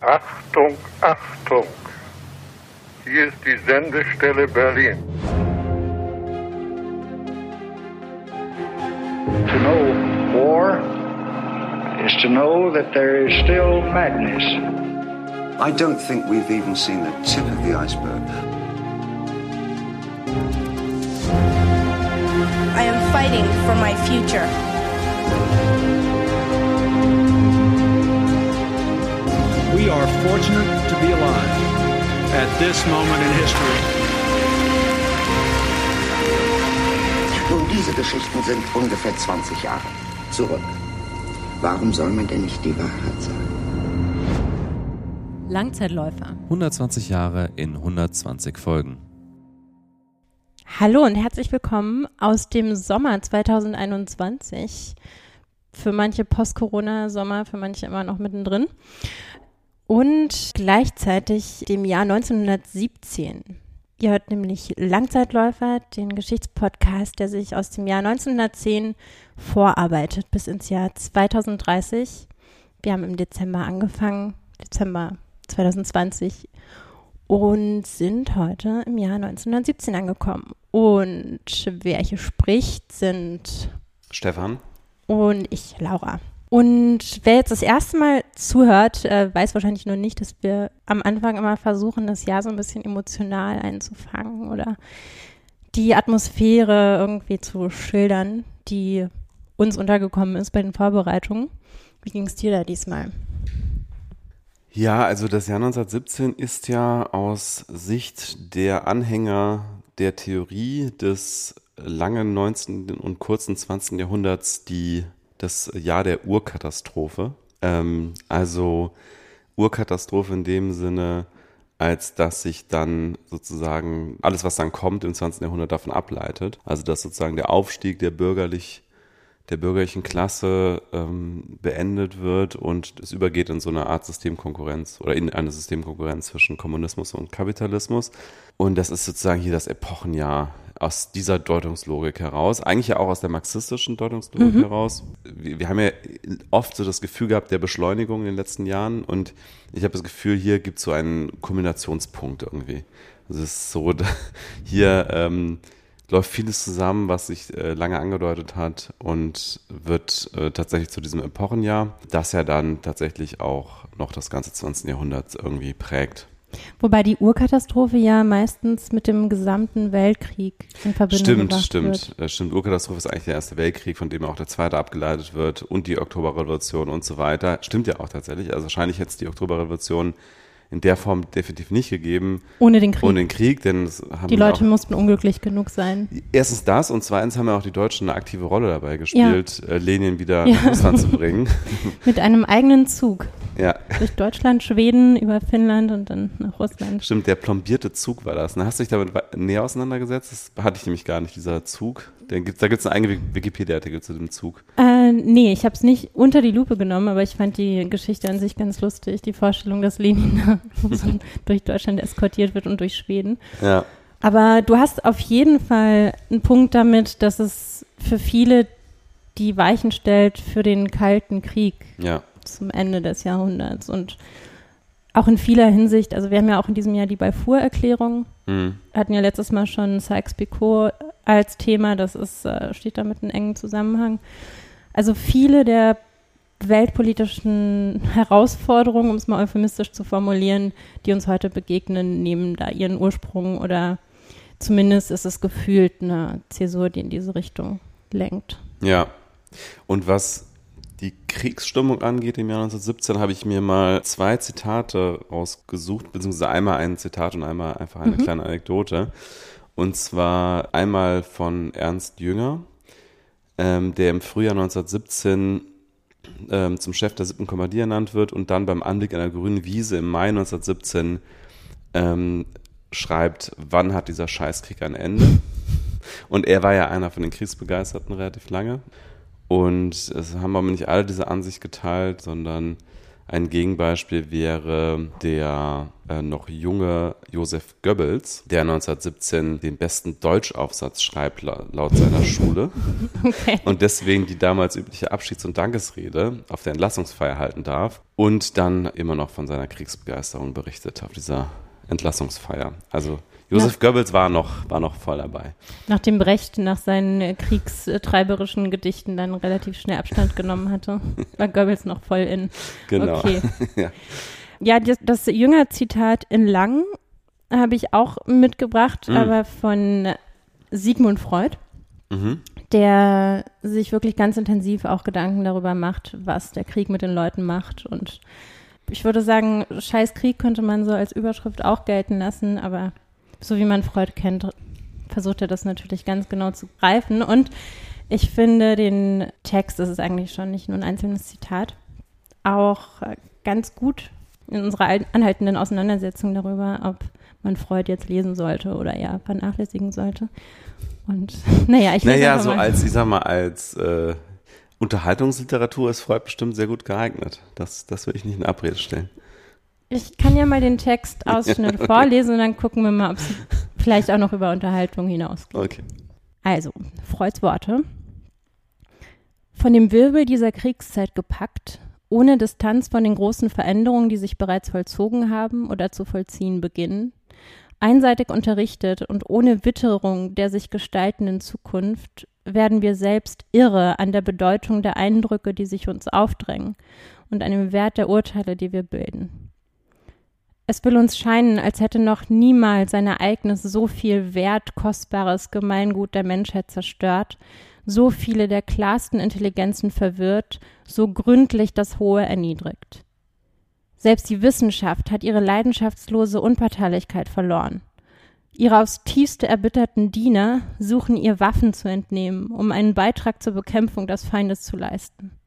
Achtung, Achtung! Hier ist die Sendestelle Berlin. To know war is to know that there is still madness. I don't think we've even seen the tip of the iceberg. I am fighting for my future. We are fortunate to be alive at this moment in history. Nun, diese Geschichten sind ungefähr 20 Jahre zurück. Warum soll man denn nicht die Wahrheit sagen? Langzeitläufer. 120 Jahre in 120 Folgen. Hallo und herzlich willkommen aus dem Sommer 2021. Für manche Post-Corona-Sommer, für manche immer noch mittendrin. Und gleichzeitig dem Jahr 1917. Ihr hört nämlich Langzeitläufer, den Geschichtspodcast, der sich aus dem Jahr 1910 vorarbeitet bis ins Jahr 2030. Wir haben im Dezember angefangen, Dezember 2020 und sind heute im Jahr 1917 angekommen. Und wer hier spricht, sind Stefan. und ich, Laura. Und wer jetzt das erste Mal zuhört, äh, weiß wahrscheinlich nur nicht, dass wir am Anfang immer versuchen, das Jahr so ein bisschen emotional einzufangen oder die Atmosphäre irgendwie zu schildern, die uns untergekommen ist bei den Vorbereitungen. Wie ging es dir da diesmal? Ja, also das Jahr 1917 ist ja aus Sicht der Anhänger der Theorie des langen 19. und kurzen 20. Jahrhunderts die, das Jahr der Urkatastrophe. Ähm, also Urkatastrophe in dem Sinne, als dass sich dann sozusagen alles, was dann kommt im 20. Jahrhundert davon ableitet. Also dass sozusagen der Aufstieg der bürgerlich der bürgerlichen Klasse ähm, beendet wird und es übergeht in so eine Art Systemkonkurrenz oder in eine Systemkonkurrenz zwischen Kommunismus und Kapitalismus. Und das ist sozusagen hier das Epochenjahr aus dieser Deutungslogik heraus, eigentlich ja auch aus der marxistischen Deutungslogik Mhm. heraus. Wir, wir haben ja oft so das Gefühl gehabt der Beschleunigung in den letzten Jahren und ich habe das Gefühl, hier gibt es so einen Kulminationspunkt irgendwie. Also es ist so, hier ähm, läuft vieles zusammen, was sich äh, lange angedeutet hat und wird äh, tatsächlich zu diesem Epochenjahr, das ja dann tatsächlich auch noch das ganze 20. Jahrhundert irgendwie prägt. Wobei die Urkatastrophe ja meistens mit dem gesamten Weltkrieg in Verbindung Stimmt, gebracht stimmt. wird. Äh, Stimmt, Urkatastrophe ist eigentlich der Erste Weltkrieg, von dem auch der Zweite abgeleitet wird und die Oktoberrevolution und so weiter. Stimmt ja auch tatsächlich. Also wahrscheinlich hätte es die Oktoberrevolution in der Form definitiv nicht gegeben, Ohne den Krieg. ohne den Krieg, denn die Leute auch, mussten unglücklich genug sein. Erstens das und zweitens haben ja auch die Deutschen eine aktive Rolle dabei gespielt, äh, Lenin wieder Ja. nach Russland zu bringen. Mit einem eigenen Zug. ja, Durch Deutschland, Schweden, über Finnland und dann nach Russland. stimmt, der plombierte Zug war das. Ne? Hast du dich damit näher auseinandergesetzt? Das hatte ich nämlich gar nicht, dieser Zug. Den gibt's, da gibt es einen eigenen Wikipedia-Artikel zu dem Zug. Äh, nee, ich habe es nicht unter die Lupe genommen, aber ich fand die Geschichte an sich ganz lustig. Die Vorstellung, dass Lenin so durch Deutschland eskortiert wird und durch Schweden. Ja. Aber du hast auf jeden Fall einen Punkt damit, dass es für viele die Weichen stellt für den Kalten Krieg Ja, zum Ende des Jahrhunderts. Und auch in vieler Hinsicht, also wir haben ja auch in diesem Jahr die Balfour-Erklärung, hm. hatten ja letztes Mal schon Sykes-Picot als Thema, das ist, äh, steht damit in engen Zusammenhang. Also viele der weltpolitischen Herausforderungen, um es mal euphemistisch zu formulieren, die uns heute begegnen, nehmen da ihren Ursprung oder zumindest ist es gefühlt eine Zäsur, die in diese Richtung lenkt. Ja. Und was die Kriegsstimmung angeht im Jahr 1917, habe ich mir mal zwei Zitate rausgesucht, beziehungsweise einmal ein Zitat und einmal einfach eine kleine Anekdote. Und zwar einmal von Ernst Jünger, ähm, der im Frühjahr 1917 ähm, zum Chef der siebten Kommandie ernannt wird und dann beim Anblick einer grünen Wiese im Mai 1917 ähm, schreibt, wann hat dieser Scheißkrieg ein Ende? Und er war ja einer von den Kriegsbegeisterten relativ lange. Und es haben aber nicht alle diese Ansicht geteilt, sondern Ein Gegenbeispiel wäre der äh, noch junge Josef Goebbels, der 1917 den besten Deutschaufsatz schreibt la laut seiner Schule Okay. und deswegen die damals übliche Abschieds- und Dankesrede auf der Entlassungsfeier halten darf und dann immer noch von seiner Kriegsbegeisterung berichtet auf dieser Entlassungsfeier. Also Josef Goebbels war noch, war noch voll dabei. Nachdem Brecht nach seinen äh, kriegstreiberischen Gedichten dann relativ schnell Abstand genommen hatte, war Goebbels noch voll in. Genau. Okay. ja. Ja, das, das Jünger-Zitat in Lang habe ich auch mitgebracht, Mhm. aber von Sigmund Freud, Mhm. der sich wirklich ganz intensiv auch Gedanken darüber macht, was der Krieg mit den Leuten macht. Und ich würde sagen, Scheiß Krieg könnte man so als Überschrift auch gelten lassen, aber so wie man Freud kennt, versucht er das natürlich ganz genau zu greifen. Und ich finde den Text, das ist eigentlich schon nicht nur ein einzelnes Zitat, auch äh, ganz gut in unserer al- anhaltenden Auseinandersetzung darüber, ob man Freud jetzt lesen sollte oder eher vernachlässigen sollte. Und naja, ich Naja, so mal. als, ich sag mal, als äh, Unterhaltungsliteratur ist Freud bestimmt sehr gut geeignet. Das, das will ich nicht in Abrede stellen. Ich kann ja mal den Textausschnitt Okay. vorlesen und dann gucken wir mal, ob es vielleicht auch noch über Unterhaltung hinausgeht. Okay. Also, Freuds Worte. Von dem Wirbel dieser Kriegszeit gepackt, ohne Distanz von den großen Veränderungen, die sich bereits vollzogen haben oder zu vollziehen beginnen, einseitig unterrichtet und ohne Witterung der sich gestaltenden Zukunft, werden wir selbst irre an der Bedeutung der Eindrücke, die sich uns aufdrängen und an dem Wert der Urteile, die wir bilden. Es will uns scheinen, als hätte noch niemals ein Ereignis so viel wert, kostbares Gemeingut der Menschheit zerstört, so viele der klarsten Intelligenzen verwirrt, so gründlich das Hohe erniedrigt. Selbst die Wissenschaft hat ihre leidenschaftslose Unparteilichkeit verloren. Ihre aufs tiefste erbitterten Diener suchen ihr Waffen zu entnehmen, um einen Beitrag zur Bekämpfung des Feindes zu leisten.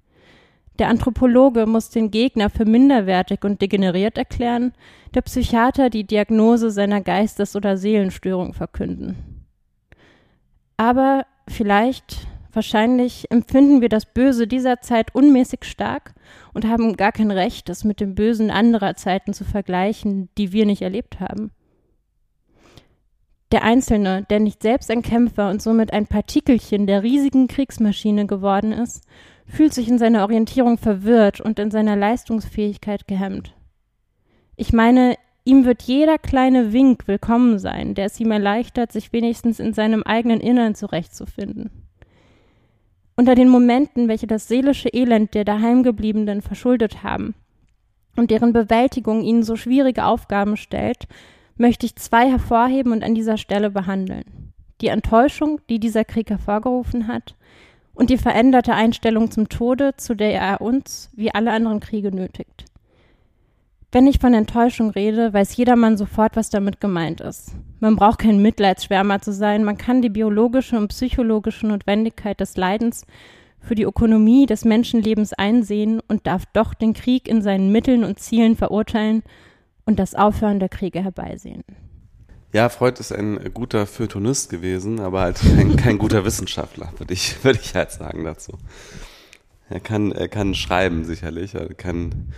Der Anthropologe muss den Gegner für minderwertig und degeneriert erklären, der Psychiater die Diagnose seiner Geistes- oder Seelenstörung verkünden. Aber vielleicht, wahrscheinlich empfinden wir das Böse dieser Zeit unmäßig stark und haben gar kein Recht, es mit dem Bösen anderer Zeiten zu vergleichen, die wir nicht erlebt haben. Der Einzelne, der nicht selbst ein Kämpfer und somit ein Partikelchen der riesigen Kriegsmaschine geworden ist, fühlt sich in seiner Orientierung verwirrt und in seiner Leistungsfähigkeit gehemmt. Ich meine, ihm wird jeder kleine Wink willkommen sein, der es ihm erleichtert, sich wenigstens in seinem eigenen Innern zurechtzufinden. Unter den Momenten, welche das seelische Elend der Daheimgebliebenen verschuldet haben und deren Bewältigung ihnen so schwierige Aufgaben stellt, möchte ich zwei hervorheben und an dieser Stelle behandeln. Die Enttäuschung, die dieser Krieg hervorgerufen hat, und die veränderte Einstellung zum Tode, zu der er uns, wie alle anderen Kriege, nötigt. Wenn ich von Enttäuschung rede, weiß jedermann sofort, was damit gemeint ist. Man braucht kein Mitleidsschwärmer zu sein, man kann die biologische und psychologische Notwendigkeit des Leidens für die Ökonomie des Menschenlebens einsehen und darf doch den Krieg in seinen Mitteln und Zielen verurteilen und das Aufhören der Kriege herbeisehen. Ja, Freud ist ein guter Feuilletonist gewesen, aber halt kein, kein guter Wissenschaftler, würde ich, würde ich halt sagen dazu. Er kann, er kann schreiben sicherlich, er kann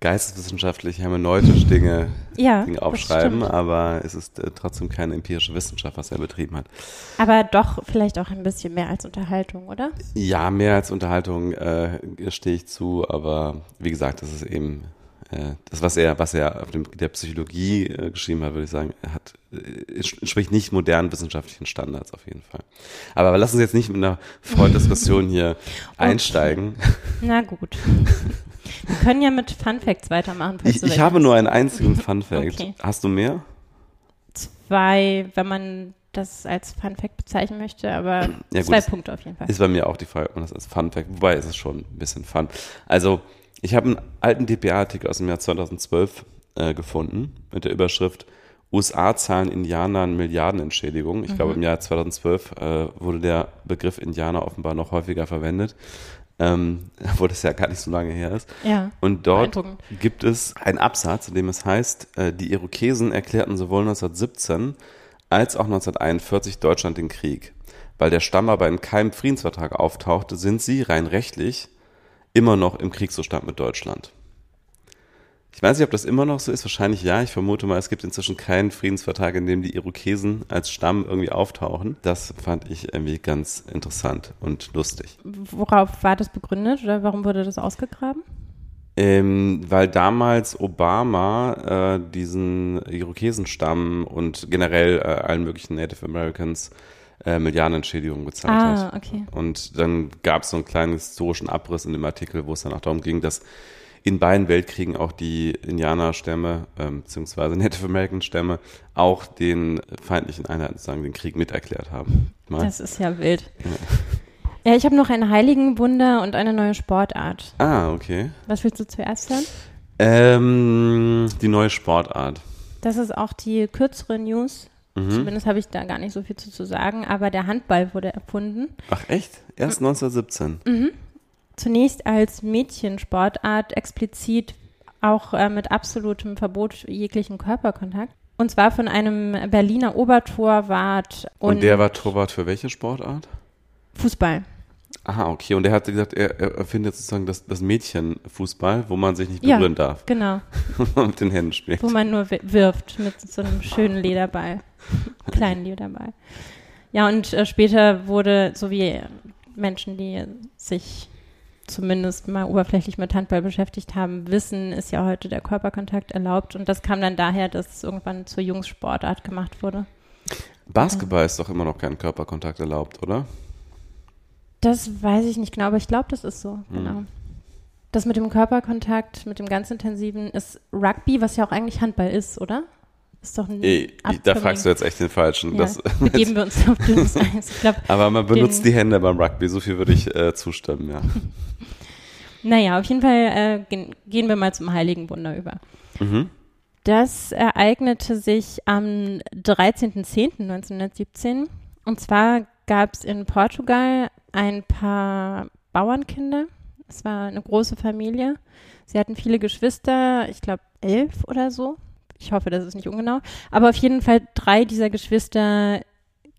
geisteswissenschaftlich, hermeneutisch Dinge, Ja, Dinge aufschreiben, aber es ist äh, trotzdem keine empirische Wissenschaft, was er betrieben hat. Aber doch vielleicht auch ein bisschen mehr als Unterhaltung, oder? Ja, mehr als Unterhaltung äh, stehe ich zu, aber wie gesagt, das ist eben das, was er, was er auf dem, der Psychologie äh, geschrieben hat, würde ich sagen, hat, äh, entspricht nicht modernen wissenschaftlichen Standards auf jeden Fall. Aber lass uns jetzt nicht mit einer Freud-Diskussion hier einsteigen. Na gut. Wir können ja mit Fun Facts weitermachen. Ich, ich habe nur einen einzigen Fun Fact. Okay. Hast du mehr? zwei, wenn man das als Fun Fact bezeichnen möchte, aber Ja, gut, zwei das Punkte auf jeden Fall. Ist bei mir auch die Frage, ob man das als Fun Fact, wobei ist es schon ein bisschen Fun. Also, ich habe einen alten DPA-Artikel aus dem Jahr 2012 äh, gefunden mit der Überschrift USA zahlen Indianern Milliardenentschädigung. Ich glaube, im Jahr 2012 äh, wurde der Begriff Indianer offenbar noch häufiger verwendet, ähm, obwohl das ja gar nicht so lange her ist. Ja, Und dort gibt es einen Absatz, in dem es heißt, äh, die Irokesen erklärten sowohl 1917 als auch 1941 Deutschland den Krieg. Weil der Stamm aber in keinem Friedensvertrag auftauchte, sind sie rein rechtlich immer noch im Kriegszustand mit Deutschland. Ich weiß nicht, ob das immer noch so ist. Wahrscheinlich ja. Ich vermute mal, es gibt inzwischen keinen Friedensvertrag, in dem die Irokesen als Stamm irgendwie auftauchen. Das fand ich irgendwie ganz interessant und lustig. Worauf war das begründet oder warum wurde das ausgegraben? Ähm, weil damals Obama äh, diesen Irokesenstamm und generell äh, allen möglichen Native Americans äh, Milliardenentschädigungen gezahlt Ah, hat. okay. Und dann gab es so einen kleinen historischen Abriss in dem Artikel, wo es dann auch darum ging, dass in beiden Weltkriegen auch die Indianerstämme ähm, beziehungsweise Native American Stämme auch den feindlichen Einheiten sozusagen den Krieg miterklärt haben. Mal. Das ist ja wild. Ja, ich habe noch ein Heiligenwunder und eine neue Sportart. ah, okay. Was willst du zuerst hören? Ähm, die neue Sportart. Das ist auch die kürzere News. Mhm. Zumindest habe ich da gar nicht so viel zu, zu sagen, aber der Handball wurde erfunden. Ach echt? Erst 1917. Zunächst als Mädchensportart, explizit auch äh, mit absolutem Verbot jeglichen Körperkontakt. Und zwar von einem Berliner Obertorwart und, Und, der war Torwart für welche Sportart? Fußball. Aha, okay. Und der hat gesagt, er, er erfindet sozusagen das, das Mädchenfußball, wo man sich nicht Ja. berühren darf, Genau, wo man mit den Händen spielt. wo man nur wi- wirft mit so einem schönen Lederball, kleinen Lederball. Ja, und äh, später wurde, so wie Menschen, die sich zumindest mal oberflächlich mit Handball beschäftigt haben, wissen, ist ja heute der Körperkontakt erlaubt. Und das kam dann daher, dass es irgendwann zur Jungssportart gemacht wurde. Basketball ist doch immer noch kein Körperkontakt erlaubt, oder? Das weiß ich nicht genau, aber ich glaube, das ist so, genau. Das mit dem Körperkontakt, mit dem ganz intensiven, ist Rugby, was ja auch eigentlich Handball ist, oder? Ist doch ein Ey, da fragst du jetzt echt den Falschen. Ja, Das, begeben wir uns auf dünnes Eis. Ich glaube, aber man benutzt den- die Hände beim Rugby, so viel würde ich äh, zustimmen, ja. naja, auf jeden Fall äh, gehen, gehen wir mal zum Heiligen Wunder über. Mhm. Das ereignete sich am 13.10.1917. Und zwar gab es in Portugal ein paar Bauernkinder. Es war eine große Familie. Sie hatten viele Geschwister, ich glaube elf oder so. Ich hoffe, das ist nicht ungenau. Aber auf jeden Fall drei dieser Geschwister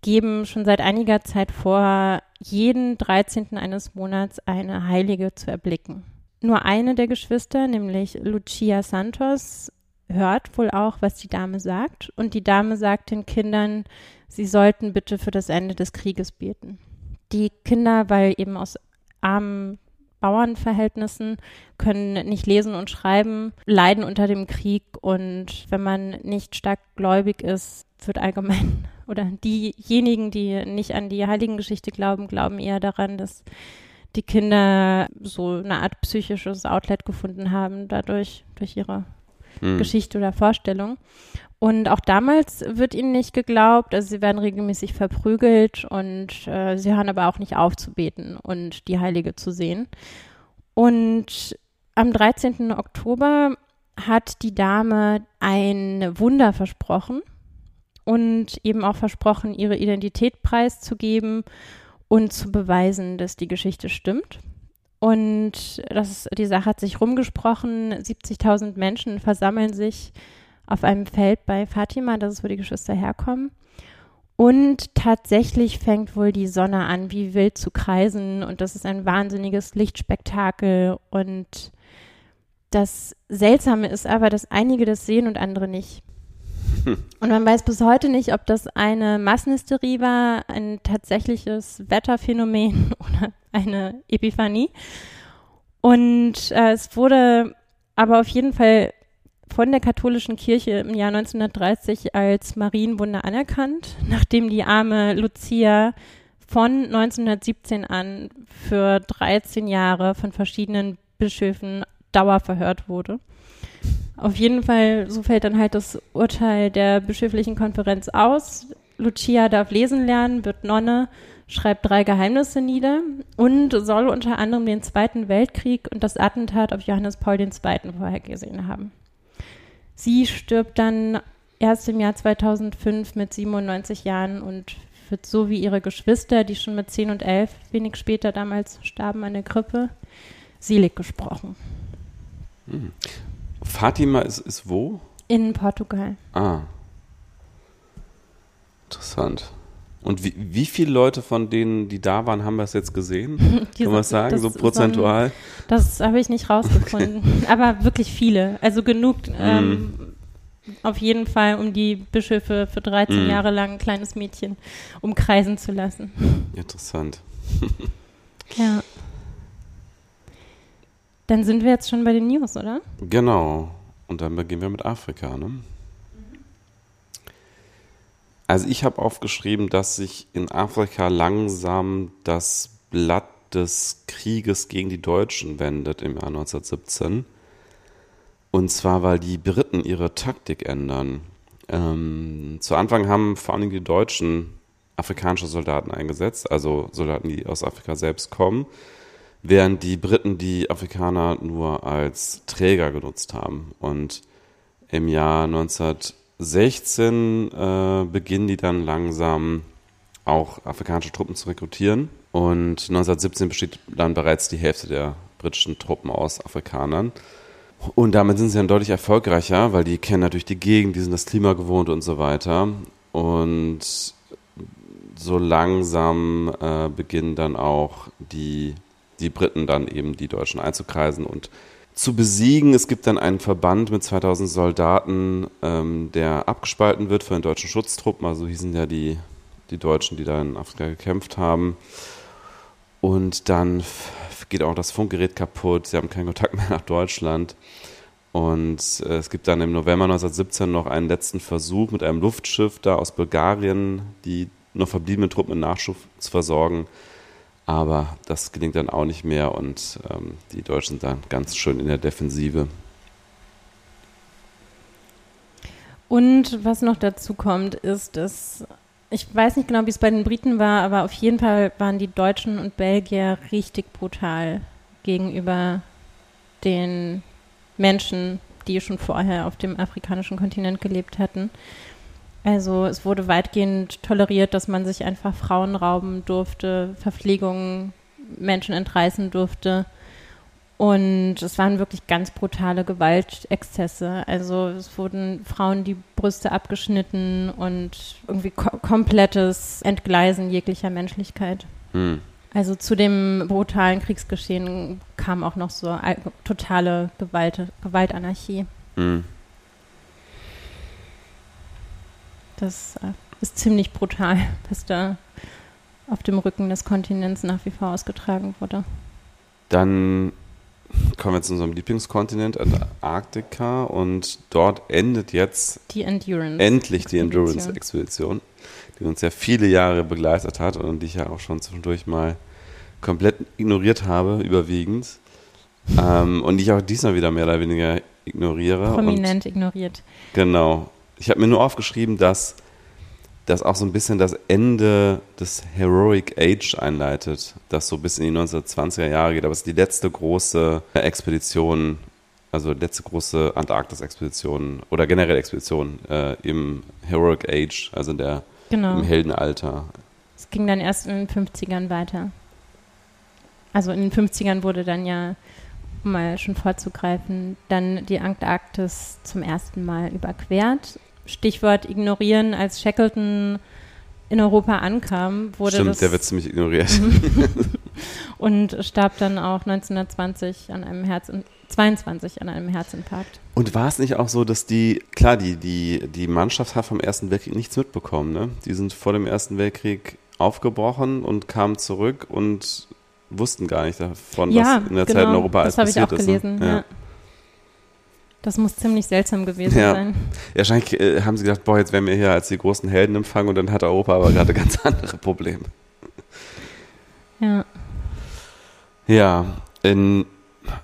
geben schon seit einiger Zeit vor, jeden 13. eines Monats eine Heilige zu erblicken. Nur eine der Geschwister, nämlich Lucia Santos, hört wohl auch, was die Dame sagt. Und die Dame sagt den Kindern, sie sollten bitte für das Ende des Krieges beten. Die Kinder, weil eben aus armen Bauernverhältnissen, können nicht lesen und schreiben, leiden unter dem Krieg und wenn man nicht stark gläubig ist, wird allgemein oder diejenigen, die nicht an die Heiligengeschichte glauben, glauben eher daran, dass die Kinder so eine Art psychisches Outlet gefunden haben, dadurch, durch ihre Hm. Geschichte oder Vorstellung. Und auch damals wird ihnen nicht geglaubt, also sie werden regelmäßig verprügelt und äh, sie hören aber auch nicht auf zu beten und die Heilige zu sehen. Und am 13. Oktober hat die Dame ein Wunder versprochen und eben auch versprochen, ihre Identität preiszugeben und zu beweisen, dass die Geschichte stimmt. Und das, die Sache hat sich rumgesprochen. 70.000 Menschen versammeln sich auf einem Feld bei Fatima, das ist, wo die Geschwister herkommen. Und tatsächlich fängt wohl die Sonne an, wie wild zu kreisen. Und das ist ein wahnsinniges Lichtspektakel. Und das Seltsame ist aber, dass einige das sehen und andere nicht. Und man weiß bis heute nicht, ob das eine Massenhysterie war, ein tatsächliches Wetterphänomen oder eine Epiphanie. Und äh, es wurde aber auf jeden Fall von der katholischen Kirche im Jahr 1930 als Marienwunder anerkannt, nachdem die arme Lucia von 1917 an für 13 Jahre von verschiedenen Bischöfen dauerverhört wurde. Auf jeden Fall, so fällt dann halt das Urteil der bischöflichen Konferenz aus. Lucia darf lesen lernen, wird Nonne, schreibt drei Geheimnisse nieder und soll unter anderem den Zweiten Weltkrieg und das Attentat auf Johannes Paul II. vorhergesehen haben. Sie stirbt dann erst im Jahr 2005 mit 97 Jahren und wird so wie ihre Geschwister, die schon mit 10 und 11 wenig später damals starben an der Grippe, selig gesprochen. Fatima ist, ist wo? In Portugal. Ah. Interessant. Und wie, wie viele Leute von denen, die da waren, haben das jetzt gesehen? Kann man sagen, so prozentual? Das habe ich nicht rausgefunden. Aber wirklich viele. Also genug. Ähm, auf jeden Fall, um die Bischöfe für 13 Mhm. Jahre lang ein kleines Mädchen umkreisen zu lassen. Interessant. Ja. Dann sind wir jetzt schon bei den News, oder? Genau. Und dann beginnen wir mit Afrika. Ne? Also ich habe aufgeschrieben, dass sich in Afrika langsam das Blatt des Krieges gegen die Deutschen wendet im Jahr 1917. Und zwar, weil die Briten ihre Taktik ändern. Ähm, zu Anfang haben vor allem die Deutschen afrikanische Soldaten eingesetzt, also Soldaten, die aus Afrika selbst kommen, während die Briten die Afrikaner nur als Träger genutzt haben. Und im Jahr 1916 äh, beginnen die dann langsam auch afrikanische Truppen zu rekrutieren. Und 1917 besteht dann bereits die Hälfte der britischen Truppen aus Afrikanern. Und damit sind sie dann deutlich erfolgreicher, weil die kennen natürlich die Gegend, die sind das Klima gewohnt und so weiter. Und so langsam äh, beginnen dann auch die, die Briten dann eben die Deutschen einzukreisen und zu besiegen. Es gibt dann einen Verband mit 2000 Soldaten, ähm, der abgespalten wird von den deutschen Schutztruppen. Also hießen ja die, die Deutschen, die da in Afrika gekämpft haben. Und dann geht auch das Funkgerät kaputt. Sie haben keinen Kontakt mehr nach Deutschland. Und äh, es gibt dann im November 1917 noch einen letzten Versuch mit einem Luftschiff da aus Bulgarien, die noch verbliebenen Truppen mit Nachschub zu versorgen. Aber das gelingt dann auch nicht mehr und ähm, die Deutschen sind dann ganz schön in der Defensive. Und was noch dazu kommt, ist, dass ich weiß nicht genau, wie es bei den Briten war, aber auf jeden Fall waren die Deutschen und Belgier richtig brutal gegenüber den Menschen, die schon vorher auf dem afrikanischen Kontinent gelebt hatten. Also es wurde weitgehend toleriert, dass man sich einfach Frauen rauben durfte, Verpflegungen Menschen entreißen durfte. Und es waren wirklich ganz brutale Gewaltexzesse. Also es wurden Frauen die Brüste abgeschnitten und irgendwie ko komplettes Entgleisen jeglicher Menschlichkeit. Hm. Also zu dem brutalen Kriegsgeschehen kam auch noch so totale Gewalt, Gewaltanarchie. Hm. Das äh, ist ziemlich brutal, was da auf dem Rücken des Kontinents nach wie vor ausgetragen wurde. Dann kommen wir zu unserem Lieblingskontinent, Antarktika. Und dort endet jetzt Die Endurance. endlich die Expedition. Endurance-Expedition, die uns ja viele Jahre begleitet hat und die ich ja auch schon zwischendurch mal komplett ignoriert habe, überwiegend. Ähm, und die ich auch diesmal wieder mehr oder weniger ignoriere. Prominent ignoriert. Genau. Ich habe mir nur aufgeschrieben, dass das auch so ein bisschen das Ende des Heroic Age einleitet, das so bis in die 1920er Jahre geht. Aber es ist die letzte große Expedition, also letzte große Antarktis-Expedition oder generell Expedition äh, im Heroic Age, also in der, Genau. im Heldenalter. Es ging dann erst in den 50ern weiter. Also in den 50ern wurde dann ja, um mal schon vorzugreifen, dann die Antarktis zum ersten Mal überquert. Stichwort ignorieren, als Shackleton in Europa ankam, wurde Stimmt, das der wird ziemlich ignoriert. und starb dann auch 1920 an einem Herzen 22 an einem Herzinfarkt. Und war es nicht auch so, dass die, klar, die, die, die Mannschaft hat vom Ersten Weltkrieg nichts mitbekommen, ne? Die sind vor dem Ersten Weltkrieg aufgebrochen und kamen zurück und wussten gar nicht davon, ja, was in der genau, Zeit in Europa alles das habe ich passiert auch ist. gelesen. Ne? Ja. Das muss ziemlich seltsam gewesen Ja. sein. Ja, wahrscheinlich äh, haben sie gedacht, boah, jetzt werden wir hier als die großen Helden empfangen und dann hat Europa aber gerade ganz andere Probleme. Ja. Ja, in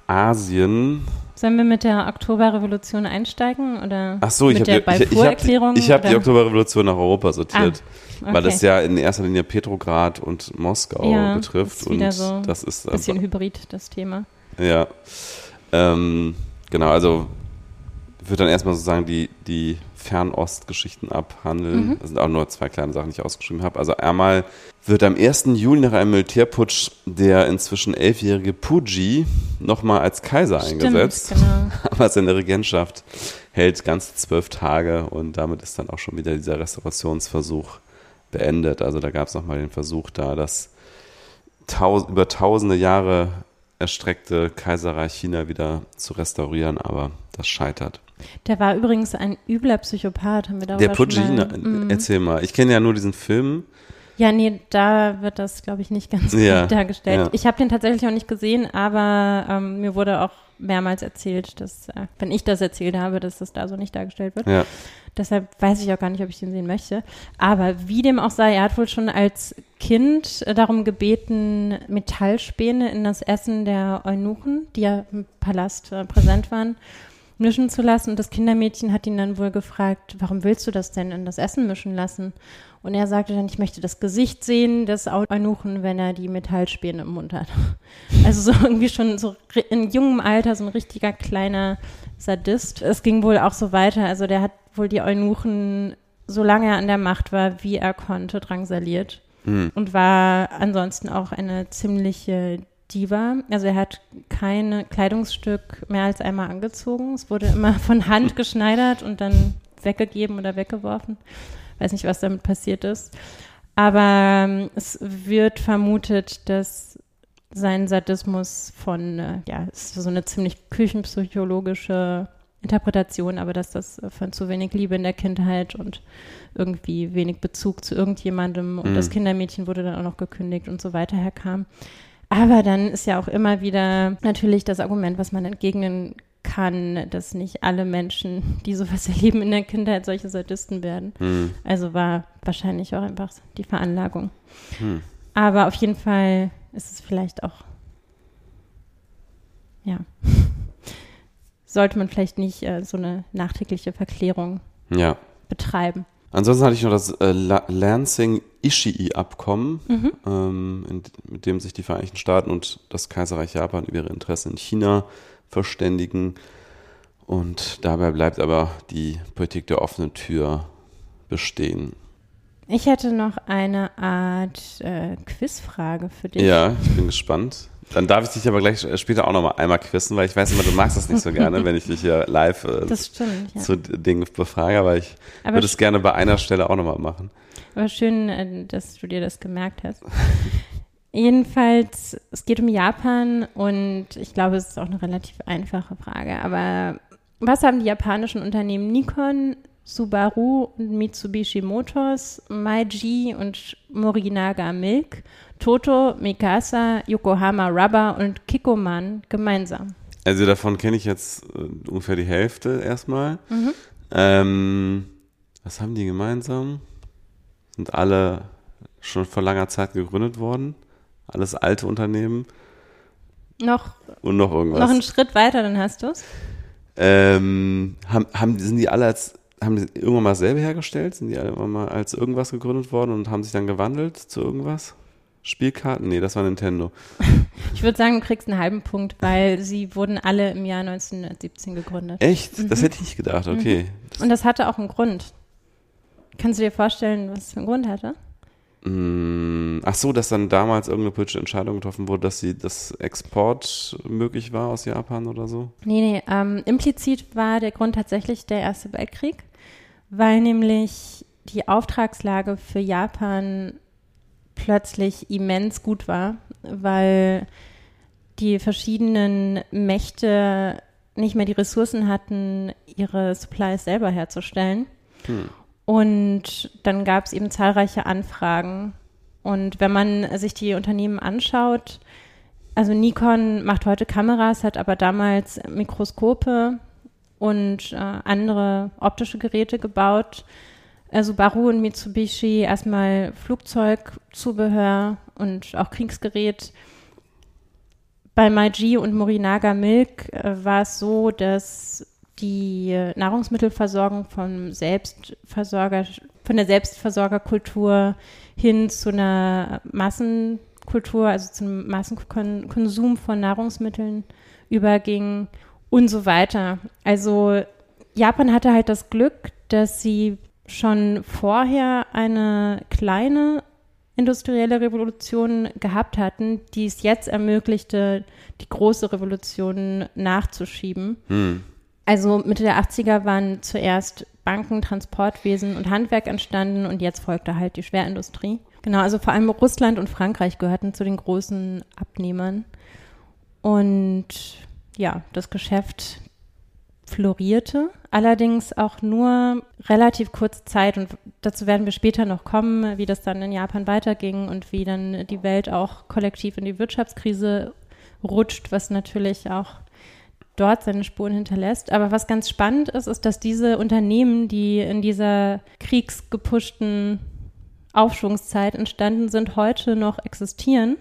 Asien. Sollen wir mit der Oktoberrevolution einsteigen oder Ach so, ich mit habe der ich, ich hab, Balfour-Erklärung? ich hab die? Oktoberrevolution nach Europa sortiert, Ah, weil okay. das ja in erster Linie Petrograd und Moskau Ja, betrifft und so das ist ein bisschen hybrid, das Thema. Ja. Ähm, genau, also ich würde dann erstmal sozusagen die, die Fernostgeschichten abhandeln. Mhm. Das sind auch nur zwei kleine Sachen, die ich ausgeschrieben habe. Also einmal wird am 1. Juli nach einem Militärputsch der inzwischen elfjährige Puji nochmal als Kaiser eingesetzt. Stimmt, genau. Aber seine Regentschaft hält ganze zwölf Tage und damit ist dann auch schon wieder dieser Restaurationsversuch beendet. Also da gab es nochmal den Versuch da, das taus über tausende Jahre erstreckte Kaiserreich China wieder zu restaurieren, aber das scheitert. Der war übrigens ein übler Psychopath, haben wir darüber Der Pugina, Mhm. erzähl mal. Ich kenne ja nur diesen Film. Ja, nee, da wird das, glaube ich, nicht ganz Ja, gut dargestellt. ja. Ich habe den tatsächlich auch nicht gesehen, aber ähm, mir wurde auch mehrmals erzählt, dass, äh, wenn ich das erzählt habe, dass das da so nicht dargestellt wird. Ja. Deshalb weiß ich auch gar nicht, ob ich den sehen möchte. Aber wie dem auch sei, er hat wohl schon als Kind äh, darum gebeten, Metallspäne in das Essen der Eunuchen, die ja im Palast äh, präsent waren, mischen zu lassen. Und das Kindermädchen hat ihn dann wohl gefragt, warum willst du das denn in das Essen mischen lassen? Und er sagte dann, ich möchte das Gesicht sehen des Eunuchen, wenn er die Metallspäne im Mund hat. Also so irgendwie schon so in jungem Alter so ein richtiger kleiner Sadist. Es ging wohl auch so weiter. Also der hat wohl die Eunuchen, solange er an der Macht war, wie er konnte, drangsaliert. Und war ansonsten auch eine ziemliche Diva. Also er hat kein Kleidungsstück mehr als einmal angezogen. Es wurde immer von Hand geschneidert und dann weggegeben oder weggeworfen. Weiß nicht, was damit passiert ist. Aber ähm, es wird vermutet, dass sein Sadismus von, äh, ja, ist so eine ziemlich küchenpsychologische Interpretation, aber dass das äh, von zu wenig Liebe in der Kindheit und irgendwie wenig Bezug zu irgendjemandem und das Kindermädchen wurde dann auch noch gekündigt und so weiter herkam. Aber dann ist ja auch immer wieder natürlich das Argument, was man entgegnen kann, dass nicht alle Menschen, die sowas erleben in der Kindheit, solche Sadisten werden. Hm. Also war wahrscheinlich auch einfach die Veranlagung. Aber auf jeden Fall ist es vielleicht auch, ja, sollte man vielleicht nicht äh, so eine nachträgliche Verklärung Ja. betreiben. Ansonsten hatte ich noch das äh, La- Lansing-Ishii-Abkommen, Mhm. ähm, in, mit dem sich die Vereinigten Staaten und das Kaiserreich Japan über ihre Interessen in China verständigen. Und dabei bleibt aber die Politik der offenen Tür bestehen. Ich hätte noch eine Art äh, Quizfrage für dich. Ja, ich bin gespannt. Dann darf ich dich aber gleich später auch noch mal einmal quizzen, weil ich weiß immer, du magst das nicht so gerne, wenn ich dich hier live äh, stimmt, ja. zu Dingen befrage, aber ich Aber würde es gerne bei einer Stelle auch noch mal machen. Aber schön, äh, dass du dir das gemerkt hast. Jedenfalls, es geht um Japan und ich glaube, es ist auch eine relativ einfache Frage. Aber was haben die japanischen Unternehmen Nikon, Subaru und Mitsubishi Motors, Meiji und Morinaga Milk, Toto, Mikasa, Yokohama Rubber und Kikoman gemeinsam? Also davon kenne ich jetzt äh, ungefähr die Hälfte erstmal. Mhm. Ähm, was haben die gemeinsam? Sind alle schon vor langer Zeit gegründet worden? Alles alte Unternehmen Noch, und noch irgendwas. noch einen Schritt weiter, dann hast du es. ähm, haben, haben, sind die alle als, haben die irgendwann mal selber hergestellt? Sind die alle irgendwann mal als irgendwas gegründet worden und haben sich dann gewandelt zu irgendwas? Spielkarten? Nee, das war Nintendo. Ich würde sagen, du kriegst einen halben Punkt, weil sie wurden alle im Jahr 1917 gegründet. Echt? Das hätte ich nicht gedacht, okay. Und das hatte auch einen Grund. Kannst du dir vorstellen, was es für einen Grund hatte? Mm, Ach so, dass dann damals irgendeine politische Entscheidung getroffen wurde, dass sie das Export möglich war aus Japan oder so? Nee, nee, ähm, implizit war der Grund tatsächlich der Erste Weltkrieg, weil nämlich die Auftragslage für Japan plötzlich immens gut war, weil die verschiedenen Mächte nicht mehr die Ressourcen hatten, ihre Supplies selber herzustellen. Und dann gab es eben zahlreiche Anfragen. Und wenn man sich die Unternehmen anschaut, also Nikon macht heute Kameras, hat aber damals Mikroskope und äh, andere optische Geräte gebaut. Äh, Subaru und Mitsubishi erstmal Flugzeugzubehör und auch Kriegsgerät. Bei Meiji und Morinaga Milk äh, war es so, dass die Nahrungsmittelversorgung vom Selbstversorger, von der Selbstversorgerkultur hin zu einer Massenkultur, also zum Massenkonsum von Nahrungsmitteln überging und so weiter. Also Japan hatte halt das Glück, dass sie schon vorher eine kleine industrielle Revolution gehabt hatten, die es jetzt ermöglichte, die große Revolution nachzuschieben. Hm. Also Mitte der 80er waren zuerst Banken, Transportwesen und Handwerk entstanden und jetzt folgte halt die Schwerindustrie. Genau, also vor allem Russland und Frankreich gehörten zu den großen Abnehmern. Und ja, das Geschäft florierte, allerdings auch nur relativ kurze Zeit und dazu werden wir später noch kommen, wie das dann in Japan weiterging und wie dann die Welt auch kollektiv in die Wirtschaftskrise rutscht, was natürlich auch dort seine Spuren hinterlässt. Aber was ganz spannend ist, ist, dass diese Unternehmen, die in dieser kriegsgepushten Aufschwungszeit entstanden sind, heute noch existieren.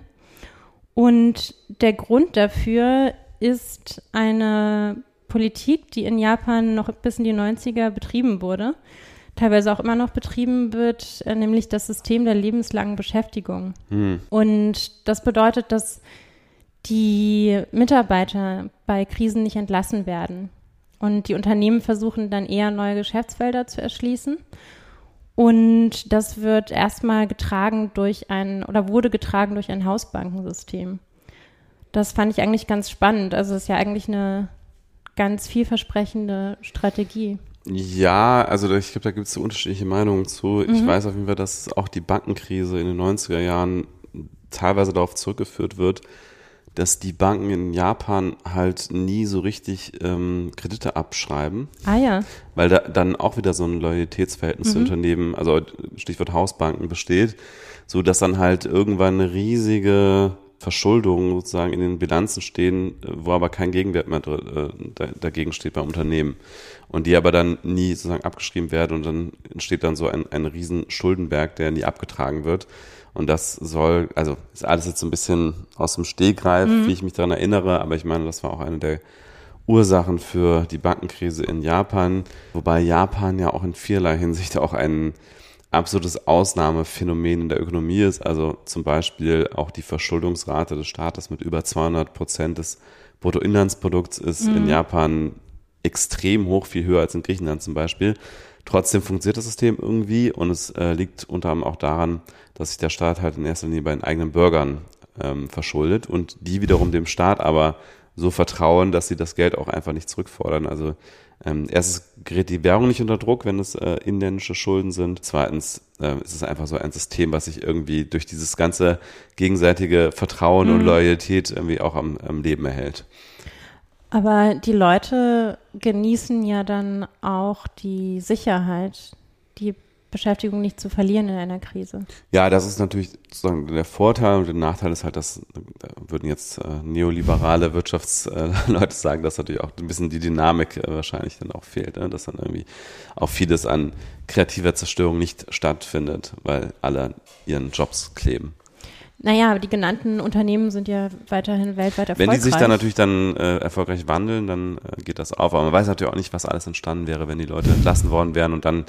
Und der Grund dafür ist eine Politik, die in Japan noch bis in die 90er betrieben wurde, teilweise auch immer noch betrieben wird, äh, nämlich das System der lebenslangen Beschäftigung. Hm. Und das bedeutet, dass die Mitarbeiter bei Krisen nicht entlassen werden. Und die Unternehmen versuchen dann eher neue Geschäftsfelder zu erschließen. Und das wird erstmal getragen durch ein oder wurde getragen durch ein Hausbankensystem. Das fand ich eigentlich ganz spannend. Also es ist ja eigentlich eine ganz vielversprechende Strategie. Ja, also ich glaube, da gibt es so unterschiedliche Meinungen zu. Mhm. Ich weiß auf jeden Fall, dass auch die Bankenkrise in den 90er Jahren teilweise darauf zurückgeführt wird, dass die Banken in Japan halt nie so richtig ähm, Kredite abschreiben. Ah ja. Weil da dann auch wieder so ein Loyalitätsverhältnis mhm. zu Unternehmen, also Stichwort Hausbanken besteht, so dass dann halt irgendwann eine riesige Verschuldung sozusagen in den Bilanzen stehen, wo aber kein Gegenwert mehr äh, dagegen steht beim Unternehmen. Und die aber dann nie sozusagen abgeschrieben werden und dann entsteht dann so ein, ein riesen Schuldenberg, der nie abgetragen wird. Und das soll, also ist alles jetzt so ein bisschen aus dem Stegreif, mhm. wie ich mich daran erinnere, aber ich meine, das war auch eine der Ursachen für die Bankenkrise in Japan, wobei Japan ja auch in vielerlei Hinsicht auch ein absolutes Ausnahmephänomen in der Ökonomie ist. Also zum Beispiel auch die Verschuldungsrate des Staates mit über 200 Prozent des Bruttoinlandsprodukts ist mhm. in Japan extrem hoch, viel höher als in Griechenland zum Beispiel. Trotzdem funktioniert das System irgendwie und es äh, liegt unter anderem auch daran, dass sich der Staat halt in erster Linie bei den eigenen Bürgern ähm, verschuldet und die wiederum dem Staat aber so vertrauen, dass sie das Geld auch einfach nicht zurückfordern. Also ähm, erstens gerät die Währung nicht unter Druck, wenn es äh, inländische Schulden sind. Zweitens äh, ist es einfach so ein System, was sich irgendwie durch dieses ganze gegenseitige Vertrauen mhm. und Loyalität irgendwie auch am, am Leben erhält. Aber die Leute genießen ja dann auch die Sicherheit, die Beschäftigung nicht zu verlieren in einer Krise. Ja, das ist natürlich sozusagen der Vorteil und der Nachteil ist halt, dass da würden jetzt äh, neoliberale Wirtschaftsleute sagen, dass natürlich auch ein bisschen die Dynamik äh, wahrscheinlich dann auch fehlt, ne? dass dann irgendwie auch vieles an kreativer Zerstörung nicht stattfindet, weil alle ihren Jobs kleben. Naja, die genannten Unternehmen sind ja weiterhin weltweit erfolgreich. Wenn die sich dann natürlich dann äh, erfolgreich wandeln, dann äh, geht das auf. Aber man weiß natürlich auch nicht, was alles entstanden wäre, wenn die Leute entlassen worden wären und dann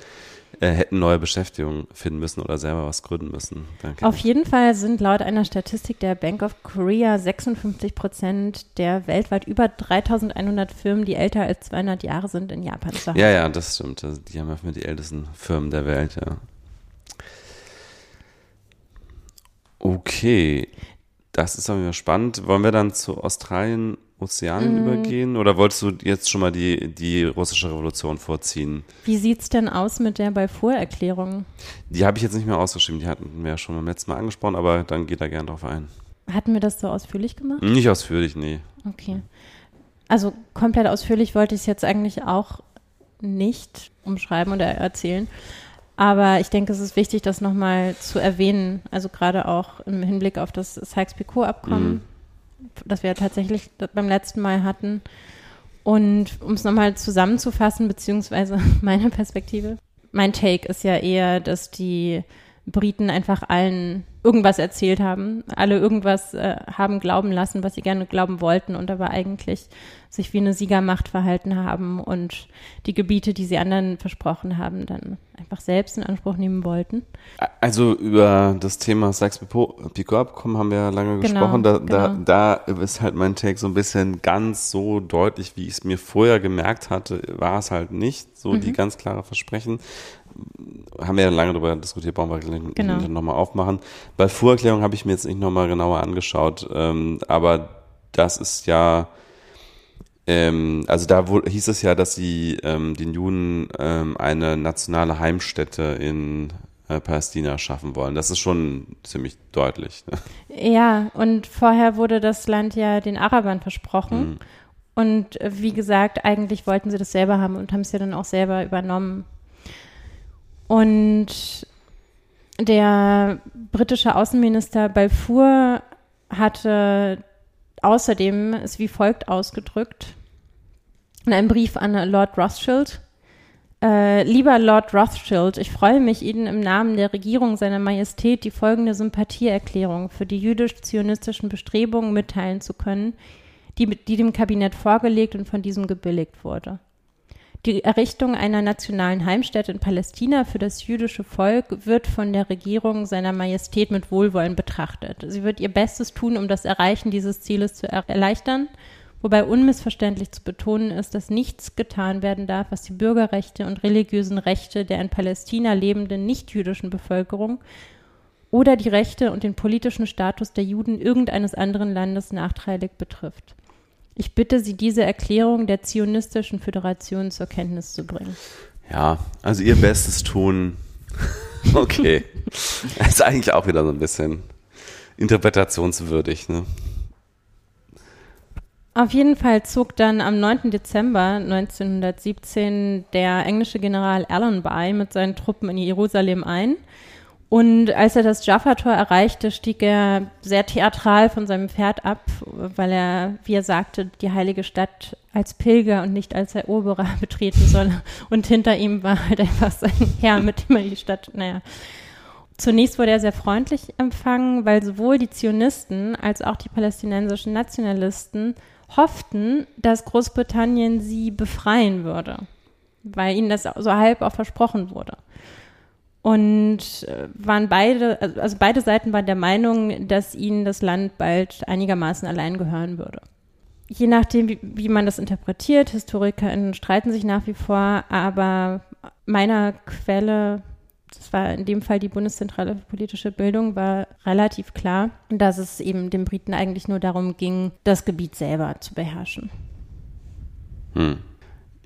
äh, hätten neue Beschäftigung finden müssen oder selber was gründen müssen. Danke. Auf jeden Fall sind laut einer Statistik der Bank of Korea 56 Prozent der weltweit über 3100 Firmen, die älter als 200 Jahre sind, in Japan zu haben. Ja, ja, das stimmt. Die haben ja die ältesten Firmen der Welt, ja. Okay, das ist aber spannend. Wollen wir dann zu Australien, Ozeanien mm. übergehen? Oder wolltest du jetzt schon mal die, die russische Revolution vorziehen? Wie sieht es denn aus mit der Balfour-Erklärung? Die habe ich jetzt nicht mehr ausgeschrieben. Die hatten wir ja schon beim letzten Mal angesprochen, aber dann geht da gerne drauf ein. Hatten wir das so ausführlich gemacht? Nicht ausführlich, nee. Okay. Also komplett ausführlich wollte ich es jetzt eigentlich auch nicht umschreiben oder erzählen. Aber ich denke, es ist wichtig, das nochmal zu erwähnen. Also gerade auch im Hinblick auf das Sykes-Picot-Abkommen, mhm. Das wir tatsächlich beim letzten Mal hatten. Und um es nochmal zusammenzufassen, beziehungsweise meine Perspektive. Mein Take ist ja eher, dass die Briten einfach allen irgendwas erzählt haben, alle irgendwas äh, haben glauben lassen, was sie gerne glauben wollten und aber eigentlich sich wie eine Siegermacht verhalten haben und die Gebiete, die sie anderen versprochen haben, dann einfach selbst in Anspruch nehmen wollten. Also über das Thema Sykes-Picot-Abkommen haben wir ja lange genau, gesprochen. Da, genau. da, da ist halt mein Take so ein bisschen ganz so deutlich, wie ich es mir vorher gemerkt hatte, war es halt nicht. So mhm. die ganz klare Versprechen haben wir ja lange darüber diskutiert, brauchen wir genau. nochmal aufmachen. Bei Vorerklärung habe ich mir jetzt nicht nochmal genauer angeschaut, ähm, aber das ist ja Ähm, also da wo, hieß es ja, dass sie ähm, den Juden ähm, eine nationale Heimstätte in äh, Palästina schaffen wollen. Das ist schon ziemlich deutlich. Ne? Ja, und vorher wurde das Land ja den Arabern versprochen. Mhm. Und äh, wie gesagt, eigentlich wollten sie das selber haben und haben es ja dann auch selber übernommen. Und der britische Außenminister Balfour hatte außerdem es wie folgt ausgedrückt in einem Brief an Lord Rothschild. Äh, lieber Lord Rothschild, ich freue mich, Ihnen im Namen der Regierung seiner Majestät die folgende Sympathieerklärung für die jüdisch-zionistischen Bestrebungen mitteilen zu können, die, die dem Kabinett vorgelegt und von diesem gebilligt wurde. Die Errichtung einer nationalen Heimstätte in Palästina für das jüdische Volk wird von der Regierung seiner Majestät mit Wohlwollen betrachtet. Sie wird ihr Bestes tun, um das Erreichen dieses Zieles zu erleichtern, wobei unmissverständlich zu betonen ist, dass nichts getan werden darf, was die Bürgerrechte und religiösen Rechte der in Palästina lebenden nichtjüdischen Bevölkerung oder die Rechte und den politischen Status der Juden irgendeines anderen Landes nachteilig betrifft. Ich bitte Sie, diese Erklärung der Zionistischen Föderation zur Kenntnis zu bringen. Ja, also ihr Bestes tun. okay. das ist eigentlich auch wieder so ein bisschen interpretationswürdig, ne? Auf jeden Fall zog dann am 9. Dezember 1917 der englische General Allenby mit seinen Truppen in Jerusalem ein und als er das Jaffa-Tor erreichte, stieg er sehr theatral von seinem Pferd ab, weil er, wie er sagte, die heilige Stadt als Pilger und nicht als Eroberer betreten solle. Und hinter ihm war halt einfach sein Herr, mit dem er die Stadt, naja. Zunächst wurde er sehr freundlich empfangen, weil sowohl die Zionisten als auch die palästinensischen Nationalisten hofften, dass Großbritannien sie befreien würde, weil ihnen das so halb auch versprochen wurde. Und äh, waren beide, also, beide Seiten waren der Meinung, dass ihnen das Land bald einigermaßen allein gehören würde. Je nachdem, wie, wie man das interpretiert, HistorikerInnen streiten sich nach wie vor, aber meiner Quelle, das war in dem Fall die Bundeszentrale für politische Bildung, war relativ klar, dass es eben den Briten eigentlich nur darum ging, das Gebiet selber zu beherrschen. Hm.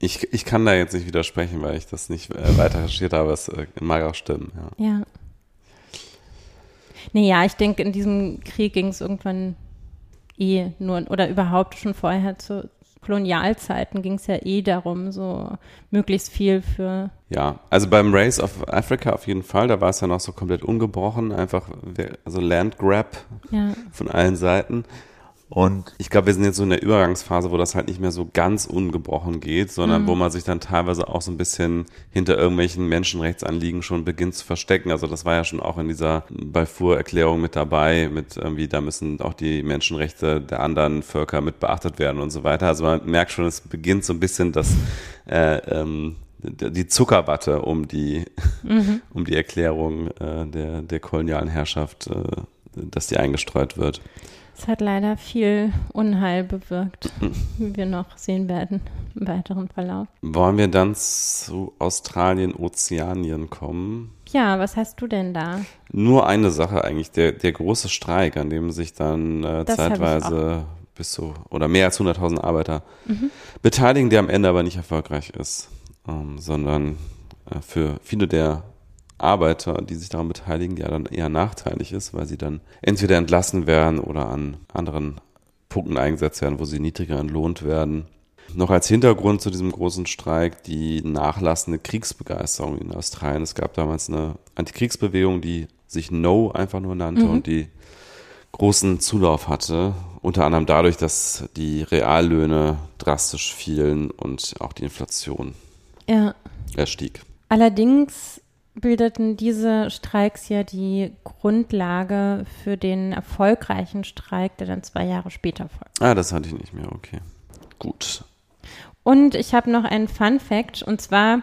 Ich, ich kann da jetzt nicht widersprechen, weil ich das nicht äh, weiter recherchiert habe. Es äh, mag auch stimmen. Ja. ja. Naja, ich denke, in diesem Krieg ging es irgendwann eh nur, oder überhaupt schon vorher zu Kolonialzeiten ging es ja eh darum, so möglichst viel für. Ja, also beim Race of Africa auf jeden Fall, da war es ja noch so komplett ungebrochen, einfach also Land Grab ja. von allen Seiten. Und ich glaube, wir sind jetzt so in der Übergangsphase, wo das halt nicht mehr so ganz ungebrochen geht, sondern mhm. wo man sich dann teilweise auch so ein bisschen hinter irgendwelchen Menschenrechtsanliegen schon beginnt zu verstecken. Also das war ja schon auch in dieser Balfour-Erklärung mit dabei, mit irgendwie, da müssen auch die Menschenrechte der anderen Völker mit beachtet werden und so weiter. Also man merkt schon, es beginnt so ein bisschen das, äh, ähm, die Zuckerwatte um die, mhm. um die Erklärung äh, der, der kolonialen Herrschaft, äh, dass die eingestreut wird. Es hat leider viel Unheil bewirkt, wie wir noch sehen werden im weiteren Verlauf. Wollen wir dann zu Australien, Ozeanien kommen? Ja, was hast du denn da? Nur eine Sache eigentlich, der, der große Streik, an dem sich dann äh, zeitweise bis zu oder mehr als 100.000 Arbeiter mhm. beteiligen, der am Ende aber nicht erfolgreich ist, ähm, sondern äh, für viele der Arbeiter, die sich daran beteiligen, ja dann eher nachteilig ist, weil sie dann entweder entlassen werden oder an anderen Punkten eingesetzt werden, wo sie niedriger entlohnt werden. Noch als Hintergrund zu diesem großen Streik die nachlassende Kriegsbegeisterung in Australien. Es gab damals eine Antikriegsbewegung, die sich No einfach nur nannte mhm. und die großen Zulauf hatte. Unter anderem dadurch, dass die Reallöhne drastisch fielen und auch die Inflation ja. erstieg. Allerdings bildeten diese Streiks ja die Grundlage für den erfolgreichen Streik, der dann zwei Jahre später folgt. Ah, das hatte ich nicht mehr, okay. Gut. Und ich habe noch einen Fun Fact, und zwar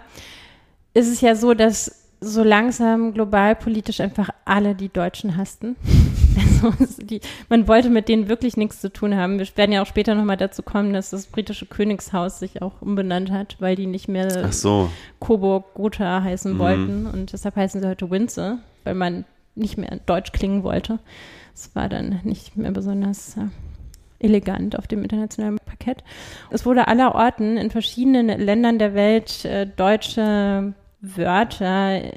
ist es ja so, dass so langsam globalpolitisch einfach alle die Deutschen hassten. Also die, man wollte mit denen wirklich nichts zu tun haben. Wir werden ja auch später nochmal dazu kommen, dass das britische Königshaus sich auch umbenannt hat, weil die nicht mehr so. Coburg Gotha heißen mhm. wollten. Und deshalb heißen sie heute Windsor, weil man nicht mehr deutsch klingen wollte. Es war dann nicht mehr besonders äh, elegant auf dem internationalen Parkett. Es wurde aller Orten in verschiedenen Ländern der Welt äh, deutsche Wörter äh,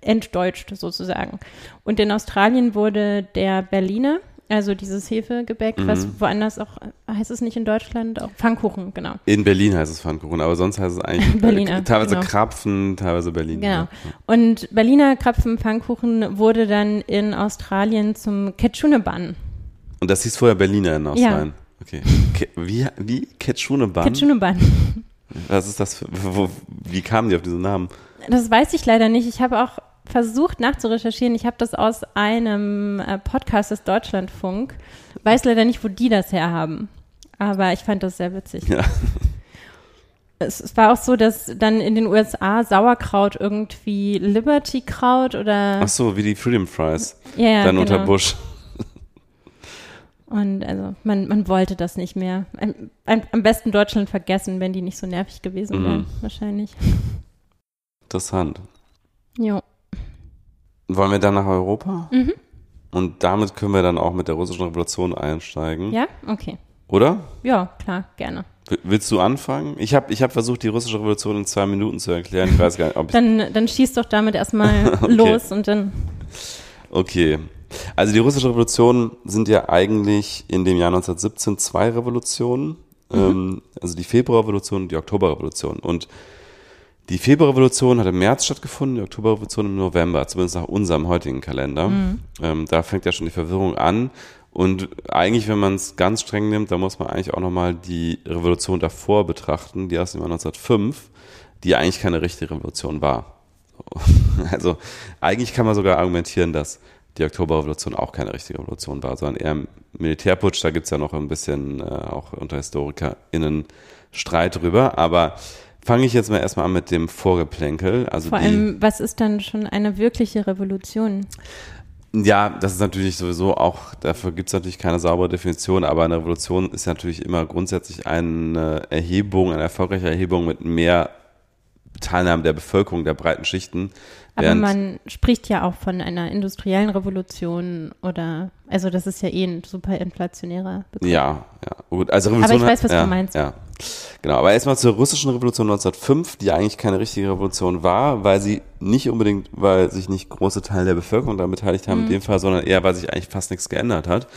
entdeutscht sozusagen. Und in Australien wurde der Berliner, also dieses Hefegebäck, Mhm. was woanders auch, heißt es nicht in Deutschland, auch Pfannkuchen, genau. In Berlin heißt es Pfannkuchen, aber sonst heißt es eigentlich Berliner, äh, teilweise genau. Krapfen, teilweise Berlin. Genau. Ja. Und Berliner Krapfen Pfannkuchen wurde dann in Australien zum Ketchuneban. Und das hieß vorher Berliner in Australien. Okay. Ke wie, wie? Ketchuneban? Ketchuneban. Was ist das für, wo, wie kamen die auf diesen Namen? Das weiß ich leider nicht. Ich habe auch versucht nachzurecherchieren. Ich habe das aus einem äh, Podcast des Deutschlandfunk. Weiß leider nicht, wo die das herhaben. Aber ich fand das sehr witzig. Ja. Es, es war auch so, dass dann in den USA Sauerkraut irgendwie Liberty Kraut oder Ach so, wie die Freedom Fries. ja, Dann genau. unter Bush. Und also man, man wollte das nicht mehr. Am, am, am besten Deutschland vergessen, wenn die nicht so nervig gewesen Mhm. wären, wahrscheinlich. Interessant. Jo. Wollen wir dann nach Europa? Mhm. Und damit können wir dann auch mit der russischen Revolution einsteigen. Ja? Okay. Oder? Ja, klar, gerne. Willst du anfangen? Ich habe ich hab versucht, die russische Revolution in zwei Minuten zu erklären. Ich weiß gar nicht, ob ich. Dann, dann schieß doch damit erstmal Okay. los und dann. Okay. Also die russische Revolution sind ja eigentlich in dem Jahr 1917 zwei Revolutionen. Ähm, also die Februarrevolution und die Oktoberrevolution. Und die Februarrevolution hat im März stattgefunden, die Oktoberrevolution im November, zumindest nach unserem heutigen Kalender. Ähm, da fängt ja schon die Verwirrung an. Und eigentlich, wenn man es ganz streng nimmt, dann muss man eigentlich auch nochmal die Revolution davor betrachten, die aus dem Jahr 1905, die eigentlich keine richtige Revolution war. Also eigentlich kann man sogar argumentieren, dass die Oktoberrevolution auch keine richtige Revolution war, sondern eher Militärputsch. Da gibt's ja noch ein bisschen äh, auch unter HistorikerInnen Streit drüber. Aber fange ich jetzt mal erstmal an mit dem Vorgeplänkel. Also Vor die, allem, was ist dann schon eine wirkliche Revolution? ja, das ist natürlich sowieso auch, dafür gibt's natürlich keine saubere Definition, aber eine Revolution ist natürlich immer grundsätzlich eine Erhebung, eine erfolgreiche Erhebung mit mehr Teilnahme der Bevölkerung, der breiten Schichten. Aber während- man spricht ja auch von einer industriellen Revolution oder, also das ist ja eh ein super inflationärer Begriff. Ja, ja, gut. Also Revolution. Aber ich weiß, was du ja, meinst. Ja. Genau, aber erstmal zur russischen Revolution 1905, die eigentlich keine richtige Revolution war, weil sie nicht unbedingt, weil sich nicht große Teile der Bevölkerung daran beteiligt haben Mhm. in dem Fall, sondern eher, weil sich eigentlich fast nichts geändert hat.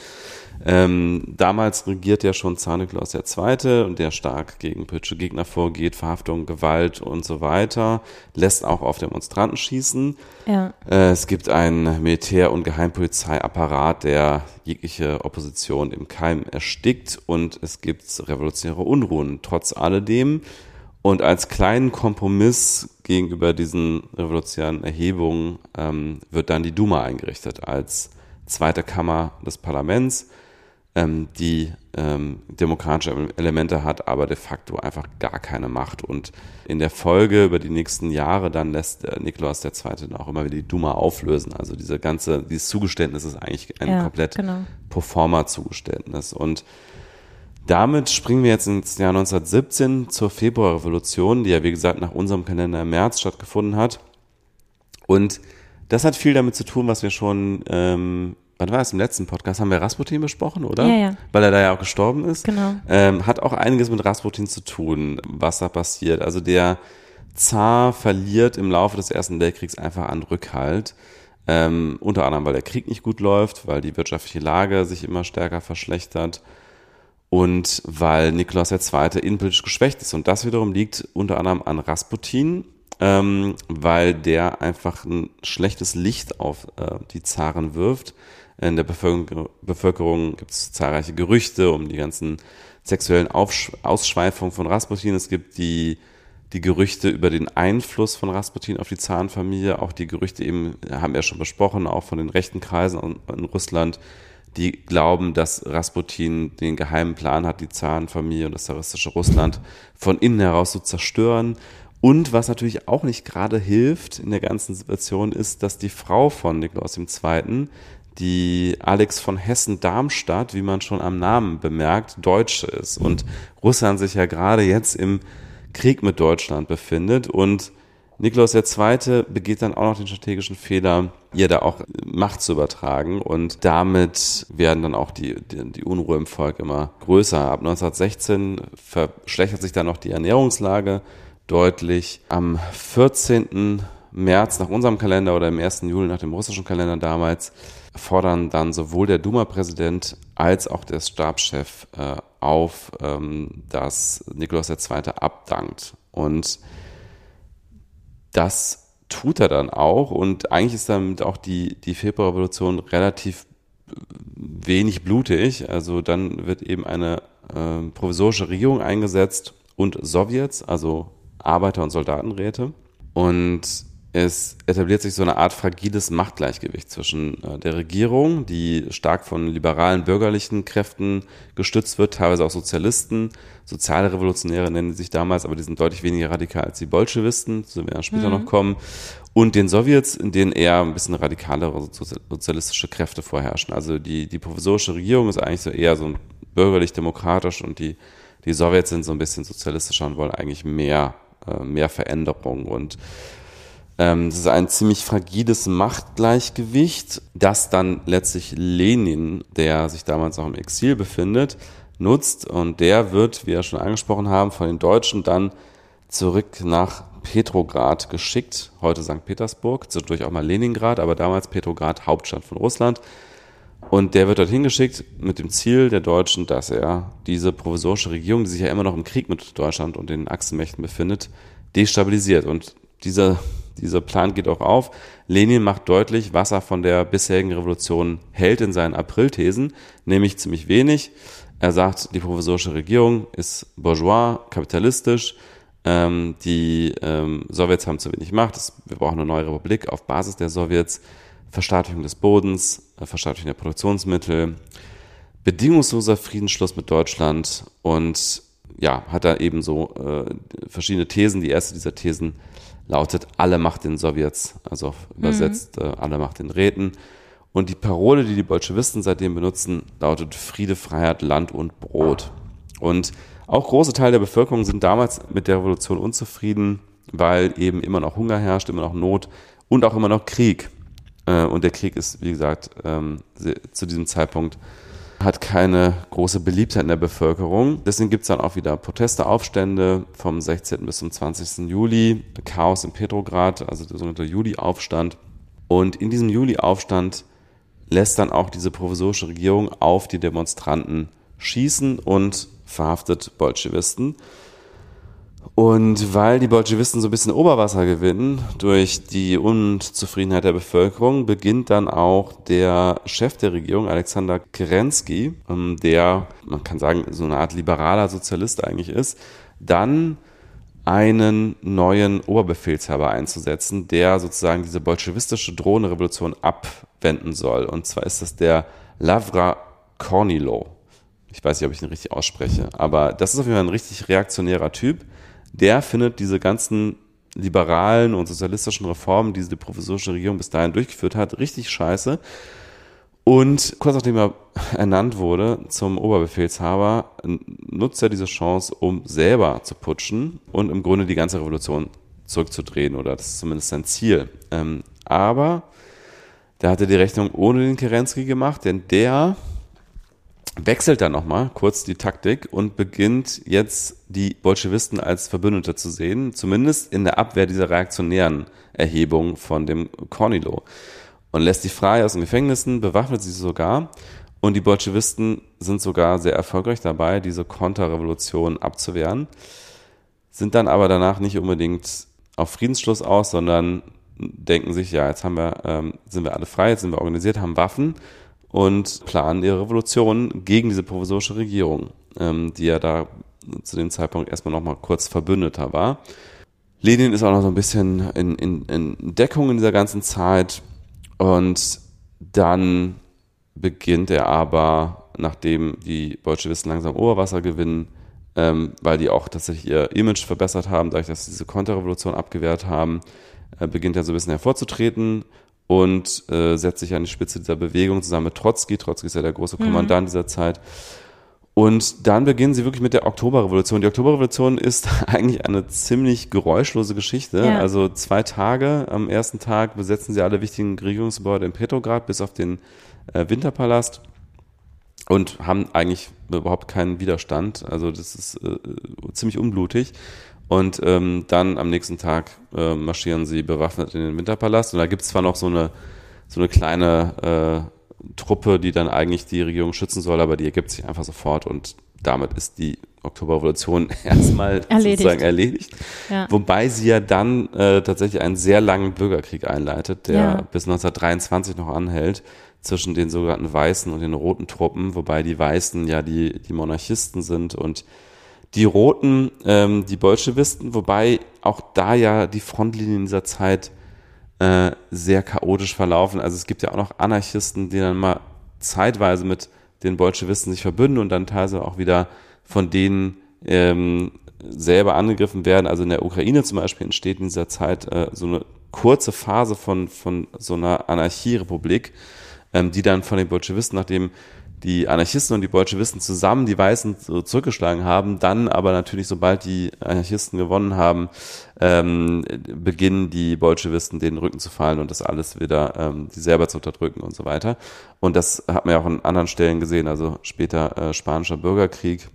Ähm, damals regiert ja schon Zar Nikolaus II. und der stark gegen politische Gegner vorgeht, Verhaftung, Gewalt und so weiter, lässt auch auf Demonstranten schießen. Ja. Äh, Es gibt einen Militär- und Geheimpolizeiapparat, der jegliche Opposition im Keim erstickt und es gibt revolutionäre Unruhen trotz alledem. Und als kleinen Kompromiss gegenüber diesen revolutionären Erhebungen ähm, wird dann die Duma eingerichtet als zweite Kammer des Parlaments, ähm, die ähm, demokratische Elemente hat, aber de facto einfach gar keine Macht. Und in der Folge über die nächsten Jahre dann lässt äh, Nikolaus II. auch immer wieder die Duma auflösen. Also diese ganze, dieses Zugeständnis ist eigentlich ein Ja, komplett genau. Proforma-Zugeständnis. Und damit springen wir jetzt ins Jahr 1917 zur Februarrevolution, die ja wie gesagt nach unserem Kalender im März stattgefunden hat. Und das hat viel damit zu tun, was wir schon, ähm, wann war es im letzten Podcast, haben wir Rasputin besprochen, oder? Ja, ja. Weil er da ja auch gestorben ist. Genau. Ähm, hat auch einiges mit Rasputin zu tun, was da passiert. Also der Zar verliert im Laufe des Ersten Weltkriegs einfach an Rückhalt. Ähm, unter anderem, weil der Krieg nicht gut läuft, weil die wirtschaftliche Lage sich immer stärker verschlechtert und weil Nikolaus II. innenpolitisch geschwächt ist. Und das wiederum liegt unter anderem an Rasputin, ähm, weil der einfach ein schlechtes Licht auf äh, die Zaren wirft. In der Bevölkerung, Bevölkerung gibt es zahlreiche Gerüchte um die ganzen sexuellen Aufsch Ausschweifungen von Rasputin. Es gibt die, die Gerüchte über den Einfluss von Rasputin auf die Zarenfamilie. Auch die Gerüchte eben, haben wir schon besprochen, auch von den rechten Kreisen in, Russland, die glauben, dass Rasputin den geheimen Plan hat, die Zarenfamilie und das zaristische Russland von innen heraus zu zerstören. Und was natürlich auch nicht gerade hilft in der ganzen Situation ist, dass die Frau von Nikolaus II., die Alex von Hessen-Darmstadt, wie man schon am Namen bemerkt, Deutsche ist. Und Russland sich ja gerade jetzt im Krieg mit Deutschland befindet. Und Nikolaus II. begeht dann auch noch den strategischen Fehler, ihr da auch Macht zu übertragen und damit werden dann auch die, die, die Unruhe im Volk immer größer. Ab 1916 verschlechtert sich dann noch die Ernährungslage deutlich. Am 14. März nach unserem Kalender oder im 1. Juli nach dem russischen Kalender damals fordern dann sowohl der Duma-Präsident als auch der Stabschef äh, auf, ähm, dass Nikolaus II. abdankt. Und das tut er dann auch und eigentlich ist damit auch die, die Februarrevolution relativ wenig blutig. Also dann wird eben eine äh, provisorische Regierung eingesetzt und Sowjets, also Arbeiter- und Soldatenräte. Und es etabliert sich so eine Art fragiles Machtgleichgewicht zwischen äh, der Regierung, die stark von liberalen bürgerlichen Kräften gestützt wird, teilweise auch Sozialisten, soziale Revolutionäre nennen sie sich damals, aber die sind deutlich weniger radikal als die Bolschewisten, zu denen wir später mhm. noch kommen, und den Sowjets, in denen eher ein bisschen radikalere sozialistische Kräfte vorherrschen. Also die, die provisorische Regierung ist eigentlich so eher so bürgerlich-demokratisch und die, die Sowjets sind so ein bisschen sozialistischer und wollen eigentlich mehr, äh, mehr Veränderung und ähm, das ist ein ziemlich fragiles Machtgleichgewicht, das dann letztlich Lenin, der sich damals auch im Exil befindet, nutzt. Und der wird, wie wir schon angesprochen haben, von den Deutschen dann zurück nach Petrograd geschickt, heute St. Petersburg, zwischendurch auch mal Leningrad, aber damals Petrograd, Hauptstadt von Russland. Und der wird dorthin geschickt mit dem Ziel der Deutschen, dass er diese provisorische Regierung, die sich ja immer noch im Krieg mit Deutschland und den Achsenmächten befindet, destabilisiert. Und dieser dieser Plan geht auch auf. Lenin macht deutlich, was er von der bisherigen Revolution hält in seinen Aprilthesen, nämlich ziemlich wenig. Er sagt, die provisorische Regierung ist bourgeois, kapitalistisch, ähm, die ähm, Sowjets haben zu wenig Macht, das, wir brauchen eine neue Republik auf Basis der Sowjets, Verstaatlichung des Bodens, äh, Verstaatlichung der Produktionsmittel, bedingungsloser Friedensschluss mit Deutschland und ja, hat da eben so äh, verschiedene Thesen. Die erste dieser Thesen lautet alle Macht den Sowjets, also übersetzt mhm. äh, alle Macht den Räten. Und die Parole, die die Bolschewisten seitdem benutzen, lautet Friede, Freiheit, Land und Brot. Und auch große Teile der Bevölkerung sind damals mit der Revolution unzufrieden, weil eben immer noch Hunger herrscht, immer noch Not und auch immer noch Krieg. Äh, und der Krieg ist, wie gesagt, ähm, zu diesem Zeitpunkt hat keine große Beliebtheit in der Bevölkerung. Deswegen gibt es dann auch wieder Proteste, Aufstände vom 16. bis zum 20. Juli, Chaos in Petrograd, also der sogenannte Juli-Aufstand. Und in diesem Juli-Aufstand lässt dann auch diese provisorische Regierung auf die Demonstranten schießen und verhaftet Bolschewisten. Und weil die Bolschewisten so ein bisschen Oberwasser gewinnen durch die Unzufriedenheit der Bevölkerung, beginnt dann auch der Chef der Regierung, Alexander Kerensky, ähm, der, man kann sagen, so eine Art liberaler Sozialist eigentlich ist, dann einen neuen Oberbefehlshaber einzusetzen, der sozusagen diese bolschewistische Drohnenrevolution abwenden soll. Und zwar ist das der Lavra Kornilo. Ich weiß nicht, ob ich ihn richtig ausspreche, aber das ist auf jeden Fall ein richtig reaktionärer Typ der findet diese ganzen liberalen und sozialistischen Reformen, die die provisorische Regierung bis dahin durchgeführt hat, richtig scheiße. Und kurz nachdem er ernannt wurde zum Oberbefehlshaber, nutzt er diese Chance, um selber zu putschen und im Grunde die ganze Revolution zurückzudrehen, oder das ist zumindest sein Ziel. Ähm, aber da hat er die Rechnung ohne den Kerensky gemacht, denn der wechselt dann nochmal kurz die Taktik und beginnt jetzt die Bolschewisten als Verbündete zu sehen, zumindest in der Abwehr dieser reaktionären Erhebung von dem Kornilo. Und lässt die frei aus den Gefängnissen, bewaffnet sie sogar. Und die Bolschewisten sind sogar sehr erfolgreich dabei, diese Konterrevolution abzuwehren, sind dann aber danach nicht unbedingt auf Friedensschluss aus, sondern denken sich, ja, jetzt haben wir, ähm, sind wir alle frei, jetzt sind wir organisiert, haben Waffen und planen ihre Revolution gegen diese provisorische Regierung, ähm, die ja da zu dem Zeitpunkt erstmal nochmal kurz Verbündeter war. Lenin ist auch noch so ein bisschen in, in, in Deckung in dieser ganzen Zeit und dann beginnt er aber, nachdem die Bolschewisten langsam Oberwasser gewinnen, ähm, weil die auch tatsächlich ihr Image verbessert haben, dadurch, dass sie diese Konterrevolution abgewehrt haben, äh, beginnt er so ein bisschen hervorzutreten und äh, setzt sich an die Spitze dieser Bewegung zusammen mit Trotzki. Trotzki ist ja der große mhm. Kommandant mhm. dieser Zeit. Und dann beginnen sie wirklich mit der Oktoberrevolution. Die Oktoberrevolution ist eigentlich eine ziemlich geräuschlose Geschichte. Ja. Also zwei Tage. Am ersten Tag besetzen sie alle wichtigen Regierungsgebäude in Petrograd bis auf den äh, Winterpalast und haben eigentlich überhaupt keinen Widerstand. Also das ist äh, ziemlich unblutig. Und ähm, dann am nächsten Tag äh, marschieren sie bewaffnet in den Winterpalast. Und da gibt es zwar noch so eine, so eine kleine äh, Truppe, die dann eigentlich die Regierung schützen soll, aber die ergibt sich einfach sofort und damit ist die Oktoberrevolution erstmal Erledigt. sozusagen erledigt. Ja. Wobei sie ja dann äh, tatsächlich einen sehr langen Bürgerkrieg einleitet, der Ja. bis 1923 noch anhält zwischen den sogenannten weißen und den roten Truppen, wobei die weißen ja die, die Monarchisten sind und die Roten, ähm, die Bolschewisten, wobei auch da ja die Frontlinien in dieser Zeit äh, sehr chaotisch verlaufen. Also es gibt ja auch noch Anarchisten, die dann mal zeitweise mit den Bolschewisten sich verbünden und dann teilweise auch wieder von denen ähm, selber angegriffen werden. Also in der Ukraine zum Beispiel entsteht in dieser Zeit äh, so eine kurze Phase von, von so einer Anarchierepublik, ähm, die dann von den Bolschewisten, nachdem die Anarchisten und die Bolschewisten zusammen die Weißen so zurückgeschlagen haben, dann aber natürlich, sobald die Anarchisten gewonnen haben, ähm, beginnen die Bolschewisten den Rücken zu fallen und das alles wieder, ähm, die selber zu unterdrücken und so weiter. Und das hat man ja auch an anderen Stellen gesehen, also später äh, Spanischer Bürgerkrieg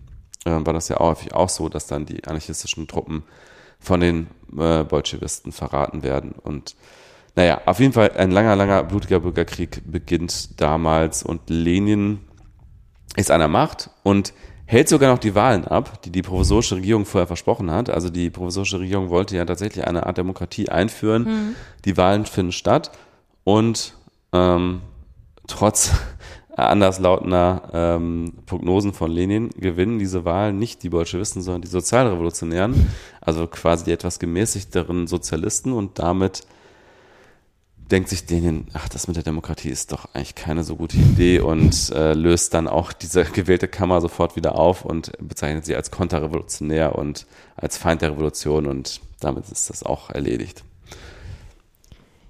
äh, war das ja häufig auch so, dass dann die anarchistischen Truppen von den äh, Bolschewisten verraten werden und naja, auf jeden Fall ein langer, langer blutiger Bürgerkrieg beginnt damals und Lenin ist an der Macht und hält sogar noch die Wahlen ab, die die provisorische Regierung vorher versprochen hat. Also die provisorische Regierung wollte ja tatsächlich eine Art Demokratie einführen. Die Wahlen finden statt und ähm, trotz anderslautender ähm, Prognosen von Lenin gewinnen diese Wahlen nicht die Bolschewisten, sondern die Sozialrevolutionären, also quasi die etwas gemäßigteren Sozialisten und damit denkt sich denen, ach, das mit der Demokratie ist doch eigentlich keine so gute Idee und äh, löst dann auch diese gewählte Kammer sofort wieder auf und bezeichnet sie als konterrevolutionär und als Feind der Revolution und damit ist das auch erledigt.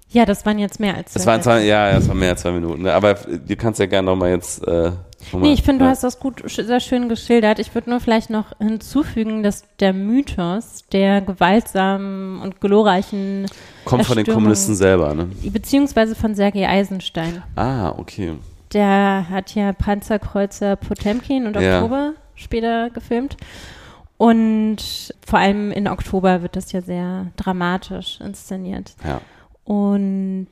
Ja, das waren jetzt mehr als Das waren zwei, ja, das waren mehr als zwei Minuten. ne? Aber du kannst ja gerne nochmal jetzt. Äh, Nee, ich finde, du hast das gut, sehr schön geschildert. Ich würde nur vielleicht noch hinzufügen, dass der Mythos der gewaltsamen und glorreichen Kommt von den Kommunisten selber, ne? beziehungsweise von Sergei Eisenstein. Ah, okay. Der hat ja Panzerkreuzer Potemkin und Ja. Oktober später gefilmt. Und vor allem in Oktober wird das ja sehr dramatisch inszeniert. Ja. Und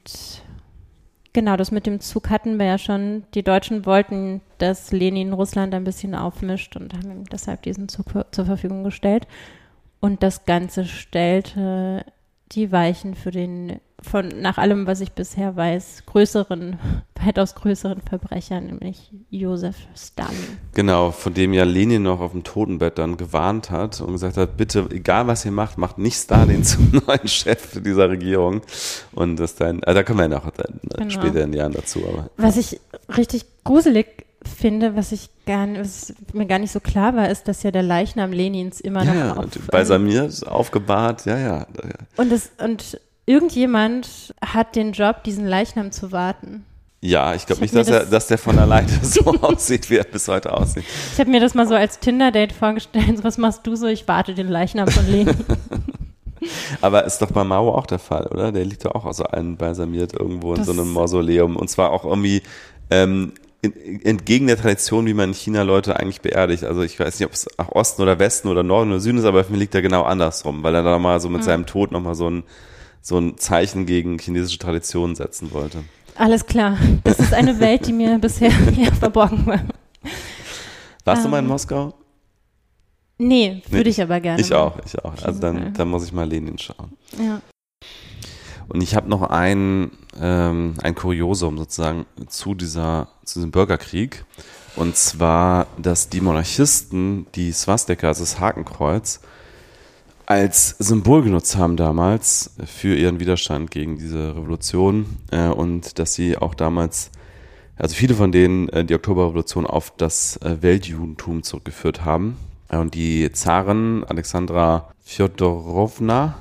genau, das mit dem Zug hatten wir ja schon. Die Deutschen wollten, dass Lenin Russland ein bisschen aufmischt und haben ihm deshalb diesen Zug zur Verfügung gestellt. Und das Ganze stellte die Weichen für den, von nach allem, was ich bisher weiß, größeren, weitaus größeren Verbrecher, nämlich Josef Stalin. Genau, von dem ja Lenin noch auf dem Totenbett dann gewarnt hat und gesagt hat, bitte, egal was ihr macht, macht nicht Stalin zum neuen Chef dieser Regierung. Und das dann, also da kommen wir ja noch Genau. später in den Jahren dazu, aber. Was ich richtig gruselig finde, was ich gar nicht, was mir gar nicht so klar war, ist, dass ja der Leichnam Lenins immer Ja, noch ja, auf, und balsamiert, aufgebahrt, ja, ja. ja. und es und irgendjemand hat den Job, diesen Leichnam zu warten. Ja, ich glaube Ich nicht, dass er, das- dass der von alleine so aussieht, wie er bis heute aussieht. Ich habe mir das mal so als Tinder-Date vorgestellt. Was machst du so? Ich warte den Leichnam von Lenin. Aber ist doch bei Mao auch der Fall, oder? Der liegt doch auch so einen balsamiert irgendwo in Das- so einem Mausoleum. Und zwar auch irgendwie ähm, in, entgegen der Tradition, wie man in China Leute eigentlich beerdigt. Also ich weiß nicht, ob es nach Osten oder Westen oder Norden oder Süden ist, aber für mich liegt er genau andersrum, weil er da mal so mit seinem Tod nochmal so ein, so ein Zeichen gegen chinesische Traditionen setzen wollte. Alles klar. Das ist eine Welt, die mir bisher verborgen war. Warst du mal in Ähm, Moskau? Nee, würde Nee, ich aber gerne. Ich auch, ich auch. Also dann, dann muss ich mal Lenin schauen. Ja. Und ich habe noch ein, ähm, ein Kuriosum sozusagen zu dieser, zu diesem Bürgerkrieg. Und zwar, dass die Monarchisten die Swastika, also das Hakenkreuz, als Symbol genutzt haben damals für ihren Widerstand gegen diese Revolution äh, und dass sie auch damals, also viele von denen äh, die Oktoberrevolution auf das äh, Weltjudentum zurückgeführt haben. Äh, und die Zarin Alexandra Fjodorowna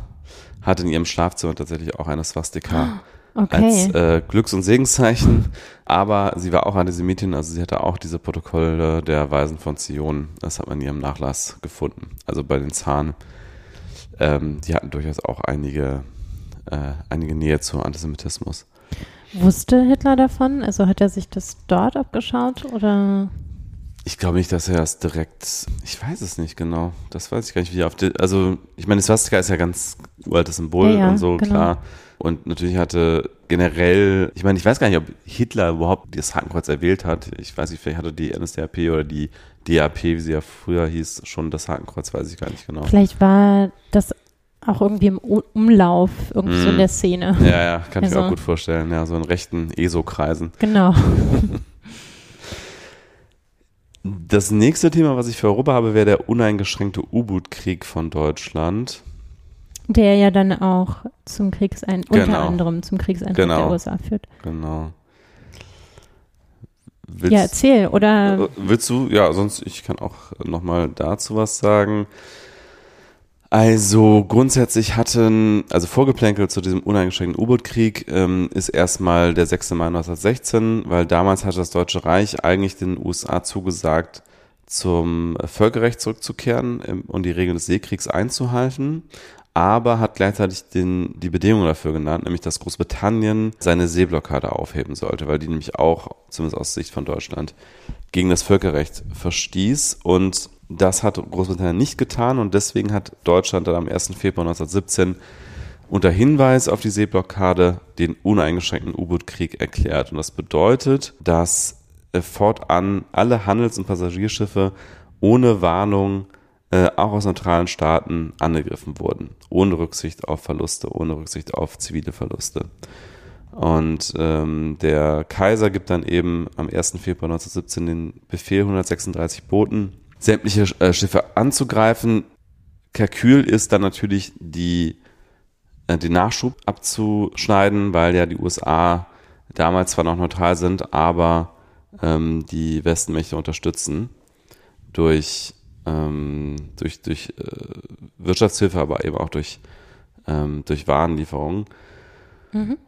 hat in ihrem Schlafzimmer tatsächlich auch eine Swastika Okay. als äh, Glücks- und Segenszeichen. Aber sie war auch Antisemitin, also sie hatte auch diese Protokolle der Weisen von Zion. Das hat man in ihrem Nachlass gefunden. Also bei den Zahn. Ähm, die hatten durchaus auch einige, äh, einige Nähe zu Antisemitismus. Wusste Hitler davon? Also hat er sich das dort abgeschaut oder? Ich glaube nicht, dass er das direkt, ich weiß es nicht genau. Das weiß ich gar nicht, wie er auf die, also ich meine, Swastika ist ja ganz uraltes Symbol Ja, ja, und so, genau. klar. Und natürlich hatte generell, ich meine, ich weiß gar nicht, ob Hitler überhaupt das Hakenkreuz erwählt hat. Ich weiß nicht, vielleicht hatte die NSDAP oder die DAP, wie sie ja früher hieß, schon das Hakenkreuz, weiß ich gar nicht genau. Vielleicht war das auch irgendwie im Umlauf, irgendwie so in Mhm. der Szene. Ja, ja, kann ich mir Also- auch gut vorstellen. Ja, so in rechten ESO-Kreisen. Genau. Das nächste Thema, was ich für Europa habe, wäre der uneingeschränkte U-Boot-Krieg von Deutschland. Der ja dann auch zum Kriegsein unter Genau. anderem zum Kriegseintritt Genau. der USA führt. Genau. Willst, ja, erzähl. Oder äh, willst du? Ja, sonst, ich kann auch nochmal dazu was sagen. Also grundsätzlich hatten, also vorgeplänkelt zu diesem uneingeschränkten U-Boot-Krieg ähm, ist erstmal der 6. Mai 1916, weil damals hatte das Deutsche Reich eigentlich den USA zugesagt, zum Völkerrecht zurückzukehren ähm, und die Regeln des Seekriegs einzuhalten, aber hat gleichzeitig den, die Bedingungen dafür genannt, nämlich dass Großbritannien seine Seeblockade aufheben sollte, weil die nämlich auch, zumindest aus Sicht von Deutschland, gegen das Völkerrecht verstieß und das hat Großbritannien nicht getan und deswegen hat Deutschland dann am 1. Februar 1917 unter Hinweis auf die Seeblockade den uneingeschränkten U-Boot-Krieg erklärt. Und das bedeutet, dass äh, fortan alle Handels- und Passagierschiffe ohne Warnung äh, auch aus neutralen Staaten angegriffen wurden. Ohne Rücksicht auf Verluste, ohne Rücksicht auf zivile Verluste. Und ähm, der Kaiser gibt dann eben am 1. Februar 1917 den Befehl, 136 Booten sämtliche äh, Schiffe anzugreifen. Kalkül ist dann natürlich die, äh, den Nachschub abzuschneiden, weil ja die USA damals zwar noch neutral sind, aber ähm, die Westenmächte unterstützen durch, ähm, durch, durch äh, Wirtschaftshilfe, aber eben auch durch, ähm, durch Warenlieferungen.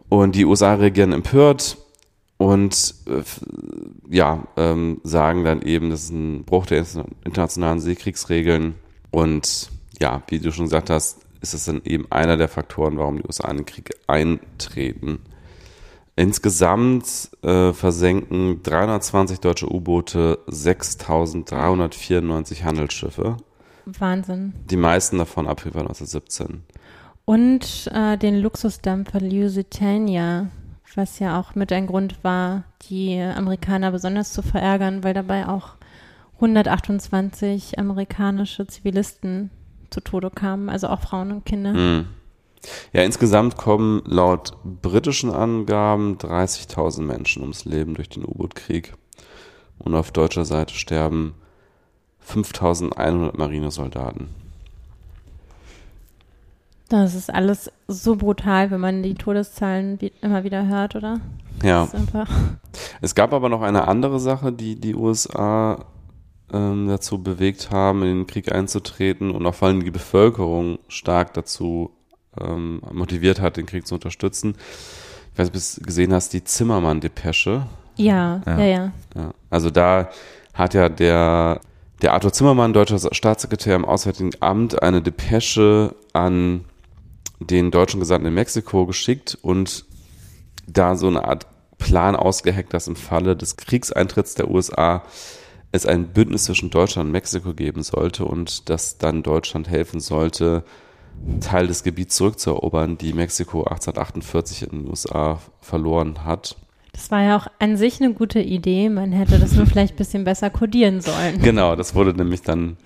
Und die USA reagieren empört und äh, ja, ähm, sagen dann eben, das ist ein Bruch der inter- internationalen Seekriegsregeln. Und ja, wie du schon gesagt hast, ist es dann eben einer der Faktoren, warum die USA in den Krieg eintreten. Insgesamt äh, versenken 320 deutsche U-Boote 6.394 Handelsschiffe. Wahnsinn. Die meisten davon ab Februar 1917. Und äh, den Luxusdampfer Lusitania, was ja auch mit ein Grund war, die Amerikaner besonders zu verärgern, weil dabei auch 128 amerikanische Zivilisten zu Tode kamen, also auch Frauen und Kinder. Hm. Ja, insgesamt kommen laut britischen Angaben 30.000 Menschen ums Leben durch den U-Boot-Krieg. Und auf deutscher Seite sterben 5.100 Marinesoldaten. Das ist alles so brutal, wenn man die Todeszahlen wie, immer wieder hört, oder? Ja. Es gab aber noch eine andere Sache, die die USA ähm, dazu bewegt haben, in den Krieg einzutreten und auch vor allem die Bevölkerung stark dazu ähm, motiviert hat, den Krieg zu unterstützen. Ich weiß nicht, ob du es gesehen hast, die Zimmermann-Depesche. Ja, Ja. ja, ja. Ja, also da hat ja der, der Arthur Zimmermann, deutscher Staatssekretär im Auswärtigen Amt, eine Depesche an den deutschen Gesandten in Mexiko geschickt und da so eine Art Plan ausgeheckt, dass im Falle des Kriegseintritts der USA es ein Bündnis zwischen Deutschland und Mexiko geben sollte und dass dann Deutschland helfen sollte, Teil des Gebiets zurückzuerobern, die Mexiko 1848 in den USA verloren hat. Das war ja auch an sich eine gute Idee. Man hätte das nur vielleicht ein bisschen besser kodieren sollen. Genau, das wurde nämlich dann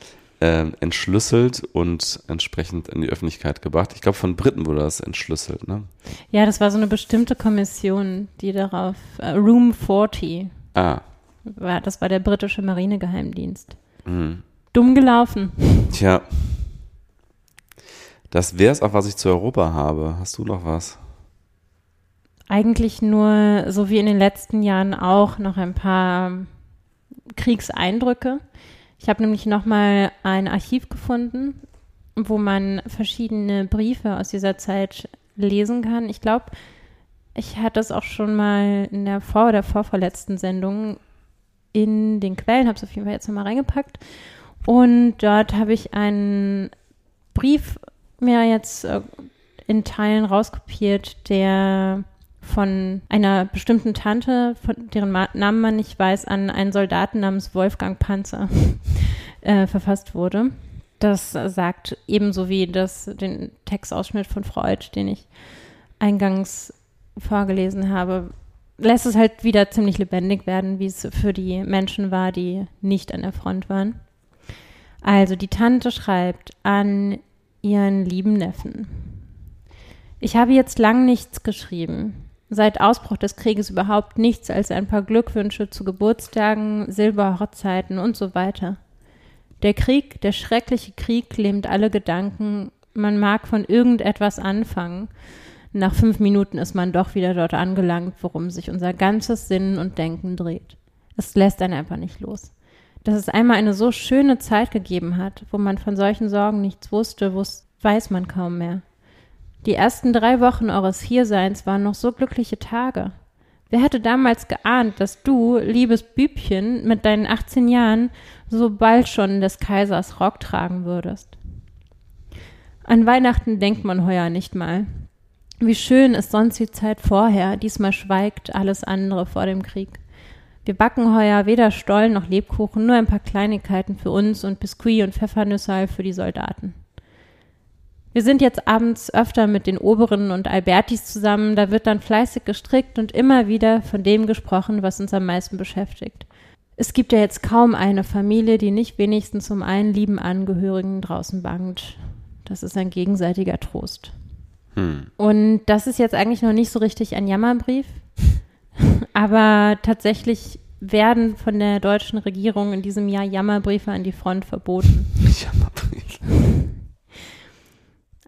ähm, entschlüsselt und entsprechend in die Öffentlichkeit gebracht. Ich glaube, von Briten wurde das entschlüsselt. Ne? Ja, das war so eine bestimmte Kommission, die darauf, äh, Room 40, Ah, war, das war der britische Marinegeheimdienst. mh. Dumm gelaufen. tja. Das wäre es auch, was ich zu Europa habe. Hast du noch was? Eigentlich nur, so wie in den letzten Jahren auch, noch ein paar Kriegseindrücke. Ich habe nämlich nochmal ein Archiv gefunden, wo man verschiedene Briefe aus dieser Zeit lesen kann. Ich glaube, ich hatte es auch schon mal in der vor- oder vorvorletzten Sendung in den Quellen, habe es auf jeden Fall jetzt nochmal reingepackt. Und dort habe ich einen Brief mir jetzt äh, in Teilen rauskopiert, der von einer bestimmten Tante, von deren Namen man nicht weiß, an einen Soldaten namens Wolfgang Panzer äh, verfasst wurde. Das sagt ebenso wie das, den Textausschnitt von Freud, den ich eingangs vorgelesen habe, lässt es halt wieder ziemlich lebendig werden, wie es für die Menschen war, die nicht an der Front waren. Also die Tante schreibt an ihren lieben Neffen. Ich habe jetzt lang nichts geschrieben. Seit Ausbruch des Krieges überhaupt nichts als ein paar Glückwünsche zu Geburtstagen, Silberhochzeiten und so weiter. Der Krieg, der schreckliche Krieg lähmt alle Gedanken, man mag von irgendetwas anfangen. Nach fünf Minuten ist man doch wieder dort angelangt, worum sich unser ganzes Sinnen und Denken dreht. Es lässt einen einfach nicht los. Dass es einmal eine so schöne Zeit gegeben hat, wo man von solchen Sorgen nichts wusste, wus weiß man kaum mehr. Die ersten drei Wochen eures Hierseins waren noch so glückliche Tage. Wer hätte damals geahnt, dass du, liebes Bübchen, mit deinen 18 Jahren so bald schon des Kaisers Rock tragen würdest? An Weihnachten denkt man heuer nicht mal. Wie schön ist sonst die Zeit vorher, diesmal schweigt alles andere vor dem Krieg. Wir backen heuer weder Stollen noch Lebkuchen, nur ein paar Kleinigkeiten für uns und Biskuit und Pfeffernüsse für die Soldaten. Wir sind jetzt abends öfter mit den Oberen und Albertis zusammen, da wird dann fleißig gestrickt und immer wieder von dem gesprochen, was uns am meisten beschäftigt. Es gibt ja jetzt kaum eine Familie, die nicht wenigstens um einen lieben Angehörigen draußen bangt. Das ist ein gegenseitiger Trost. Hm. Und das ist jetzt eigentlich noch nicht so richtig ein Jammerbrief, aber tatsächlich werden von der deutschen Regierung in diesem Jahr Jammerbriefe an die Front verboten. Jammerbriefe.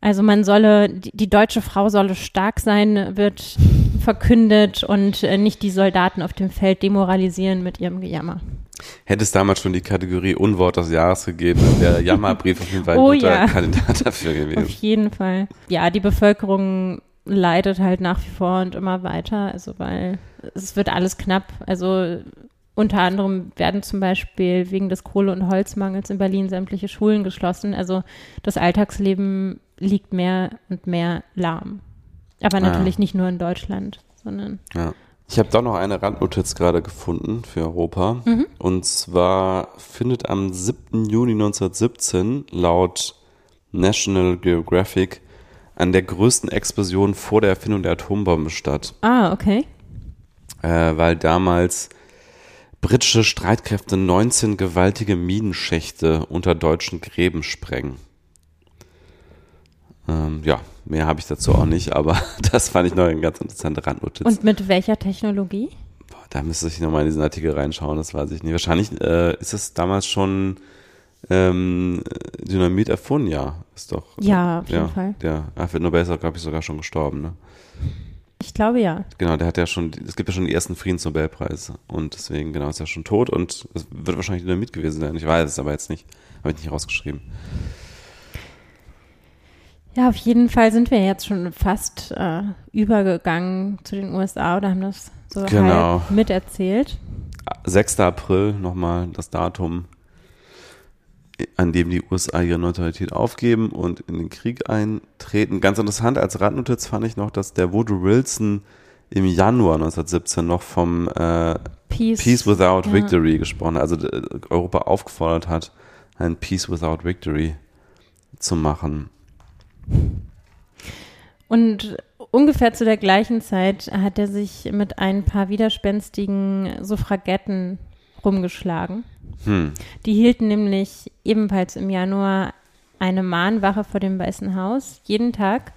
Also man solle, die, die, deutsche Frau solle stark sein, wird verkündet und äh, nicht die Soldaten auf dem Feld demoralisieren mit ihrem Gejammer. Hätte es damals schon die Kategorie Unwort des Jahres gegeben, wäre Jammerbrief auf jeden Fall ein oh, guter ja. Kandidat dafür gewesen. Auf jeden Fall. Ja, die Bevölkerung leidet halt nach wie vor und immer weiter, also weil es wird alles knapp. Also unter anderem werden zum Beispiel wegen des Kohle- und Holzmangels in Berlin sämtliche Schulen geschlossen. Also das Alltagsleben liegt mehr und mehr lahm. Aber natürlich ja. nicht nur in Deutschland, sondern. Ja. Ich habe doch noch eine Randnotiz gerade gefunden für Europa. Mhm. Und zwar findet am 7. Juni 1917 laut National Geographic an der größten Explosion vor der Erfindung der Atombombe statt. Ah, okay. Äh, weil damals britische Streitkräfte 19 gewaltige Minenschächte unter deutschen Gräben sprengen. Ähm, ja, mehr habe ich dazu auch nicht, aber das fand ich noch eine ganz interessante Randnotiz. Und mit welcher Technologie? Boah, da müsste ich nochmal in diesen Artikel reinschauen, das weiß ich nicht. Wahrscheinlich äh, ist es damals schon ähm, Dynamit erfunden, ja. Ist doch. Ja, auf jeden ja, Fall. Der Alfred Nobel ist, glaube ich, sogar schon gestorben, ne? Ich glaube ja. Genau, der hat ja schon, es gibt ja schon die ersten Friedensnobelpreise und deswegen, genau, ist er schon tot und es wird wahrscheinlich Dynamit gewesen sein. Ich weiß es aber jetzt nicht. Habe ich nicht rausgeschrieben. Ja, auf jeden Fall sind wir jetzt schon fast äh, übergegangen zu den USA oder haben das so Genau. halb miterzählt. 6. April nochmal das Datum, an dem die USA ihre Neutralität aufgeben und in den Krieg eintreten. Ganz interessant als Randnotiz fand ich noch, dass der Woodrow Wilson im Januar 1917 noch vom äh, Peace, Peace Without ja. Victory gesprochen hat, also äh, Europa aufgefordert hat, ein Peace Without Victory zu machen. Und ungefähr zu der gleichen Zeit hat er sich mit ein paar widerspenstigen Suffragetten rumgeschlagen. Hm. Die hielten nämlich ebenfalls im Januar eine Mahnwache vor dem Weißen Haus, jeden Tag.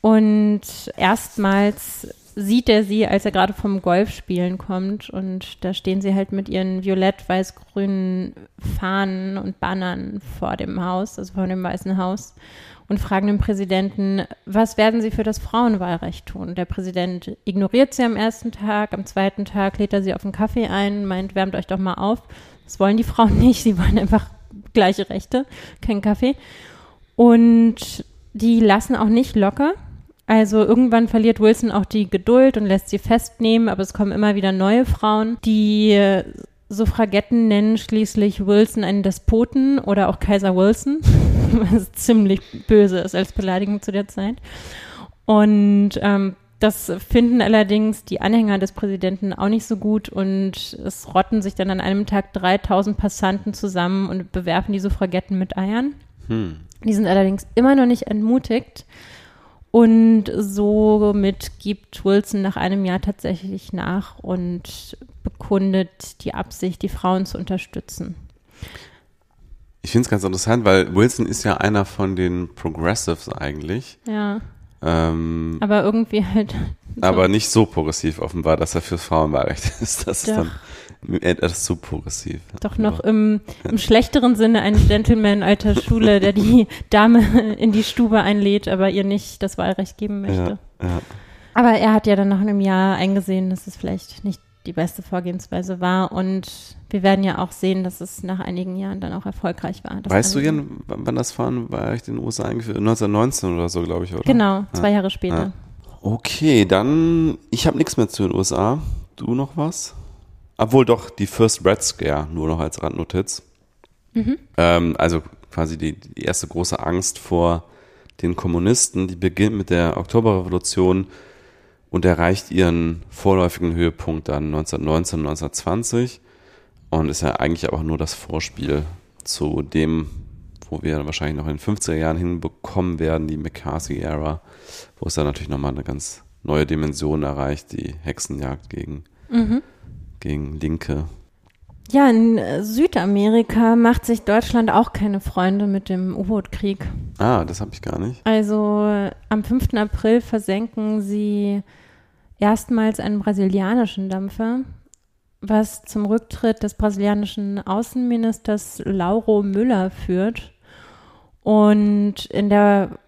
Und erstmals sieht er sie, als er gerade vom Golfspielen kommt. Und da stehen sie halt mit ihren violett-weiß-grünen Fahnen und Bannern vor dem Haus, also vor dem Weißen Haus und fragen den Präsidenten, was werden Sie für das Frauenwahlrecht tun? Der Präsident ignoriert sie am ersten Tag, am zweiten Tag lädt er sie auf einen Kaffee ein, meint, wärmt euch doch mal auf. Das wollen die Frauen nicht, sie wollen einfach gleiche Rechte, kein Kaffee. Und die lassen auch nicht locker. Also irgendwann verliert Wilson auch die Geduld und lässt sie festnehmen, aber es kommen immer wieder neue Frauen. Die Suffragetten nennen schließlich Wilson einen Despoten oder auch Kaiser Wilson, was ziemlich böse ist als Beleidigung zu der Zeit. Und ähm, das finden allerdings die Anhänger des Präsidenten auch nicht so gut und es rotten sich dann an einem Tag 3000 Passanten zusammen und bewerfen die Suffragetten mit Eiern. Hm. Die sind allerdings immer noch nicht entmutigt und somit gibt Wilson nach einem Jahr tatsächlich nach und bekundet die Absicht, die Frauen zu unterstützen. Ich finde es ganz interessant, weil Wilson ist ja einer von den Progressives eigentlich. Ja. Ähm, aber irgendwie halt. So. Aber nicht so progressiv offenbar, dass er fürs Frauenwahlrecht ist. Das Doch. ist dann etwas zu progressiv. Doch noch im, im schlechteren Sinne ein Gentleman alter Schule, der die Dame in die Stube einlädt, aber ihr nicht das Wahlrecht geben möchte. Ja, ja. Aber er hat ja dann nach einem Jahr eingesehen, dass es vielleicht nicht die beste Vorgehensweise war. Und wir werden ja auch sehen, dass es nach einigen Jahren dann auch erfolgreich war. Weißt du, Jan, wann das Fahren war ich in den USA eingeführt? 1919 oder so, glaube ich, oder? Genau, zwei ja. Jahre später. Ja. Okay, dann, ich habe nichts mehr zu den USA. Du noch was? Obwohl doch, die First Red Scare, nur noch als Randnotiz. Mhm. Ähm, also quasi die, die erste große Angst vor den Kommunisten, die beginnt mit der Oktoberrevolution und erreicht ihren vorläufigen Höhepunkt dann 1919, 1920 und ist ja eigentlich auch nur das Vorspiel zu dem, wo wir wahrscheinlich noch in den 50er Jahren hinbekommen werden, die McCarthy-Ära, wo es dann natürlich nochmal eine ganz neue Dimension erreicht, die Hexenjagd gegen, mhm. gegen Linke. Ja, in Südamerika macht sich Deutschland auch keine Freunde mit dem U-Boot-Krieg. Ah, das habe ich gar nicht. Also am 5. April versenken sie erstmals einen brasilianischen Dampfer, was zum Rücktritt des brasilianischen Außenministers Lauro Müller führt. Und in der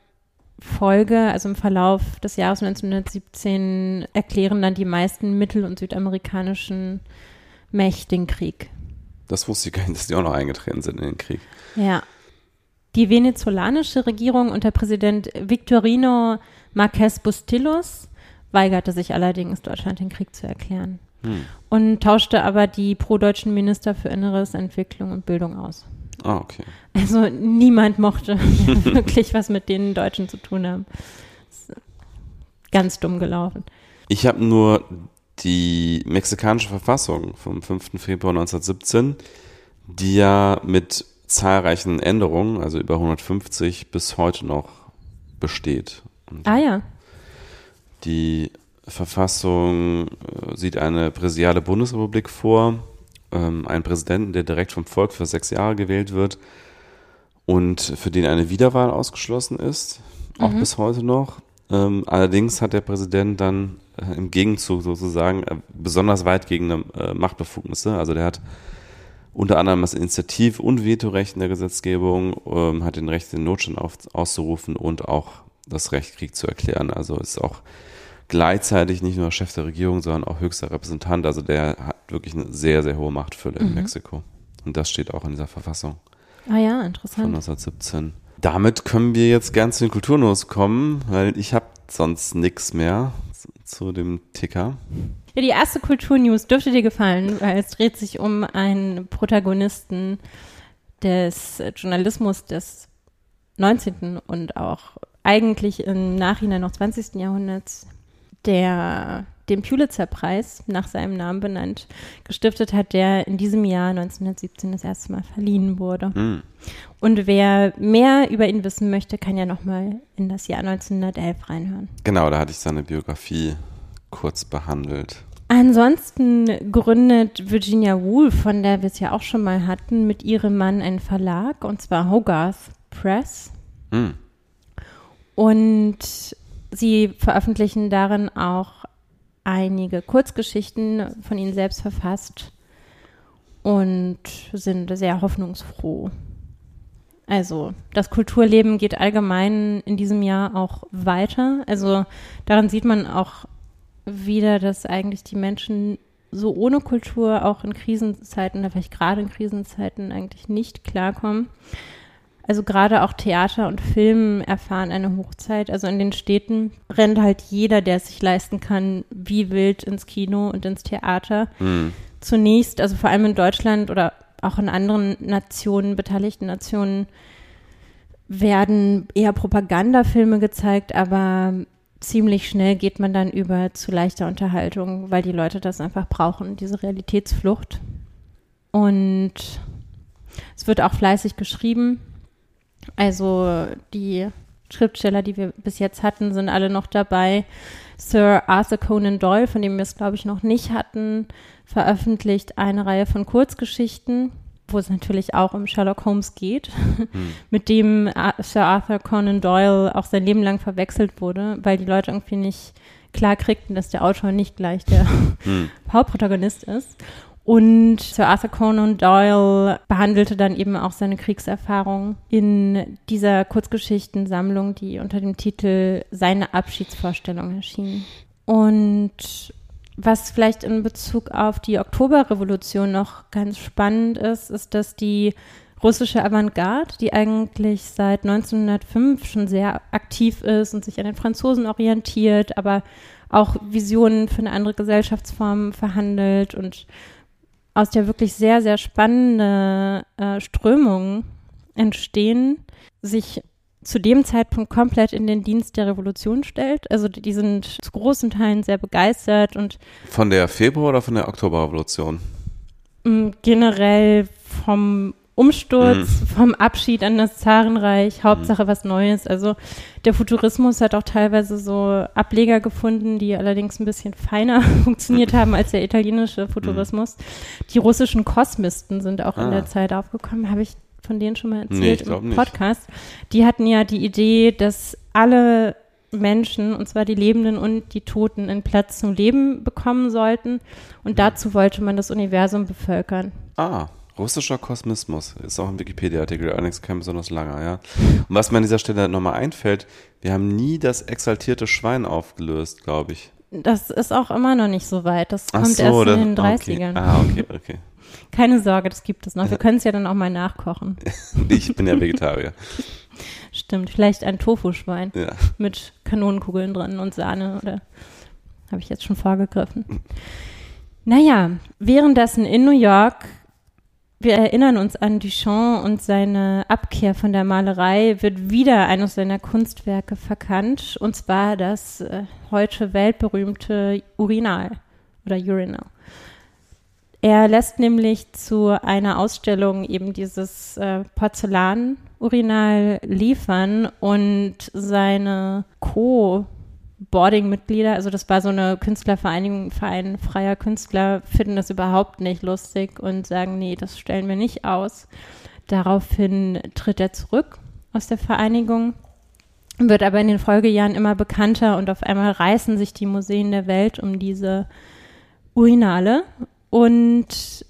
Folge, also im Verlauf des Jahres 1917, erklären dann die meisten mittel- und südamerikanischen Mächte den Krieg. Das wusste ich gar nicht, dass die auch noch eingetreten sind in den Krieg. Ja. Die venezolanische Regierung unter Präsident Victorino Marquez Bustillos weigerte sich allerdings, Deutschland den Krieg zu erklären hm. und tauschte aber die pro-deutschen Minister für Inneres, Entwicklung und Bildung aus. Ah, okay. Also niemand mochte wirklich was mit den Deutschen zu tun haben. Ganz dumm gelaufen. Ich habe nur die mexikanische Verfassung vom 5. Februar 1917, die ja mit zahlreichen Änderungen, also über 150 bis heute noch besteht. Und ah ja. Die Verfassung äh, sieht eine präsidiale Bundesrepublik vor, ähm, einen Präsidenten, der direkt vom Volk für sechs Jahre gewählt wird und für den eine Wiederwahl ausgeschlossen ist, auch mhm. bis heute noch. Ähm, allerdings hat der Präsident dann äh, im Gegenzug sozusagen äh, besonders weitgehende Machtbefugnisse. Also der hat unter anderem das Initiativ- und Vetorecht in der Gesetzgebung, ähm, hat den Recht, den Notstand auszurufen und auch das Recht, Krieg zu erklären. Also ist auch gleichzeitig nicht nur Chef der Regierung, sondern auch höchster Repräsentant. Also der hat wirklich eine sehr, sehr hohe Machtfülle mhm. in Mexiko. Und das steht auch in dieser Verfassung. Ah ja, interessant. Von 1917. Damit können wir jetzt gern zu den Kulturnos kommen, weil ich habe sonst nichts mehr zu, zu dem Ticker. Ja, die erste Kulturnews dürfte dir gefallen, weil es dreht sich um einen Protagonisten des Journalismus des 19. und auch eigentlich im Nachhinein noch 20. Jahrhunderts, der den Pulitzer-Preis nach seinem Namen benannt gestiftet hat, der in diesem Jahr 1917 das erste Mal verliehen wurde. Mhm. Und wer mehr über ihn wissen möchte, kann ja nochmal in das Jahr 1911 reinhören. Genau, da hatte ich seine Biografie kurz behandelt. Ansonsten gründet Virginia Woolf, von der wir es ja auch schon mal hatten, mit ihrem Mann einen Verlag, und zwar Hogarth Press. Mhm. Und sie veröffentlichen darin auch einige Kurzgeschichten von ihnen selbst verfasst und sind sehr hoffnungsfroh. Also das Kulturleben geht allgemein in diesem Jahr auch weiter. Also daran sieht man auch wieder, dass eigentlich die Menschen so ohne Kultur auch in Krisenzeiten vielleicht gerade in Krisenzeiten eigentlich nicht klarkommen. Also gerade auch Theater und Film erfahren eine Hochzeit. Also in den Städten rennt halt jeder, der es sich leisten kann, wie wild ins Kino und ins Theater. Hm. Zunächst, also vor allem in Deutschland oder auch in anderen Nationen, beteiligten Nationen, werden eher Propagandafilme gezeigt, aber ziemlich schnell geht man dann über zu leichter Unterhaltung, weil die Leute das einfach brauchen, diese Realitätsflucht. Und es wird auch fleißig geschrieben. Also die Schriftsteller, die wir bis jetzt hatten, sind alle noch dabei. Sir Arthur Conan Doyle, von dem wir es, glaube ich, noch nicht hatten, veröffentlicht eine Reihe von Kurzgeschichten, wo es natürlich auch um Sherlock Holmes geht, mit dem Sir Arthur Conan Doyle auch sein Leben lang verwechselt wurde, weil die Leute irgendwie nicht klar kriegten, dass der Autor nicht gleich der Hauptprotagonist ist. Und Sir Arthur Conan Doyle behandelte dann eben auch seine Kriegserfahrung in dieser Kurzgeschichtensammlung, die unter dem Titel Seine Abschiedsvorstellung erschien. Und was vielleicht in Bezug auf die Oktoberrevolution noch ganz spannend ist, ist, dass die russische Avantgarde, die eigentlich seit 1905 schon sehr aktiv ist und sich an den Franzosen orientiert, aber auch Visionen für eine andere Gesellschaftsform verhandelt und aus der wirklich sehr, sehr spannende äh, Strömung entstehen, sich zu dem Zeitpunkt komplett in den Dienst der Revolution stellt. Also die sind zu großen Teilen sehr begeistert und Von der Februar- oder von der Oktoberrevolution? mh, generell vom Umsturz, vom Abschied an das Zarenreich, Hauptsache was Neues. Also der Futurismus hat auch teilweise so Ableger gefunden, die allerdings ein bisschen feiner funktioniert haben als der italienische Futurismus. Die russischen Kosmisten sind auch in Ah. der Zeit aufgekommen. Habe ich von denen schon mal Nee, erzählt ich glaub im nicht. Podcast. Die hatten ja die Idee, dass alle Menschen, und zwar die Lebenden und die Toten, einen Platz zum Leben bekommen sollten. Und dazu wollte man das Universum bevölkern. Ah, russischer Kosmismus. Ist auch ein Wikipedia-Artikel, allerdings kein besonders langer, ja. Und was mir an dieser Stelle nochmal einfällt, wir haben nie das exaltierte Schwein aufgelöst, glaube ich. Das ist auch immer noch nicht so weit. Das Ach kommt so, erst das- in den okay. 30ern. Ah, okay, okay. Keine Sorge, das gibt es noch. Wir können es ja dann auch mal nachkochen. Ich bin ja Vegetarier. Stimmt, vielleicht ein Tofu-Schwein Ja. mit Kanonenkugeln drin und Sahne oder habe ich jetzt schon vorgegriffen. Naja, währenddessen in New York, wir erinnern uns an Duchamp und seine Abkehr von der Malerei, wird wieder eines seiner Kunstwerke verkannt, und zwar das äh, heute weltberühmte Urinal oder Urinal. Er lässt nämlich zu einer Ausstellung eben dieses äh, Porzellan-Urinal liefern und seine Co-Boarding-Mitglieder, also das war so eine Künstlervereinigung, Verein freier Künstler, finden das überhaupt nicht lustig und sagen, nee, das stellen wir nicht aus. Daraufhin tritt er zurück aus der Vereinigung, wird aber in den Folgejahren immer bekannter und auf einmal reißen sich die Museen der Welt um diese Urinale und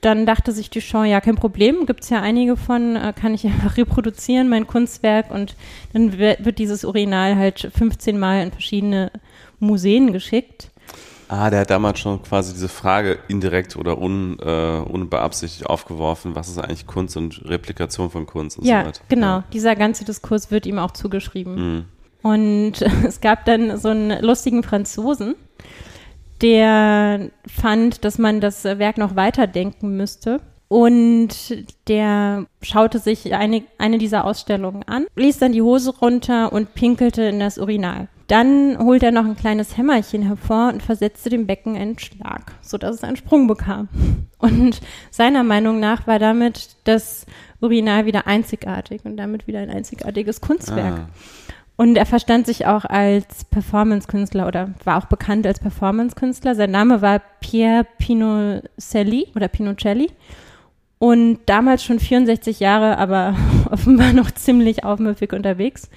dann dachte sich Duchamp, ja, kein Problem, gibt es ja einige von, äh, kann ich einfach reproduzieren, mein Kunstwerk. Und dann wird, dieses Urinal halt 15 Mal in verschiedene Museen geschickt. Ah, der hat damals schon quasi diese Frage indirekt oder un, äh, unbeabsichtigt aufgeworfen, was ist eigentlich Kunst und Replikation von Kunst und so Ja, weiter. genau. Dieser ganze Diskurs wird ihm auch zugeschrieben. Mhm. Und es gab dann so einen lustigen Franzosen, der fand, dass man das Werk noch weiterdenken müsste. Und der schaute sich eine, eine dieser Ausstellungen an, ließ dann die Hose runter und pinkelte in das Urinal. Dann holte er noch ein kleines Hämmerchen hervor und versetzte dem Becken einen Schlag, sodass es einen Sprung bekam. Und seiner Meinung nach war damit das Urinal wieder einzigartig und damit wieder ein einzigartiges Kunstwerk. Ah. Und er verstand sich auch als Performance-Künstler oder war auch bekannt als Performance-Künstler. Sein Name war Pier Pinocelli oder Pinocelli. Und damals schon 64 Jahre, aber offenbar noch ziemlich aufmüffig unterwegs.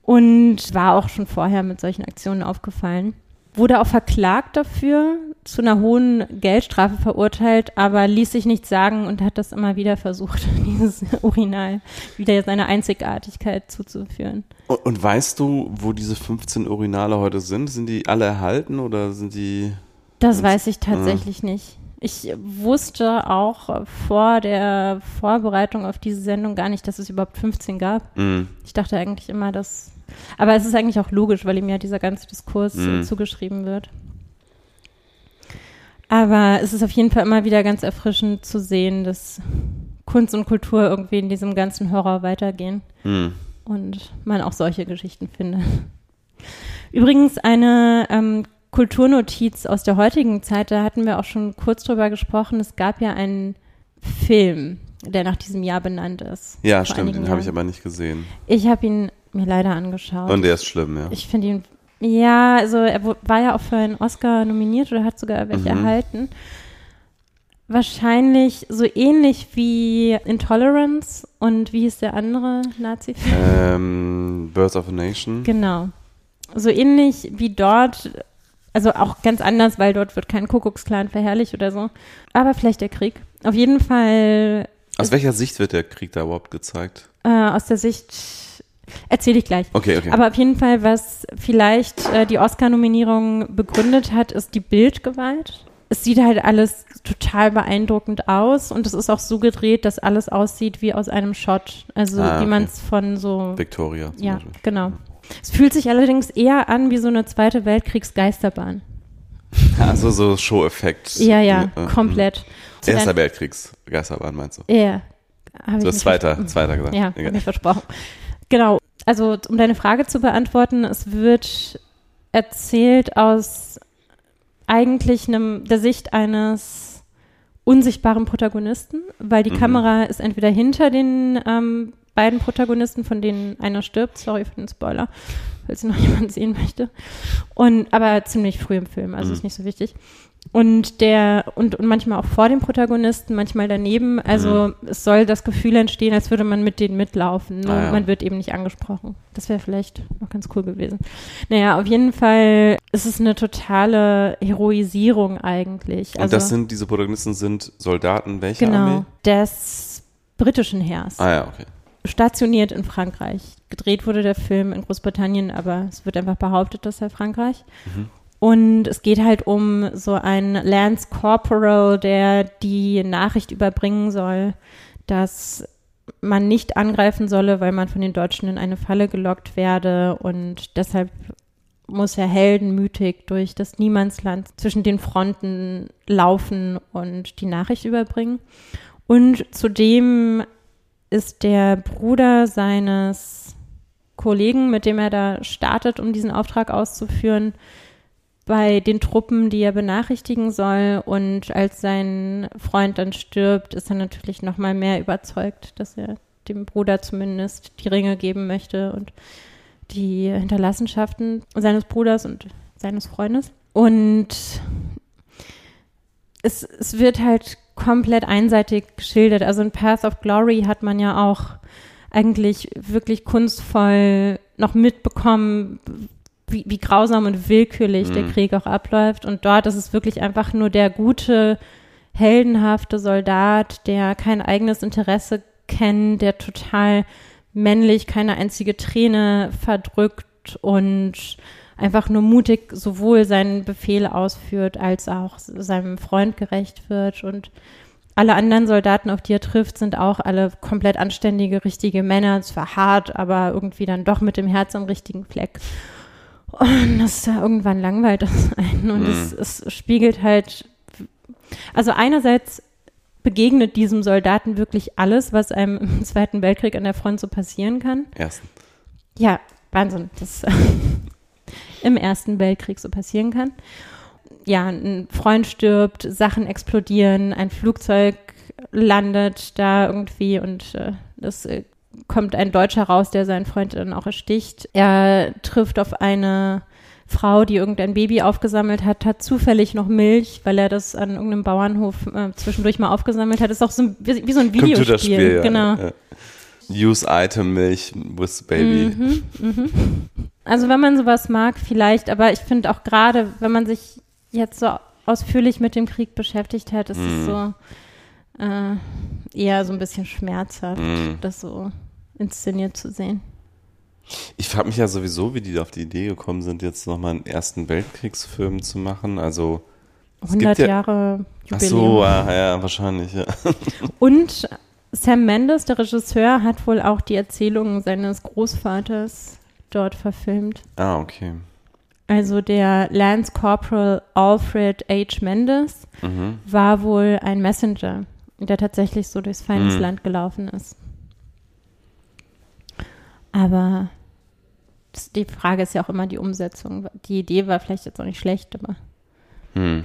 Und war auch schon vorher mit solchen Aktionen aufgefallen. Wurde auch verklagt dafür, zu einer hohen Geldstrafe verurteilt, aber ließ sich nichts sagen und hat das immer wieder versucht, dieses Urinal wieder seine Einzigartigkeit zuzuführen. Und, und weißt du, wo diese 15 Urinale heute sind? Sind die alle erhalten oder sind die. Das weiß ich tatsächlich nicht. Ich wusste auch vor der Vorbereitung auf diese Sendung gar nicht, dass es überhaupt 15 gab. Mhm. Ich dachte eigentlich immer, dass. Aber es ist eigentlich auch logisch, weil ihm ja dieser ganze Diskurs Mhm. zugeschrieben wird. Aber es ist auf jeden Fall immer wieder ganz erfrischend zu sehen, dass Kunst und Kultur irgendwie in diesem ganzen Horror weitergehen Mhm. und man auch solche Geschichten findet. Übrigens eine ähm, Kulturnotiz aus der heutigen Zeit, da hatten wir auch schon kurz drüber gesprochen. Es gab ja einen Film, der nach diesem Jahr benannt ist. Ja, stimmt, den habe ich aber nicht gesehen. Ich habe ihn mir leider angeschaut. Und der ist schlimm, ja. Ich finde ihn, ja, also er war ja auch für einen Oscar nominiert oder hat sogar welche Mhm. erhalten. Wahrscheinlich so ähnlich wie Intolerance und wie hieß der andere Nazi-Film? ähm, Birth of a Nation. Genau. So ähnlich wie dort, also auch ganz anders, weil dort wird kein Kuckucksklan verherrlicht oder so. Aber vielleicht der Krieg. Auf jeden Fall Aus welcher Sicht wird der Krieg da überhaupt gezeigt? äh, aus der Sicht, erzähle ich gleich. Okay, okay. Aber auf jeden Fall, was vielleicht äh, die Oscar-Nominierung begründet hat, ist die Bildgewalt. Es sieht halt alles total beeindruckend aus und es ist auch so gedreht, dass alles aussieht wie aus einem Shot. Also Ah, wie okay. man es von so Victoria Ja, Beispiel. genau. Es fühlt sich allerdings eher an wie so eine Zweite Weltkriegsgeisterbahn. Also so Show-Effekt. Ja, ja, Äh, komplett. Zu Erster dein- Weltkriegs Geisterbahn meinst du? Ja. Ich Du hast zweiter, zweiter gesagt. Ja, Egal. habe ich versprochen. Genau. Also, um deine Frage zu beantworten, es wird erzählt aus eigentlich einem, der Sicht eines unsichtbaren Protagonisten, weil die Mhm. Kamera ist entweder hinter den ähm, beiden Protagonisten, von denen einer stirbt, sorry für den Spoiler, falls noch jemand sehen möchte. Und aber ziemlich früh im Film, also Mhm. ist nicht so wichtig. Und der, und, und manchmal auch vor dem Protagonisten, manchmal daneben. Also es soll das Gefühl entstehen, als würde man mit denen mitlaufen. Nur Ah, ja. man wird eben nicht angesprochen. Das wäre vielleicht noch ganz cool gewesen. Naja, auf jeden Fall ist es eine totale Heroisierung eigentlich. Und Also, das sind, diese Protagonisten sind Soldaten welcher genau Armee? des britischen Heers Ah ja, okay. stationiert in Frankreich. Gedreht wurde der Film in Großbritannien, aber es wird einfach behauptet, dass er Frankreich. Und es geht halt um so einen Lance Corporal, der die Nachricht überbringen soll, dass man nicht angreifen solle, weil man von den Deutschen in eine Falle gelockt werde und deshalb muss er heldenmütig durch das Niemandsland zwischen den Fronten laufen und die Nachricht überbringen. Und zudem ist der Bruder seines Kollegen, mit dem er da startet, um diesen Auftrag auszuführen, bei den Truppen, die er benachrichtigen soll. Und als sein Freund dann stirbt, ist er natürlich noch mal mehr überzeugt, dass er dem Bruder zumindest die Ringe geben möchte und die Hinterlassenschaften seines Bruders und seines Freundes. Und es, es wird halt komplett einseitig geschildert. Also in Path of Glory hat man ja auch eigentlich wirklich kunstvoll noch mitbekommen, wie, wie grausam und willkürlich der Mhm. Krieg auch abläuft. Und dort ist es wirklich einfach nur der gute, heldenhafte Soldat, der kein eigenes Interesse kennt, der total männlich keine einzige Träne verdrückt und einfach nur mutig sowohl seinen Befehl ausführt, als auch seinem Freund gerecht wird. Und alle anderen Soldaten, auf die er trifft, sind auch alle komplett anständige, richtige Männer, zwar hart, aber irgendwie dann doch mit dem Herz am richtigen Fleck. Und das ist ja irgendwann langweilt das einen. Und es, es spiegelt halt, also einerseits begegnet diesem Soldaten wirklich alles, was einem im Zweiten Weltkrieg an der Front so passieren kann. Ersten. Ja, Wahnsinn, das im Ersten Weltkrieg so passieren kann. Ja, ein Freund stirbt, Sachen explodieren, ein Flugzeug landet da irgendwie und äh, es äh, kommt ein Deutscher raus, der seinen Freund dann auch ersticht. Er trifft auf eine Frau, die irgendein Baby aufgesammelt hat, hat zufällig noch Milch, weil er das an irgendeinem Bauernhof äh, zwischendurch mal aufgesammelt hat. Ist auch so ein, wie, wie so ein Videospiel. Ja. genau. Ja. Use Item Milch with Baby. Mhm. Also wenn man sowas mag, vielleicht, aber ich finde auch gerade, wenn man sich jetzt so ausführlich mit dem Krieg beschäftigt hat, ist es so äh, eher so ein bisschen schmerzhaft, Mhm. das so inszeniert zu sehen. Ich frage mich ja sowieso, wie die auf die Idee gekommen sind, jetzt nochmal einen Ersten Weltkriegsfilm zu machen. Also Es gibt 100 ja- Jahre Ach Jubiläum. so, ah, ja, wahrscheinlich, ja. Und Sam Mendes, der Regisseur, hat wohl auch die Erzählungen seines Großvaters dort verfilmt. Ah, okay. Also der Lance Corporal Alfred H. Mendes Mhm. war wohl ein Messenger, der tatsächlich so durchs Feindesland Mhm. gelaufen ist. Aber das, die Frage ist ja auch immer die Umsetzung. Die Idee war vielleicht jetzt auch nicht schlecht, aber. Hm.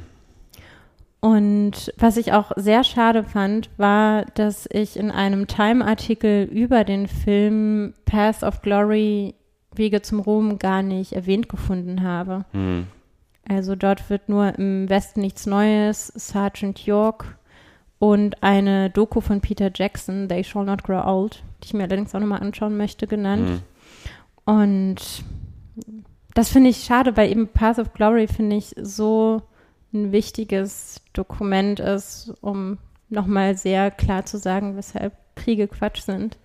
Und was ich auch sehr schade fand, war, dass ich in einem Time-Artikel über den Film Path of Glory Wege zum Ruhm gar nicht erwähnt gefunden habe. Hm. Also dort wird nur im Westen nichts Neues, Sergeant York und eine Doku von Peter Jackson, They Shall Not Grow Old, die ich mir allerdings auch nochmal anschauen möchte, genannt. Hm. Und das finde ich schade, weil eben Path of Glory, finde ich, so ein wichtiges Dokument ist, um nochmal sehr klar zu sagen, weshalb Kriege Quatsch sind.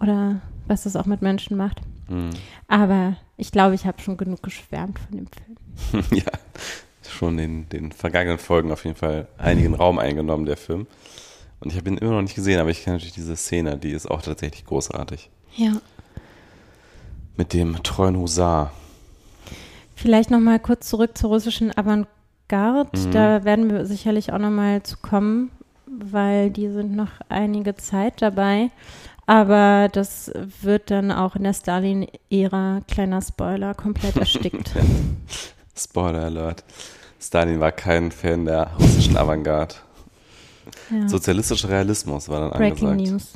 Oder was das auch mit Menschen macht. Hm. Aber ich glaube, ich habe schon genug geschwärmt von dem Film. ja, schon in den vergangenen Folgen auf jeden Fall einigen Raum eingenommen, der Film. Und ich habe ihn immer noch nicht gesehen, aber ich kenne natürlich diese Szene, die ist auch tatsächlich großartig. Ja. Mit dem treuen Husar. Vielleicht nochmal kurz zurück zur russischen Avantgarde. Mhm. Da werden wir sicherlich auch nochmal zu kommen, weil die sind noch einige Zeit dabei. Aber das wird dann auch in der Stalin-Ära, kleiner Spoiler, komplett erstickt. Spoiler Alert. Stalin war kein Fan der russischen Avantgarde. Ja. Sozialistischer Realismus war dann Breaking angesagt. News.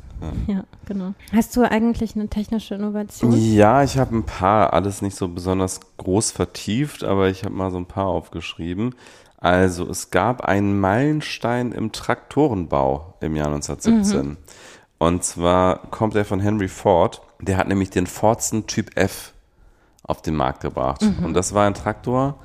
Ja. genau. Hast du eigentlich eine technische Innovation? Ja, ich habe ein paar, alles nicht so besonders groß vertieft, aber ich habe mal so ein paar aufgeschrieben. Also es gab einen Meilenstein im Traktorenbau im Jahr 1917. Und zwar kommt er von Henry Ford. Der hat nämlich den Fordson Typ F auf den Markt gebracht. Und das war ein Traktor,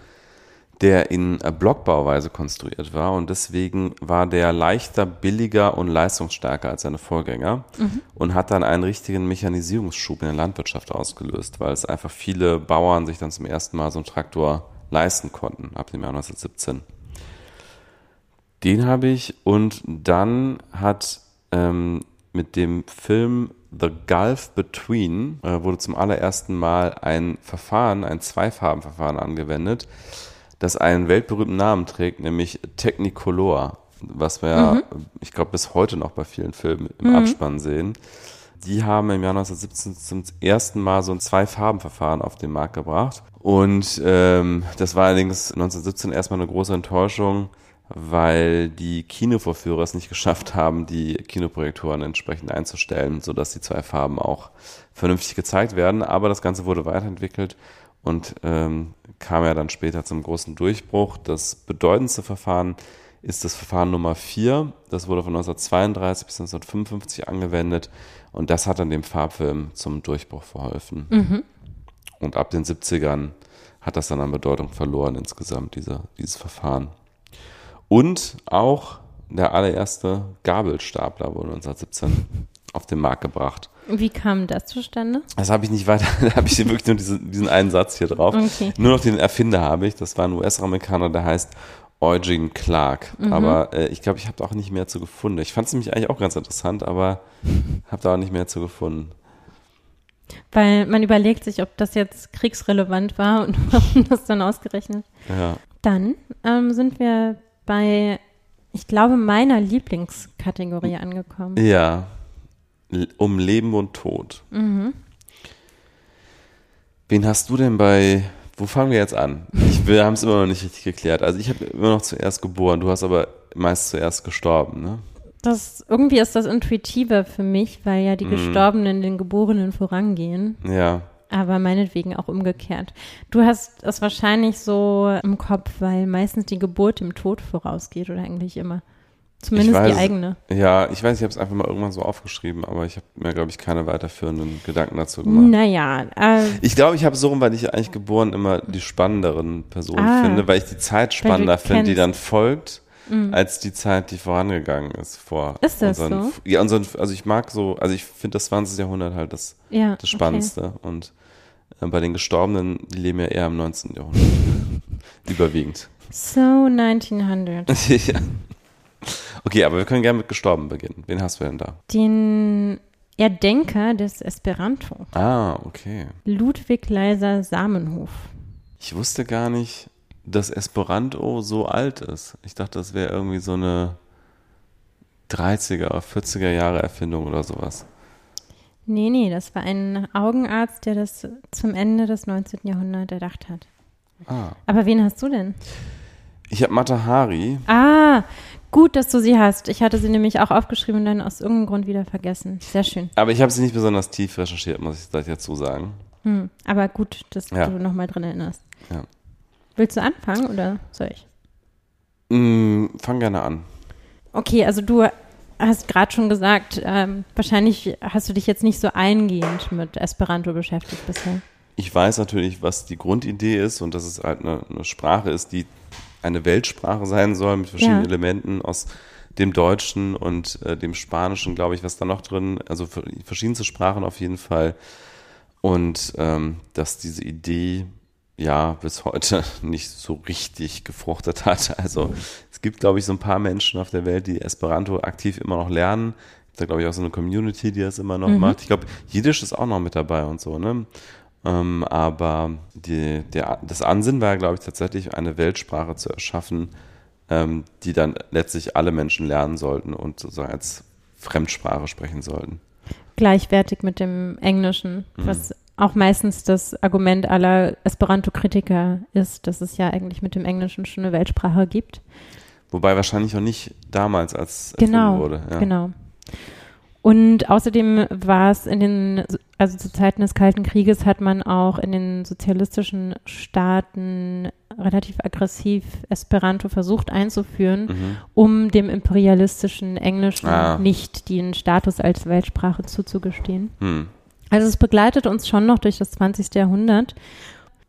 der in äh, Blockbauweise konstruiert war und deswegen war der leichter, billiger und leistungsstärker als seine Vorgänger und hat dann einen richtigen Mechanisierungsschub in der Landwirtschaft ausgelöst, weil es einfach viele Bauern sich dann zum ersten Mal so einen Traktor leisten konnten ab dem Jahr 1917. Den habe ich und dann hat ähm, mit dem Film The Gulf Between äh, wurde zum allerersten Mal ein Verfahren, ein Zweifarbenverfahren angewendet, das einen weltberühmten Namen trägt, nämlich Technicolor, was wir, ich glaube, bis heute noch bei vielen Filmen im Abspann sehen. Die haben im Jahr 1917 zum ersten Mal so ein Zwei-Farben-Verfahren auf den Markt gebracht. Und ähm, das war allerdings 1917 erstmal eine große Enttäuschung, weil die Kinovorführer es nicht geschafft haben, die Kinoprojektoren entsprechend einzustellen, sodass die zwei Farben auch vernünftig gezeigt werden. Aber das Ganze wurde weiterentwickelt und ähm, kam ja dann später zum großen Durchbruch. Das bedeutendste Verfahren ist das Verfahren Nummer 4. Das wurde von 1932 bis 1955 angewendet und das hat dann dem Farbfilm zum Durchbruch verholfen. Und ab den 70ern hat das dann an Bedeutung verloren insgesamt, diese, dieses Verfahren. Und auch der allererste Gabelstapler wurde 1917 auf den Markt gebracht. Wie kam das zustande? Das habe ich nicht weiter, da habe ich wirklich nur diese, diesen einen Satz hier drauf. Okay. Nur noch den Erfinder habe ich. Das war ein US-Amerikaner, der heißt Eugene Clark. Aber äh, ich glaube, ich habe da auch nicht mehr zu gefunden. Ich fand es nämlich eigentlich auch ganz interessant, aber habe da auch nicht mehr zu gefunden. Weil man überlegt sich, ob das jetzt kriegsrelevant war und warum das dann ausgerechnet. Ja. Dann ähm, sind wir bei, ich glaube, meiner Lieblingskategorie angekommen. Ja. Um Leben und Tod. Wen hast du denn bei, wo fangen wir jetzt an? Ich, wir haben es immer noch nicht richtig geklärt. Also ich habe immer noch zuerst geboren, du hast aber meist zuerst gestorben, ne? Das, irgendwie ist das intuitiver für mich, weil ja die Mhm. Gestorbenen den Geborenen vorangehen. Ja. Aber meinetwegen auch umgekehrt. Du hast es wahrscheinlich so im Kopf, weil meistens die Geburt dem Tod vorausgeht oder eigentlich immer. Zumindest weiß die eigene. Ja, ich weiß, ich habe es einfach mal irgendwann so aufgeschrieben, aber ich habe mir, glaube ich, keine weiterführenden Gedanken dazu gemacht. Naja, äh, Ich glaube, ich habe so rum, weil ich eigentlich geboren immer die spannenderen Personen Ah. finde, weil ich die Zeit spannender finde, die dann folgt, als die Zeit, die vorangegangen ist vor Ist das unseren, so? Ja, unseren, also ich mag so, also ich finde das 20. Jahrhundert halt das, ja. das Spannendste und äh, bei den Gestorbenen, die leben ja eher im 19. Jahrhundert. überwiegend. So 1900. ja. Okay, aber wir können gerne mit gestorben beginnen. Wen hast du denn da? Den Erdenker des Esperanto, Ah, okay. Ludwig Leiser Samenhof. Ich wusste gar nicht, dass Esperanto so alt ist. Ich dachte, das wäre irgendwie so eine 30er, 40er Jahre Erfindung oder sowas. Nee, nee, das war ein Augenarzt, der das zum Ende des 19. Jahrhunderts erdacht hat. Ah. Aber wen hast du denn? Ich habe Matahari. Ah, gut, dass du sie hast. Ich hatte sie nämlich auch aufgeschrieben und dann aus irgendeinem Grund wieder vergessen. Sehr schön. Aber ich habe sie nicht besonders tief recherchiert, muss ich dazu sagen. Hm, aber gut, dass Ja. du nochmal drin erinnerst. Ja. Willst du anfangen oder soll ich? Mm, fang gerne an. Okay, also du hast gerade schon gesagt, ähm, wahrscheinlich hast du dich jetzt nicht so eingehend mit Esperanto beschäftigt bisher. Ich weiß natürlich, was die Grundidee ist und dass es halt eine, eine Sprache ist, die eine Weltsprache sein soll mit verschiedenen Ja. Elementen aus dem Deutschen und äh, dem Spanischen, glaube ich, was da noch drin, also verschiedenste Sprachen auf jeden Fall. Und ähm, dass diese Idee ja bis heute nicht so richtig gefruchtet hat. Also es gibt, glaube ich, so ein paar Menschen auf der Welt, die Esperanto aktiv immer noch lernen. Da glaube ich auch so eine Community, die das immer noch macht. Ich glaube, Jiddisch ist auch noch mit dabei und so, ne? Ähm, aber die, der, das Ansinnen war, glaube ich, tatsächlich eine Weltsprache zu erschaffen, ähm, die dann letztlich alle Menschen lernen sollten und sozusagen als Fremdsprache sprechen sollten. Gleichwertig mit dem Englischen, Mhm. was auch meistens das Argument aller Esperanto-Kritiker ist, dass es ja eigentlich mit dem Englischen schon eine Weltsprache gibt. Wobei wahrscheinlich noch nicht damals, als erfunden Genau, wurde. Ja. genau. Und außerdem war es in den, also zu Zeiten des Kalten Krieges hat man auch in den sozialistischen Staaten relativ aggressiv Esperanto versucht einzuführen, um dem imperialistischen Englischen Mhm. Ah. nicht den Status als Weltsprache zuzugestehen. Hm. Also es begleitet uns schon noch durch das 20. Jahrhundert.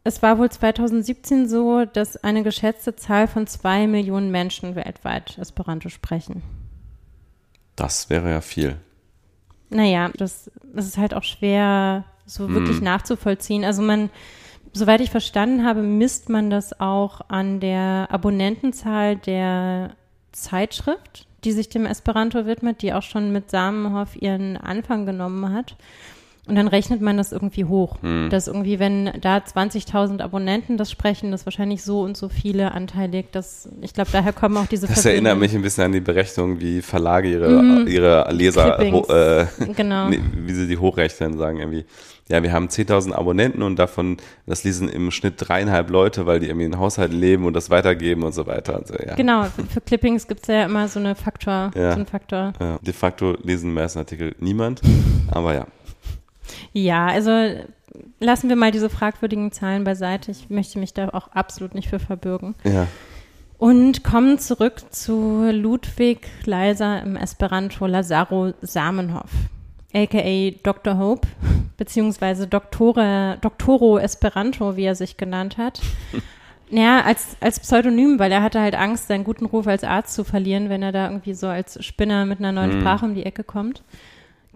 Es war wohl 2017 so, dass eine geschätzte Zahl von zwei Millionen Menschen weltweit Esperanto sprechen. Das wäre ja viel. Naja, das, das ist halt auch schwer so wirklich Mhm. nachzuvollziehen. Also man, soweit ich verstanden habe, misst man das auch an der Abonnentenzahl der Zeitschrift, die sich dem Esperanto widmet, die auch schon mit Samenhof ihren Anfang genommen hat. Und dann rechnet man das irgendwie hoch. Mhm. Dass irgendwie, wenn da 20.000 Abonnenten das sprechen, das wahrscheinlich so und so viele anteilig. Das, ich glaube, daher kommen auch diese Das erinnert mich ein bisschen an die Berechnung, wie Verlage ihre, ihre Leser, äh, Genau. wie sie die hochrechnen, sagen irgendwie, ja, wir haben 10.000 Abonnenten und davon, das lesen im Schnitt dreieinhalb Leute, weil die irgendwie in Haushalten leben und das weitergeben und so weiter. Und so, ja. Genau, für, für Clippings gibt es ja immer so eine Faktor, Ja. so einen Faktor. Ja, de facto lesen im ersten Artikel niemand, aber ja. Ja, also lassen wir mal diese fragwürdigen Zahlen beiseite. Ich möchte mich da auch absolut nicht für verbürgen. Ja. Und kommen zurück zu Ludwig Leiser im Esperanto Lazaro Samenhof, aka Dr. Hope, beziehungsweise Doktore, Doktoro Esperanto, wie er sich genannt hat. Ja, als, als Pseudonym, weil er hatte halt Angst, seinen guten Ruf als Arzt zu verlieren, wenn er da irgendwie so als Spinner mit einer neuen Sprache um die Ecke kommt.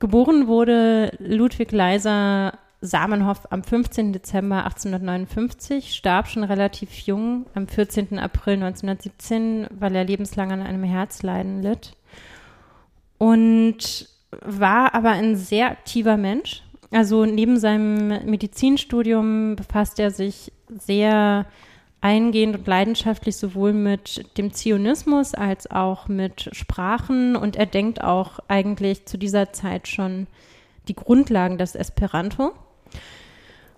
Geboren wurde Ludwig Leiser Samenhof am 15. Dezember 1859, starb schon relativ jung am 14. April 1917, weil er lebenslang an einem Herzleiden litt. Und war aber ein sehr aktiver Mensch. Also neben seinem Medizinstudium befasst er sich sehr eingehend und leidenschaftlich sowohl mit dem Zionismus als auch mit Sprachen und er denkt auch eigentlich zu dieser Zeit schon die Grundlagen des Esperanto.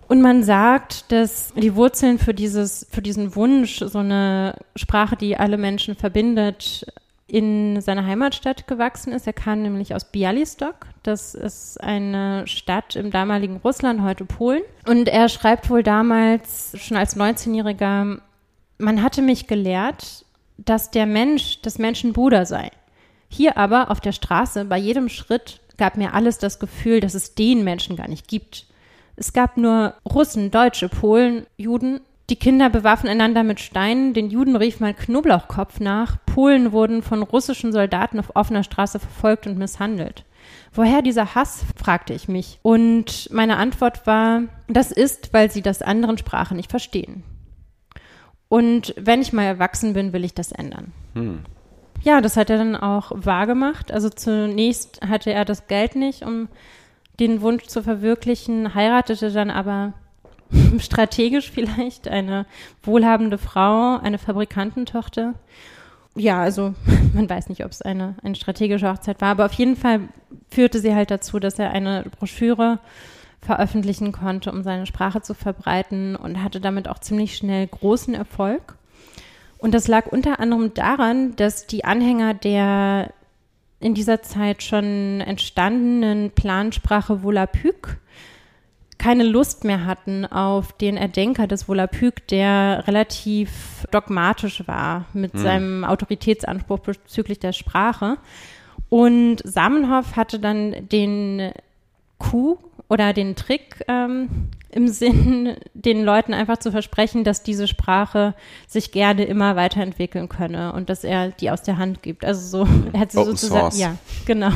Und man sagt, dass die Wurzeln für dieses, für diesen Wunsch, so eine Sprache, die alle Menschen verbindet, in seiner Heimatstadt gewachsen ist. Er kam nämlich aus Bialystok. Das ist eine Stadt im damaligen Russland, heute Polen. Und er schreibt wohl damals, schon als 19-Jähriger, man hatte mich gelehrt, dass der Mensch des Menschen Bruder sei. Hier aber auf der Straße, bei jedem Schritt, gab mir alles das Gefühl, dass es den Menschen gar nicht gibt. Es gab nur Russen, Deutsche, Polen, Juden. Die Kinder bewarfen einander mit Steinen, den Juden rief man Knoblauchkopf nach, Polen wurden von russischen Soldaten auf offener Straße verfolgt und misshandelt. Woher dieser Hass, fragte ich mich. Und meine Antwort war, das ist, weil sie das anderen Sprache nicht verstehen. Und wenn ich mal erwachsen bin, will ich das ändern. Hm. Ja, das hat er dann auch wahrgemacht. Also zunächst hatte er das Geld nicht, um den Wunsch zu verwirklichen, heiratete dann aber strategisch vielleicht eine wohlhabende Frau, eine Fabrikantentochter. Ja, also man weiß nicht, ob es eine, eine strategische Hochzeit war, aber auf jeden Fall führte sie halt dazu, dass er eine Broschüre veröffentlichen konnte, um seine Sprache zu verbreiten und hatte damit auch ziemlich schnell großen Erfolg. Und das lag unter anderem daran, dass die Anhänger der in dieser Zeit schon entstandenen Plansprache Volapük keine Lust mehr hatten auf den Erdenker des Volapük, der relativ dogmatisch war mit hm. seinem Autoritätsanspruch bezüglich der Sprache. Und Samenhoff hatte dann den Coup oder den Trick ähm, im Sinn, den Leuten einfach zu versprechen, dass diese Sprache sich gerne immer weiterentwickeln könne und dass er die aus der Hand gibt. Also so, er hat sie Open sozusagen, Source. ja, genau.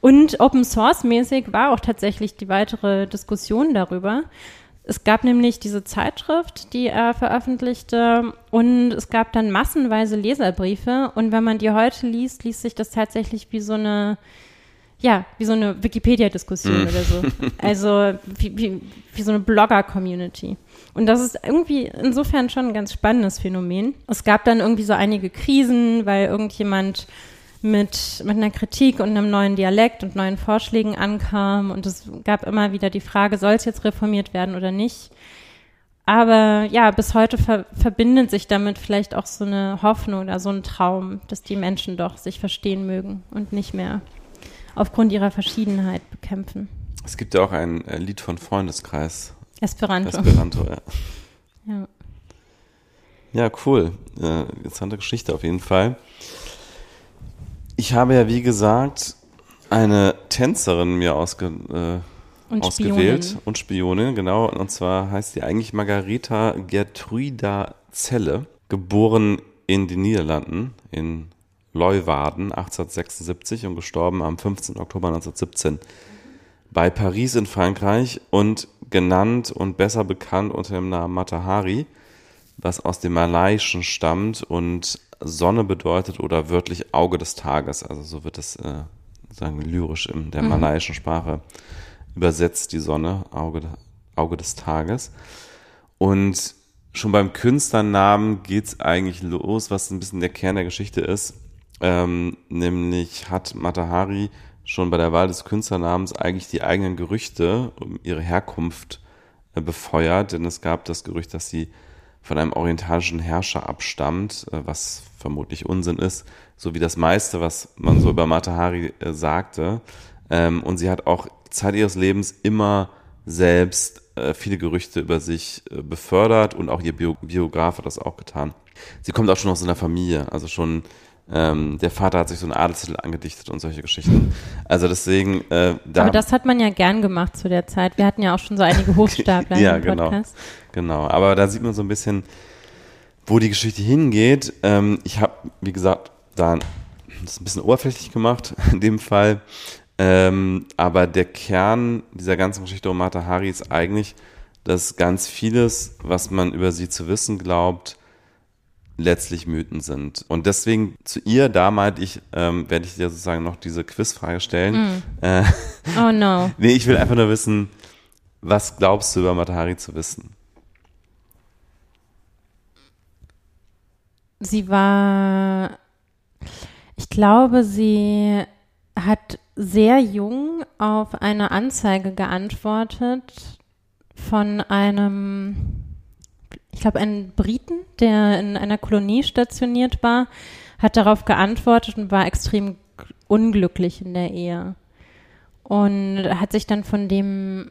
Und Open Source mäßig war auch tatsächlich die weitere Diskussion darüber. Es gab nämlich diese Zeitschrift, die er veröffentlichte und es gab dann massenweise Leserbriefe und wenn man die heute liest, liest sich das tatsächlich wie so eine ja, wie so eine Wikipedia-Diskussion Mm. oder so. Also wie, wie, wie so eine Blogger-Community. Und das ist irgendwie insofern schon ein ganz spannendes Phänomen. Es gab dann irgendwie so einige Krisen, weil irgendjemand mit, mit einer Kritik und einem neuen Dialekt und neuen Vorschlägen ankam. Und es gab immer wieder die Frage, soll es jetzt reformiert werden oder nicht? Aber ja, bis heute ver verbindet sich damit vielleicht auch so eine Hoffnung oder so ein Traum, dass die Menschen doch sich verstehen mögen und nicht mehr aufgrund ihrer Verschiedenheit bekämpfen. Es gibt ja auch ein äh, Lied von Freundeskreis. Esperanto. Esperanto, ja. Ja. Ja, cool. Äh, interessante Geschichte auf jeden Fall. Ich habe ja, wie gesagt, eine Tänzerin mir ausge, äh, Und ausgewählt Spionin. und Spionin, genau. Und zwar heißt sie eigentlich Margareta Gertruida Zelle, geboren in den Niederlanden, in Leeuwarden 1876 und gestorben am 15. Oktober 1917 bei Paris in Frankreich und genannt und besser bekannt unter dem Namen Matahari, was aus dem Malaiischen stammt und Sonne bedeutet oder wörtlich Auge des Tages. Also so wird es äh, sagen lyrisch in der Mhm. malaiischen Sprache übersetzt, die Sonne, Auge, Auge des Tages. Und schon beim Künstlernamen geht's eigentlich los, was ein bisschen der Kern der Geschichte ist. Ähm, nämlich hat Matahari schon bei der Wahl des Künstlernamens eigentlich die eigenen Gerüchte um ihre Herkunft äh, befeuert, denn es gab das Gerücht, dass sie von einem orientalischen Herrscher abstammt, äh, was vermutlich Unsinn ist, so wie das meiste, was man so über Matahari äh, sagte. Ähm, und sie hat auch Zeit ihres Lebens immer selbst äh, viele Gerüchte über sich befördert und auch ihr Bio Biograf hat das auch getan. Sie kommt auch schon aus einer Familie, also schon ähm, der Vater hat sich so einen Adelstitel angedichtet und solche Geschichten. Also deswegen, äh, da Aber das hat man ja gern gemacht zu der Zeit. Wir hatten ja auch schon so einige Hochstapler ja, im genau. Podcast. Genau, aber da sieht man so ein bisschen, wo die Geschichte hingeht. Ähm, ich habe, wie gesagt, da das ein bisschen oberflächlich gemacht in dem Fall. Ähm, aber der Kern dieser ganzen Geschichte um Mata Hari ist eigentlich, dass ganz vieles, was man über sie zu wissen glaubt, letztlich Mythen sind. Und deswegen zu ihr, da meinte ich, ähm, werde ich dir sozusagen noch diese Quizfrage stellen. Äh, Oh no. nee, ich will einfach nur wissen, was glaubst du über Matahari zu wissen? Sie war, ich glaube, sie hat sehr jung auf eine Anzeige geantwortet von einem, ich glaube, einem Briten, der in einer Kolonie stationiert war, hat darauf geantwortet und war extrem unglücklich in der Ehe. Und hat sich dann von dem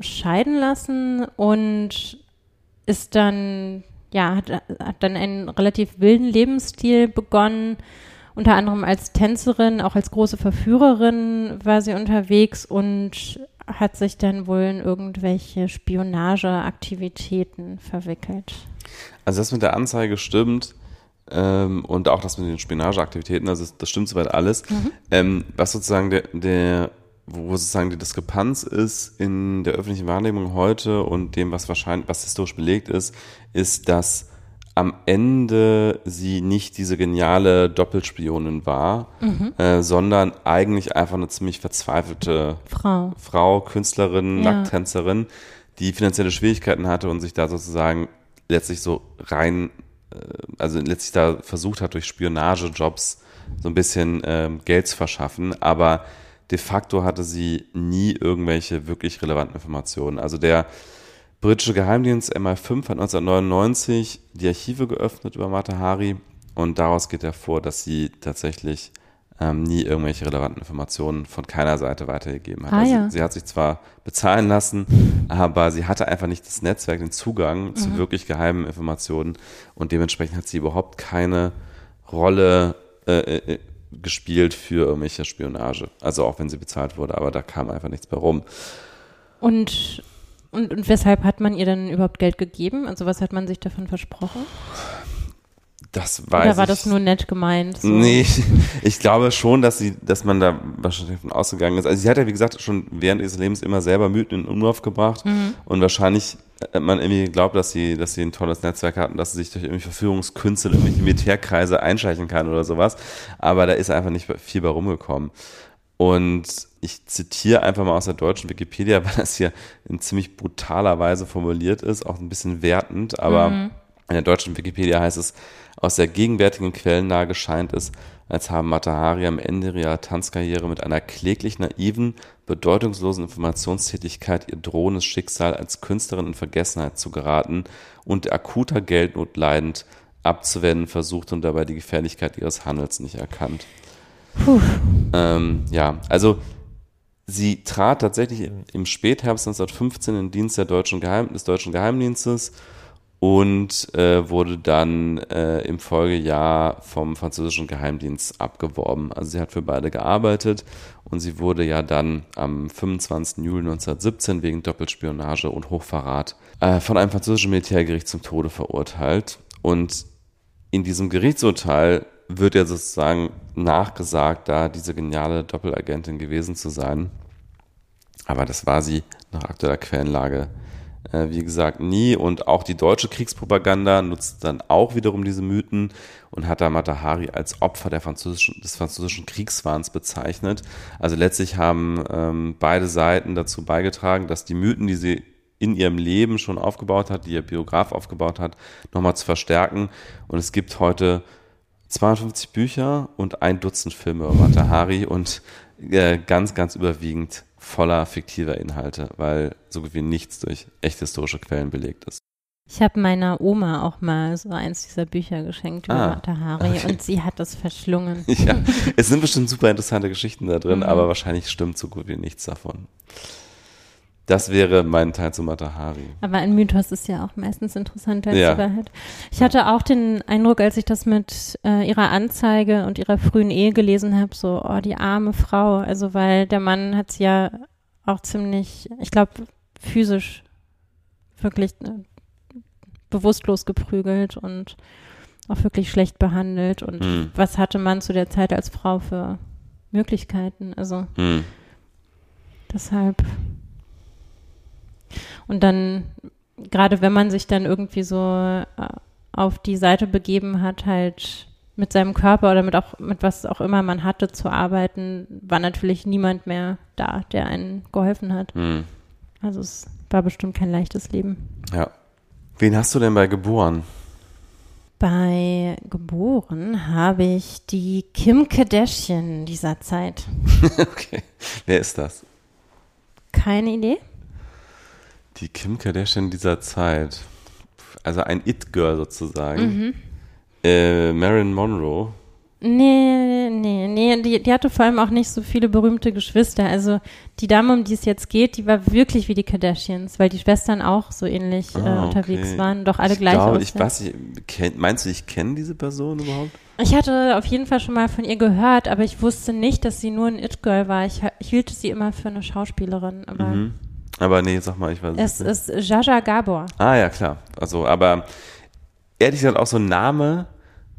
scheiden lassen und ist dann, ja, hat, hat dann einen relativ wilden Lebensstil begonnen. Unter anderem als Tänzerin, auch als große Verführerin war sie unterwegs und hat sich dann wohl in irgendwelche Spionageaktivitäten verwickelt. Also das mit der Anzeige stimmt ähm, und auch das mit den Spionageaktivitäten, also das stimmt soweit alles. Ähm, was sozusagen der, der, wo sozusagen die Diskrepanz ist in der öffentlichen Wahrnehmung heute und dem, was wahrscheinlich, was historisch belegt ist, ist, dass am Ende sie nicht diese geniale Doppelspionin war, Mhm. äh, sondern eigentlich einfach eine ziemlich verzweifelte Frau. Frau, Künstlerin, Ja. Nackttänzerin, die finanzielle Schwierigkeiten hatte und sich da sozusagen letztlich so rein, äh, also letztlich da versucht hat, durch Spionagejobs so ein bisschen ähm, Geld zu verschaffen, aber de facto hatte sie nie irgendwelche wirklich relevanten Informationen. Also der britische Geheimdienst MI5 hat 1999 die Archive geöffnet über Mata Hari und daraus geht hervor, dass sie tatsächlich ähm, nie irgendwelche relevanten Informationen von keiner Seite weitergegeben hat. Ah, also ja. sie hat sich zwar bezahlen lassen, aber sie hatte einfach nicht das Netzwerk, den Zugang Mhm. zu wirklich geheimen Informationen und dementsprechend hat sie überhaupt keine Rolle äh, äh, gespielt für irgendwelche Spionage. Also auch wenn sie bezahlt wurde, aber da kam einfach nichts bei rum. Und, und, und weshalb hat man ihr dann überhaupt Geld gegeben? Also was hat man sich davon versprochen? Das weiß Oder war ich. das nur nett gemeint? So? Nee, ich glaube schon, dass sie, dass man da wahrscheinlich davon ausgegangen ist. Also sie hat ja, wie gesagt, schon während ihres Lebens immer selber Mythen in Umlauf gebracht Mhm. und wahrscheinlich hat man irgendwie geglaubt, dass sie, dass sie ein tolles Netzwerk hat und dass sie sich durch irgendwie Verführungskünste in irgendwelche Militärkreise einschleichen kann oder sowas. Aber da ist einfach nicht viel bei rumgekommen. Und ich zitiere einfach mal aus der deutschen Wikipedia, weil das hier in ziemlich brutaler Weise formuliert ist, auch ein bisschen wertend, aber Mhm. in der deutschen Wikipedia heißt es, aus der gegenwärtigen Quellenlage scheint es, als haben Matahari am Ende ihrer Tanzkarriere mit einer kläglich naiven, bedeutungslosen Informationstätigkeit ihr drohendes Schicksal als Künstlerin in Vergessenheit zu geraten und akuter Geldnot leidend abzuwenden versucht und dabei die Gefährlichkeit ihres Handels nicht erkannt. Ähm, ja, also sie trat tatsächlich im Spätherbst 1915 in den Dienst der deutschen Geheim des deutschen Geheimdienstes und äh, wurde dann äh, im Folgejahr vom französischen Geheimdienst abgeworben. Also sie hat für beide gearbeitet und sie wurde ja dann am 25. Juli 1917 wegen Doppelspionage und Hochverrat äh, von einem französischen Militärgericht zum Tode verurteilt. Und in diesem Gerichtsurteil wird ja sozusagen nachgesagt, da diese geniale Doppelagentin gewesen zu sein. Aber das war sie nach aktueller Quellenlage, äh, wie gesagt, nie. Und auch die deutsche Kriegspropaganda nutzt dann auch wiederum diese Mythen und hat da Matahari als Opfer französischen, des französischen Kriegswahns bezeichnet. Also letztlich haben ähm, beide Seiten dazu beigetragen, dass die Mythen, die sie in ihrem Leben schon aufgebaut hat, die ihr Biograf aufgebaut hat, nochmal zu verstärken. Und es gibt heute 52 Bücher und ein Dutzend Filme über Matahari und äh, ganz, ganz überwiegend voller fiktiver Inhalte, weil so gut wie nichts durch echte historische Quellen belegt ist. Ich habe meiner Oma auch mal so eins dieser Bücher geschenkt über Ah, Matahari okay. und sie hat das verschlungen. Ja, es sind bestimmt super interessante Geschichten da drin, Mhm. aber wahrscheinlich stimmt so gut wie nichts davon. Das wäre mein Teil zu Matahari. Aber ein Mythos ist ja auch meistens interessanter als Ja. die Wahrheit. Ich hatte auch den Eindruck, als ich das mit äh, ihrer Anzeige und ihrer frühen Ehe gelesen habe, so, oh, die arme Frau. Also, weil der Mann hat sie ja auch ziemlich, ich glaube, physisch wirklich äh, bewusstlos geprügelt und auch wirklich schlecht behandelt. Und Hm. was hatte man zu der Zeit als Frau für Möglichkeiten? Also, Hm. Deshalb. Und dann, gerade wenn man sich dann irgendwie so äh, auf die Seite begeben hat, halt mit seinem Körper oder mit auch mit was auch immer man hatte zu arbeiten, war natürlich niemand mehr da, der einen geholfen hat. Hm. Also es war bestimmt kein leichtes Leben. Ja. Wen hast du denn bei geboren? Bei geboren habe ich die Kim Kardashian dieser Zeit. okay. Wer ist das? Keine Idee? Die Kim Kardashian dieser Zeit. Also ein It-Girl sozusagen. Mhm. Äh, Marilyn Monroe. Nee, nee, nee, die, die hatte vor allem auch nicht so viele berühmte Geschwister. Also die Dame, um die es jetzt geht, die war wirklich wie die Kardashians, weil die Schwestern auch so ähnlich äh, Ah, unterwegs okay. waren, doch alle ich gleich glaube, aussehen. Ich weiß nicht, kenn, meinst du, ich kenne diese Person überhaupt? Ich hatte auf jeden Fall schon mal von ihr gehört, aber ich wusste nicht, dass sie nur ein It-Girl war. Ich, ich hielt sie immer für eine Schauspielerin, aber Mhm. Aber nee, sag mal, ich weiß es nicht. ist Jaja Gabor. Ah ja, klar. Also, aber ehrlich gesagt auch so ein Name,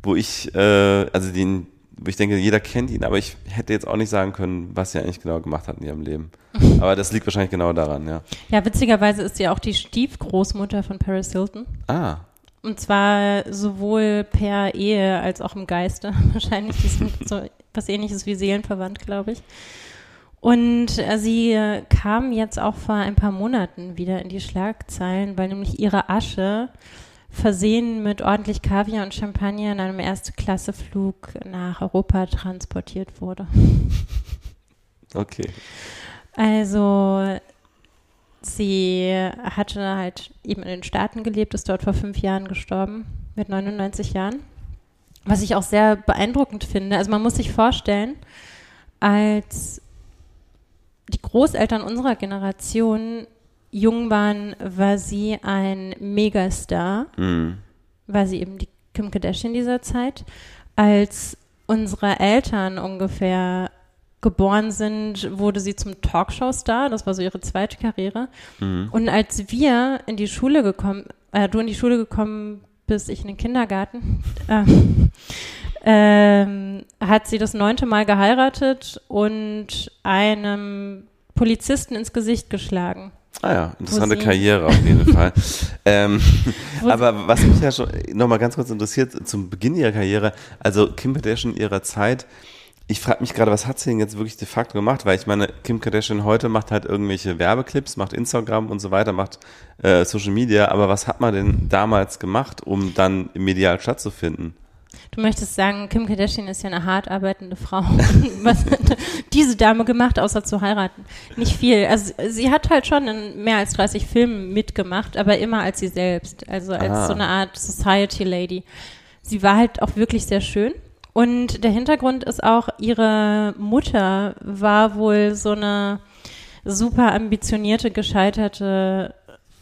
wo ich, äh, also den, wo ich denke, jeder kennt ihn, aber ich hätte jetzt auch nicht sagen können, was sie eigentlich genau gemacht hat in ihrem Leben. Aber das liegt wahrscheinlich genau daran, ja. Ja, witzigerweise ist sie auch die Stiefgroßmutter von Paris Hilton. Ah, Und zwar sowohl per Ehe als auch im Geiste. Wahrscheinlich sind so was ähnliches wie Seelenverwandt, glaube ich. Und äh, sie äh, kam jetzt auch vor ein paar Monaten wieder in die Schlagzeilen, weil nämlich ihre Asche versehen mit ordentlich Kaviar und Champagner in einem Erste-Klasse-Flug nach Europa transportiert wurde. Okay. Also sie hatte halt eben in den Staaten gelebt, ist dort vor fünf Jahren gestorben, mit 99 Jahren. Was ich auch sehr beeindruckend finde. Also man muss sich vorstellen, als die Großeltern unserer Generation jung waren, war sie ein Megastar. Mhm. War sie eben die Kim Kardashian dieser Zeit. Als unsere Eltern ungefähr geboren sind, wurde sie zum Talkshow-Star. Das war so ihre zweite Karriere. Mhm. Und als wir in die Schule gekommen, äh, du in die Schule gekommen bist, ich in den Kindergarten, ähm, ähm, hat sie das neunte Mal geheiratet und einem Polizisten ins Gesicht geschlagen. Ah ja, interessante Karriere auf jeden Fall. ähm, aber was mich ja schon nochmal ganz kurz interessiert, zum Beginn ihrer Karriere, also Kim Kardashian ihrer Zeit, ich frage mich gerade, was hat sie denn jetzt wirklich de facto gemacht? Weil ich meine, Kim Kardashian heute macht halt irgendwelche Werbeclips, macht Instagram und so weiter, macht äh, Social Media, aber was hat man denn damals gemacht, um dann medial stattzufinden? Du möchtest sagen, Kim Kardashian ist ja eine hart arbeitende Frau. Was hat diese Dame gemacht, außer zu heiraten? Nicht viel. Also sie hat halt schon in mehr als 30 Filmen mitgemacht, aber immer als sie selbst. Also als Ah. so eine Art Society Lady. Sie war halt auch wirklich sehr schön. Und der Hintergrund ist auch, ihre Mutter war wohl so eine super ambitionierte, gescheiterte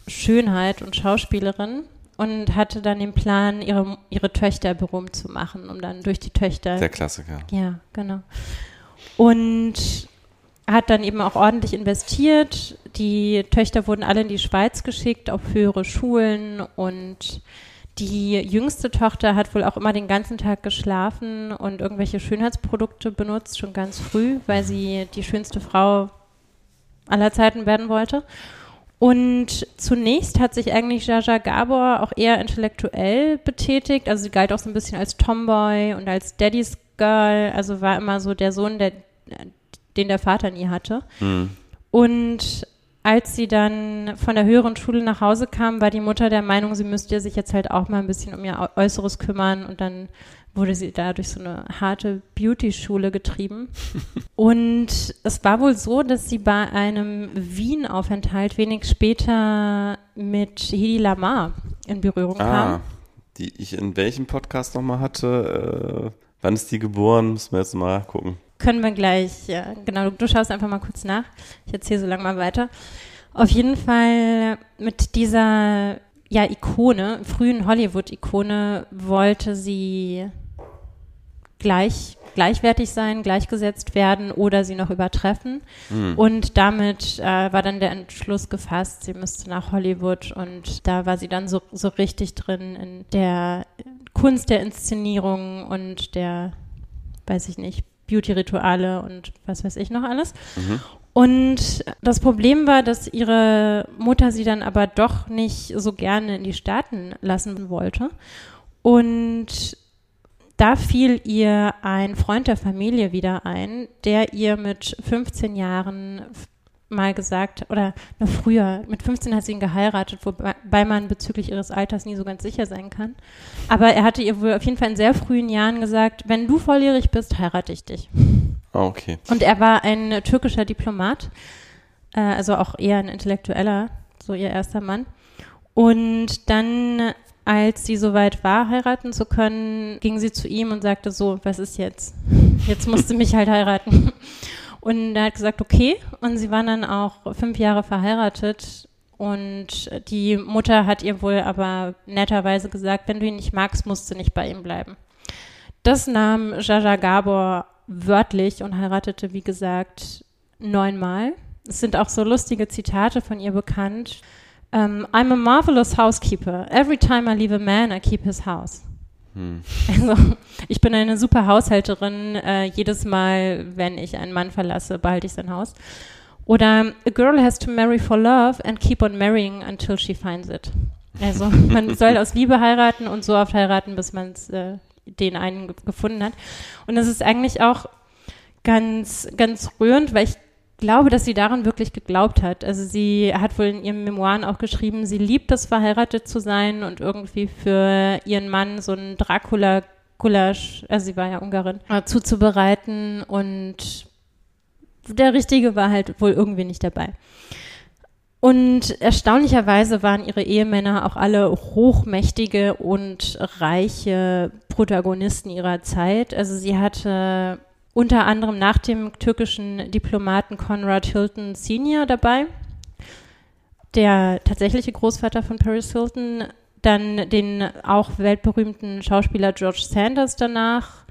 Schönheit und Schauspielerin und hatte dann den Plan, ihre, ihre Töchter berühmt zu machen, um dann durch die Töchter. Der Klassiker. Ja, genau. Und hat dann eben auch ordentlich investiert. Die Töchter wurden alle in die Schweiz geschickt, auf höhere Schulen und die jüngste Tochter hat wohl auch immer den ganzen Tag geschlafen und irgendwelche Schönheitsprodukte benutzt, schon ganz früh, weil sie die schönste Frau aller Zeiten werden wollte. Und zunächst hat sich eigentlich Jaja Gabor auch eher intellektuell betätigt. Also sie galt auch so ein bisschen als Tomboy und als Daddy's Girl. Also war immer so der Sohn, der, den der Vater nie hatte. Hm. Und als sie dann von der höheren Schule nach Hause kam, war die Mutter der Meinung, sie müsste sich jetzt halt auch mal ein bisschen um ihr Äu- Äußeres kümmern. Und dann wurde sie da durch so eine harte Beauty-Schule getrieben. Und es war wohl so, dass sie bei einem Wien-Aufenthalt wenig später mit Hedi Lamar in Berührung Ah, kam. die ich in welchem Podcast nochmal hatte? Äh, wann ist die geboren? Müssen wir jetzt mal gucken. Können wir gleich, ja, genau, du schaust einfach mal kurz nach. Ich erzähle so lange mal weiter. Auf jeden Fall mit dieser, ja, Ikone, frühen Hollywood-Ikone, wollte sie gleich, gleichwertig sein, gleichgesetzt werden oder sie noch übertreffen. Und damit äh, war dann der Entschluss gefasst, sie müsste nach Hollywood und da war sie dann so, so richtig drin in der Kunst der Inszenierung und der, weiß ich nicht, Beauty-Rituale und was weiß ich noch alles. Und das Problem war, dass ihre Mutter sie dann aber doch nicht so gerne in die Staaten lassen wollte. Und da fiel ihr ein Freund der Familie wieder ein, der ihr mit 15 Jahren mal gesagt, oder noch früher, mit 15 hat sie ihn geheiratet, wobei man bezüglich ihres Alters nie so ganz sicher sein kann. Aber er hatte ihr wohl auf jeden Fall in sehr frühen Jahren gesagt, wenn du volljährig bist, heirate ich dich. Ah, okay. Und er war ein türkischer Diplomat, äh, also auch eher ein Intellektueller, so ihr erster Mann. Und dann, als sie soweit war, heiraten zu können, ging sie zu ihm und sagte so, was ist jetzt? Jetzt musst du mich halt heiraten. Und er hat gesagt, okay. Und sie waren dann auch fünf Jahre verheiratet. Und die Mutter hat ihr wohl aber netterweise gesagt, wenn du ihn nicht magst, musst du nicht bei ihm bleiben. Das nahm Jaja Gabor wörtlich und heiratete, wie gesagt, neunmal. Es sind auch so lustige Zitate von ihr bekannt. Um, I'm a marvelous housekeeper. Every time I leave a man, I keep his house. Also, ich bin eine super Haushälterin. Äh, jedes Mal, wenn ich einen Mann verlasse, behalte ich sein Haus. Oder a girl has to marry for love and keep on marrying until she finds it. Also man soll aus Liebe heiraten und so oft heiraten, bis man äh, den einen gefunden hat. Und das ist eigentlich auch ganz, ganz rührend, weil ich glaube, dass sie daran wirklich geglaubt hat. Also sie hat wohl in ihren Memoiren auch geschrieben, sie liebt es, verheiratet zu sein und irgendwie für ihren Mann so ein Dracula Gulasch, also sie war ja Ungarin, äh, zuzubereiten und der Richtige war halt wohl irgendwie nicht dabei. Und erstaunlicherweise waren ihre Ehemänner auch alle hochmächtige und reiche Protagonisten ihrer Zeit. Also sie hatte unter anderem nach dem türkischen Diplomaten Conrad Hilton Senior dabei, der tatsächliche Großvater von Paris Hilton, dann den auch weltberühmten Schauspieler George Sanders danach,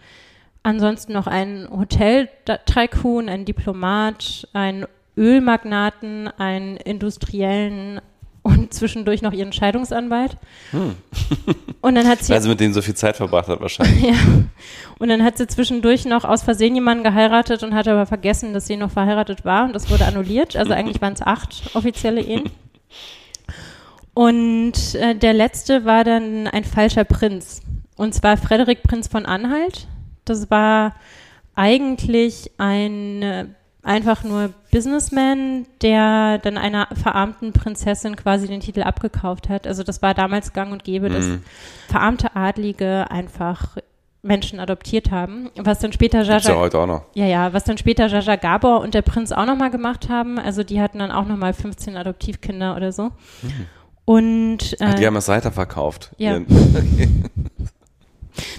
ansonsten noch einen Hotel-Tycoon, einen Diplomat, einen Ölmagnaten, einen Industriellen und zwischendurch noch ihren Scheidungsanwalt. Hm. Und dann hat sie. Weil sie mit denen so viel Zeit verbracht hat, wahrscheinlich. ja. Und dann hat sie zwischendurch noch aus Versehen jemanden geheiratet und hat aber vergessen, dass sie noch verheiratet war und das wurde annulliert. Also eigentlich waren es acht offizielle Ehen. Und äh, der letzte war dann ein falscher Prinz. Und zwar Frederik Prinz von Anhalt. Das war eigentlich ein äh, einfach nur Businessman, der dann einer verarmten Prinzessin quasi den Titel abgekauft hat. Also das war damals gang und gäbe, dass mhm. verarmte Adlige einfach Menschen adoptiert haben. Was dann später Jaja, ja heute auch noch. Ja, ja, was dann später Jaja Gabor und der Prinz auch nochmal gemacht haben. Also die hatten dann auch nochmal 15 Adoptivkinder oder so. Mhm. Und äh, Ach, die haben es weiterverkauft. Ja.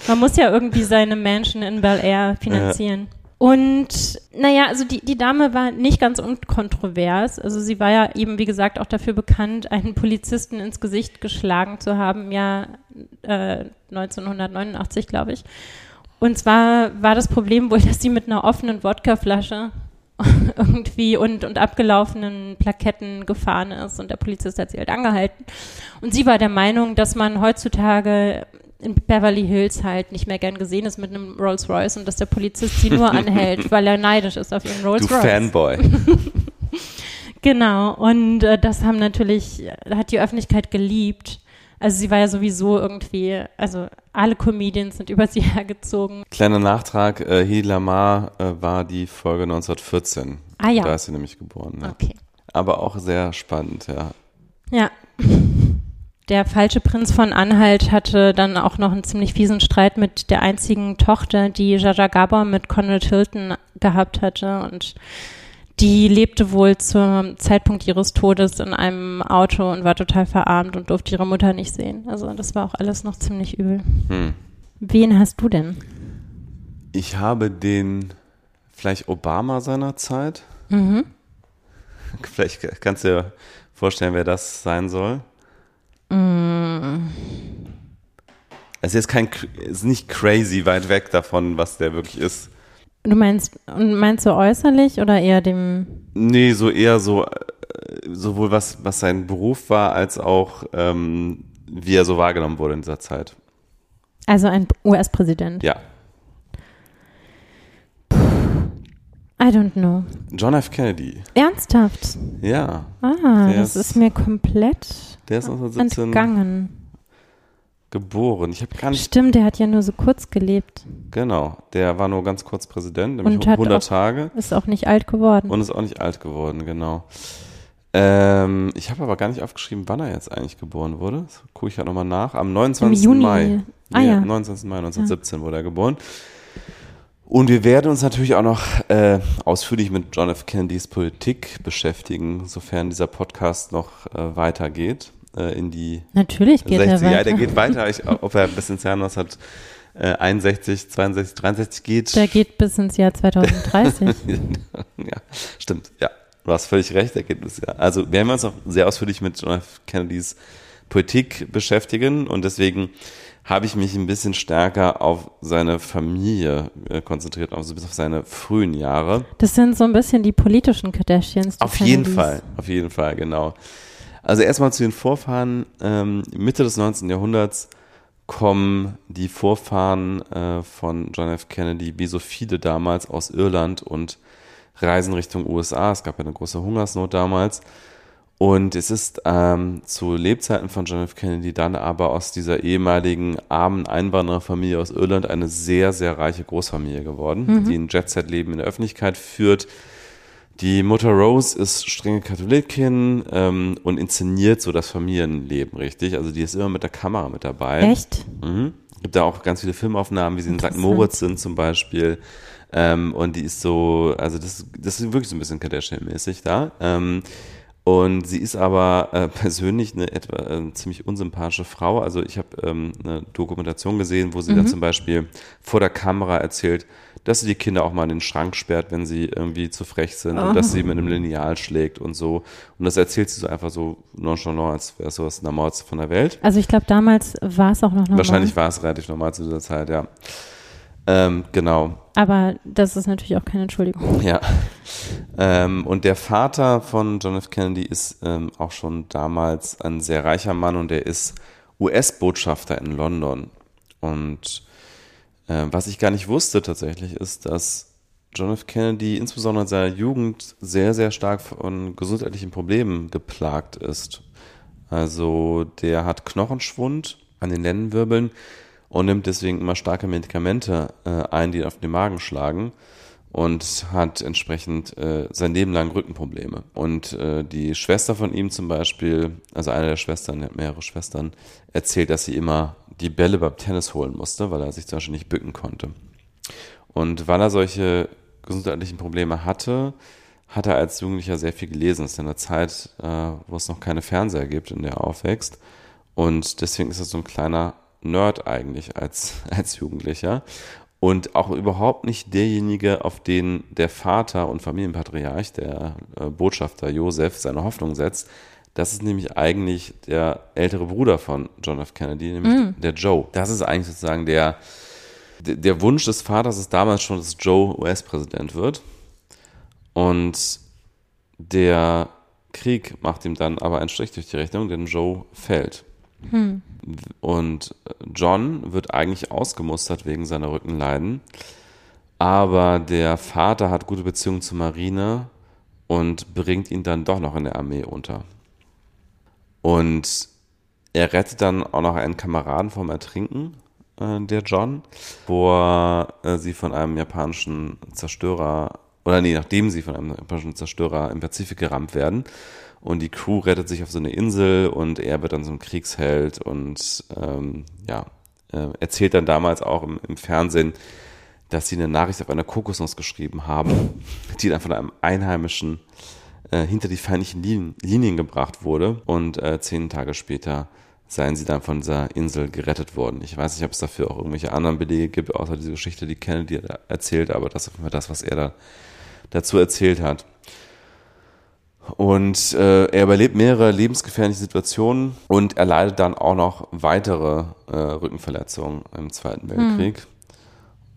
Man muss ja irgendwie seine Menschen in Bel Air finanzieren. Und naja, also die, die Dame war nicht ganz unkontrovers. Also sie war ja eben, wie gesagt, auch dafür bekannt, einen Polizisten ins Gesicht geschlagen zu haben, ja äh, 1989, glaube ich. Und zwar war das Problem wohl, dass sie mit einer offenen Wodkaflasche irgendwie und, und abgelaufenen Plaketten gefahren ist und der Polizist hat sie halt angehalten. Und sie war der Meinung, dass man heutzutage in Beverly Hills halt nicht mehr gern gesehen ist mit einem Rolls Royce und dass der Polizist sie nur anhält, weil er neidisch ist auf ihren Rolls Royce. Du Fanboy. genau, und äh, das haben natürlich, hat die Öffentlichkeit geliebt. Also sie war ja sowieso irgendwie, also alle Comedians sind über sie hergezogen. Kleiner Nachtrag, äh, Hedy Lamar äh, war die Folge 1914. Ah ja. Da ist sie nämlich geboren. Ja. Okay. Aber auch sehr spannend, ja. Ja. Der falsche Prinz von Anhalt hatte dann auch noch einen ziemlich fiesen Streit mit der einzigen Tochter, die Jaja Gabor mit Conrad Hilton gehabt hatte und die lebte wohl zum Zeitpunkt ihres Todes in einem Auto und war total verarmt und durfte ihre Mutter nicht sehen. Also das war auch alles noch ziemlich übel. Hm. Wen hast du denn? Ich habe den vielleicht Obama seiner Zeit. Mhm. Vielleicht kannst du dir vorstellen, wer das sein soll. Mm. Es ist kein, ist nicht crazy weit weg davon, was der wirklich ist. Du meinst, meinst du äußerlich oder eher dem? Nee, so eher so, äh, sowohl was, was sein Beruf war, als auch, ähm, wie er so wahrgenommen wurde in dieser Zeit. Also ein US-Präsident? Ja. I don't know. John F. Kennedy. Ernsthaft? Ja. Ah, das ist, ist mir komplett der ist 1917 entgangen. Geboren. Ich habe gar nicht. Stimmt, der hat ja nur so kurz gelebt. Genau, der war nur ganz kurz Präsident, nämlich und 100 auch, Tage. Ist auch nicht alt geworden. Und ist auch nicht alt geworden, genau. Ähm, ich habe aber gar nicht aufgeschrieben, wann er jetzt eigentlich geboren wurde. Das gucke ich ja nochmal nach. Am 29. Im Juni. Mai. Ah, ja. 29. Mai 1917 ja. wurde er geboren. Und wir werden uns natürlich auch noch äh, ausführlich mit John F. Kennedys Politik beschäftigen, sofern dieser Podcast noch äh, weitergeht äh, in die Natürlich geht 60, er weiter. Ja, der geht weiter. Ich, ob er bis ins Jahr 1961, 62, 63 geht. Der geht bis ins Jahr 2030. ja, stimmt. Ja, du hast völlig recht. Der geht bis Jahr. Also werden wir uns auch sehr ausführlich mit John F. Kennedys Politik beschäftigen und deswegen habe ich mich ein bisschen stärker auf seine Familie äh, konzentriert, also bis auf seine frühen Jahre. Das sind so ein bisschen die politischen Kardashians. Auf jeden Fall, auf jeden Fall, genau. Also erstmal zu den Vorfahren. Ähm, Mitte des 19. Jahrhunderts kommen die Vorfahren äh, von John F. Kennedy, wie so viele damals, aus Irland und reisen Richtung USA. Es gab ja eine große Hungersnot damals. Und es ist ähm, zu Lebzeiten von John F. Kennedy dann aber aus dieser ehemaligen armen Einwandererfamilie aus Irland eine sehr, sehr reiche Großfamilie geworden, Mhm. die ein Jet-Set-Leben in der Öffentlichkeit führt. Die Mutter Rose ist strenge Katholikin ähm, und inszeniert so das Familienleben richtig. Also die ist immer mit der Kamera mit dabei. Echt? Mhm. Gibt da auch ganz viele Filmaufnahmen, wie sie in St. Moritz sind zum Beispiel. Ähm, und die ist so, also das, das ist wirklich so ein bisschen Kardashian-mäßig da. Ähm, und sie ist aber äh, persönlich eine etwa äh, ziemlich unsympathische Frau. Also ich habe ähm, eine Dokumentation gesehen, wo sie Mhm. dann zum Beispiel vor der Kamera erzählt, dass sie die Kinder auch mal in den Schrank sperrt, wenn sie irgendwie zu frech sind und dass sie mit einem Lineal schlägt und so. Und das erzählt sie so einfach so nonchalant, als wäre es sowas Normalste von der Welt. Also ich glaube, damals war es auch noch normal. Wahrscheinlich war es relativ normal zu dieser Zeit, ja. Ähm, genau, Aber das ist natürlich auch keine Entschuldigung. ja. Ähm, und der Vater von John F. Kennedy ist ähm, auch schon damals ein sehr reicher Mann und er ist US-Botschafter in London. Und äh, was ich gar nicht wusste tatsächlich ist, dass John F. Kennedy insbesondere in seiner Jugend sehr, sehr stark von gesundheitlichen Problemen geplagt ist. Also der hat Knochenschwund an den Lendenwirbeln und nimmt deswegen immer starke Medikamente äh, ein, die auf den Magen schlagen und hat entsprechend äh, sein Leben lang Rückenprobleme. Und äh, die Schwester von ihm zum Beispiel, also eine der Schwestern, er hat mehrere Schwestern, erzählt, dass sie immer die Bälle beim Tennis holen musste, weil er sich zum Beispiel nicht bücken konnte. Und weil er solche gesundheitlichen Probleme hatte, hat er als Jugendlicher sehr viel gelesen. Das ist in einer Zeit, äh, wo es noch keine Fernseher gibt, in der er aufwächst. Und deswegen ist er so ein kleiner Nerd eigentlich als, als Jugendlicher. Und auch überhaupt nicht derjenige, auf den der Vater und Familienpatriarch, der äh, Botschafter Josef, seine Hoffnung setzt. Das ist nämlich eigentlich der ältere Bruder von John F. Kennedy, nämlich der Joe. Das ist eigentlich sozusagen der, der Wunsch des Vaters ist damals schon, dass Joe US-Präsident wird. Und der Krieg macht ihm dann aber einen Strich durch die Rechnung, denn Joe fällt. Und John wird eigentlich ausgemustert wegen seiner Rückenleiden. Aber der Vater hat gute Beziehungen zur Marine und bringt ihn dann doch noch in der Armee unter. Und er rettet dann auch noch einen Kameraden vom Ertrinken, äh, der John, wo äh, sie von einem japanischen Zerstörer, oder nee, nachdem sie von einem japanischen Zerstörer im Pazifik gerammt werden. Und die Crew rettet sich auf so eine Insel und er wird dann so ein Kriegsheld und ähm, ja, äh, erzählt dann damals auch im, im Fernsehen, dass sie eine Nachricht auf einer Kokosnuss geschrieben haben, die dann von einem Einheimischen äh, hinter die feindlichen Linien, Linien gebracht wurde und äh, zehn Tage später seien sie dann von dieser Insel gerettet worden. Ich weiß nicht, ob es dafür auch irgendwelche anderen Belege gibt, außer diese Geschichte, die Kennedy erzählt, aber das ist Fall das, was er da dazu erzählt hat. Und äh, er überlebt mehrere lebensgefährliche Situationen und er leidet dann auch noch weitere äh, Rückenverletzungen im Zweiten Weltkrieg.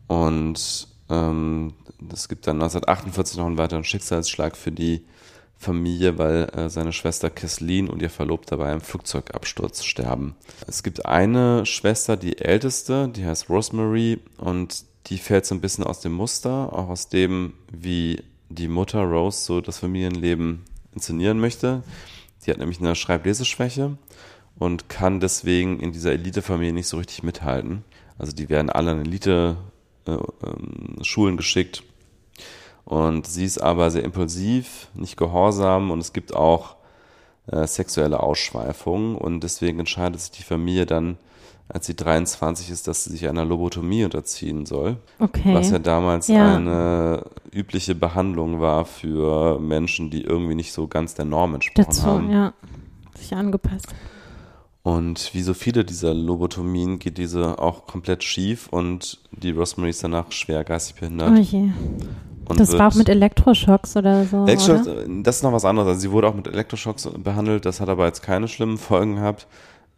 Und ähm, es gibt dann 1948 noch einen weiteren Schicksalsschlag für die Familie, weil äh, seine Schwester Kathleen und ihr Verlobter bei einem Flugzeugabsturz sterben. Es gibt eine Schwester, die älteste, die heißt Rosemary und die fällt so ein bisschen aus dem Muster, auch aus dem, wie die Mutter Rose so das Familienleben inszenieren möchte. Die hat nämlich eine Schreibleseschwäche und kann deswegen in dieser Elitefamilie nicht so richtig mithalten. Also die werden alle in Elite äh, ähm, geschickt. Und sie ist aber sehr impulsiv, nicht gehorsam und es gibt auch äh, sexuelle Ausschweifungen und deswegen entscheidet sich die Familie dann, als sie 23 ist, dass sie sich einer Lobotomie unterziehen soll. Okay. Was ja damals Ja. eine übliche Behandlung war für Menschen, die irgendwie nicht so ganz der Norm entsprochen Dazu, haben. ja. Sich angepasst. Und wie so viele dieser Lobotomien geht diese auch komplett schief und die Rosemary ist danach schwer geistig behindert. Oh je. und Das war auch mit Elektroschocks oder so. Elektroschocks, oder? das ist noch was anderes. Also sie wurde auch mit Elektroschocks behandelt, das hat aber jetzt keine schlimmen Folgen gehabt.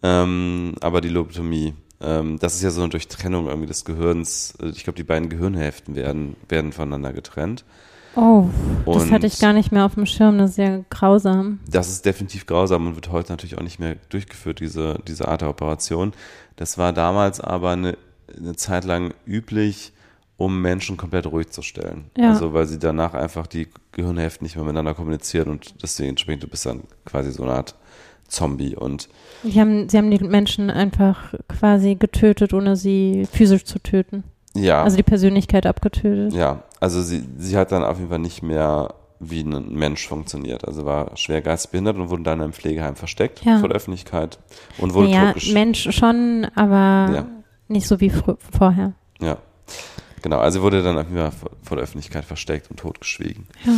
Ähm, aber die Lobotomie, ähm, das ist ja so eine Durchtrennung irgendwie des Gehirns. Ich glaube, die beiden Gehirnhälften werden, werden voneinander getrennt. Oh, das Und- hatte ich gar nicht mehr auf dem Schirm. Das ist ja grausam. Das ist definitiv grausam und wird heute natürlich auch nicht mehr durchgeführt, diese, diese Art der Operation. Das war damals aber eine, eine Zeit lang üblich, um Menschen komplett ruhig zu stellen. Ja. Also weil sie danach einfach die Gehirnhälften nicht mehr miteinander kommunizieren und deswegen entsprechend du bist dann quasi so eine Art Zombie und haben, sie haben die Menschen einfach quasi getötet, ohne sie physisch zu töten. ja, Also die Persönlichkeit abgetötet. ja, also sie, sie hat dann auf jeden Fall nicht mehr wie ein Mensch funktioniert. Also war schwer geistbehindert und wurde dann in einem Pflegeheim versteckt Ja. vor der Öffentlichkeit und wurde Naja, totgesch- Mensch schon, aber Ja. nicht so wie vorher. Ja, genau. Also wurde dann auf jeden Fall vor, vor der Öffentlichkeit versteckt und totgeschwiegen. Ja.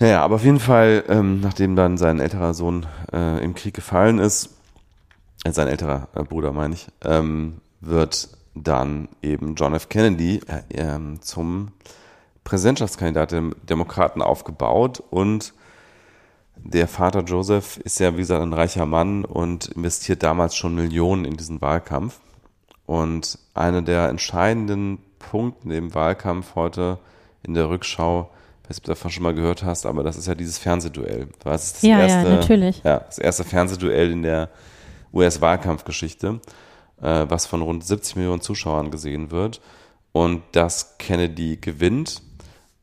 Naja, aber auf jeden Fall, ähm, nachdem dann sein älterer Sohn äh, im Krieg gefallen ist, äh, sein älterer äh, Bruder meine ich, ähm, wird dann eben John F. Kennedy äh, ähm, zum Präsidentschaftskandidat der Demokraten aufgebaut und der Vater Joseph ist ja, wie gesagt, ein reicher Mann und investiert damals schon Millionen in diesen Wahlkampf. Und einer der entscheidenden Punkte im Wahlkampf heute in der Rückschau, ich weiß nicht, ob du davon schon mal gehört hast, aber das ist ja dieses Fernsehduell. Das ist das Ja, ja, erste, natürlich. Ja, das erste Fernsehduell in der US-Wahlkampfgeschichte, äh, was von rund 70 Millionen Zuschauern gesehen wird. Und das Kennedy gewinnt.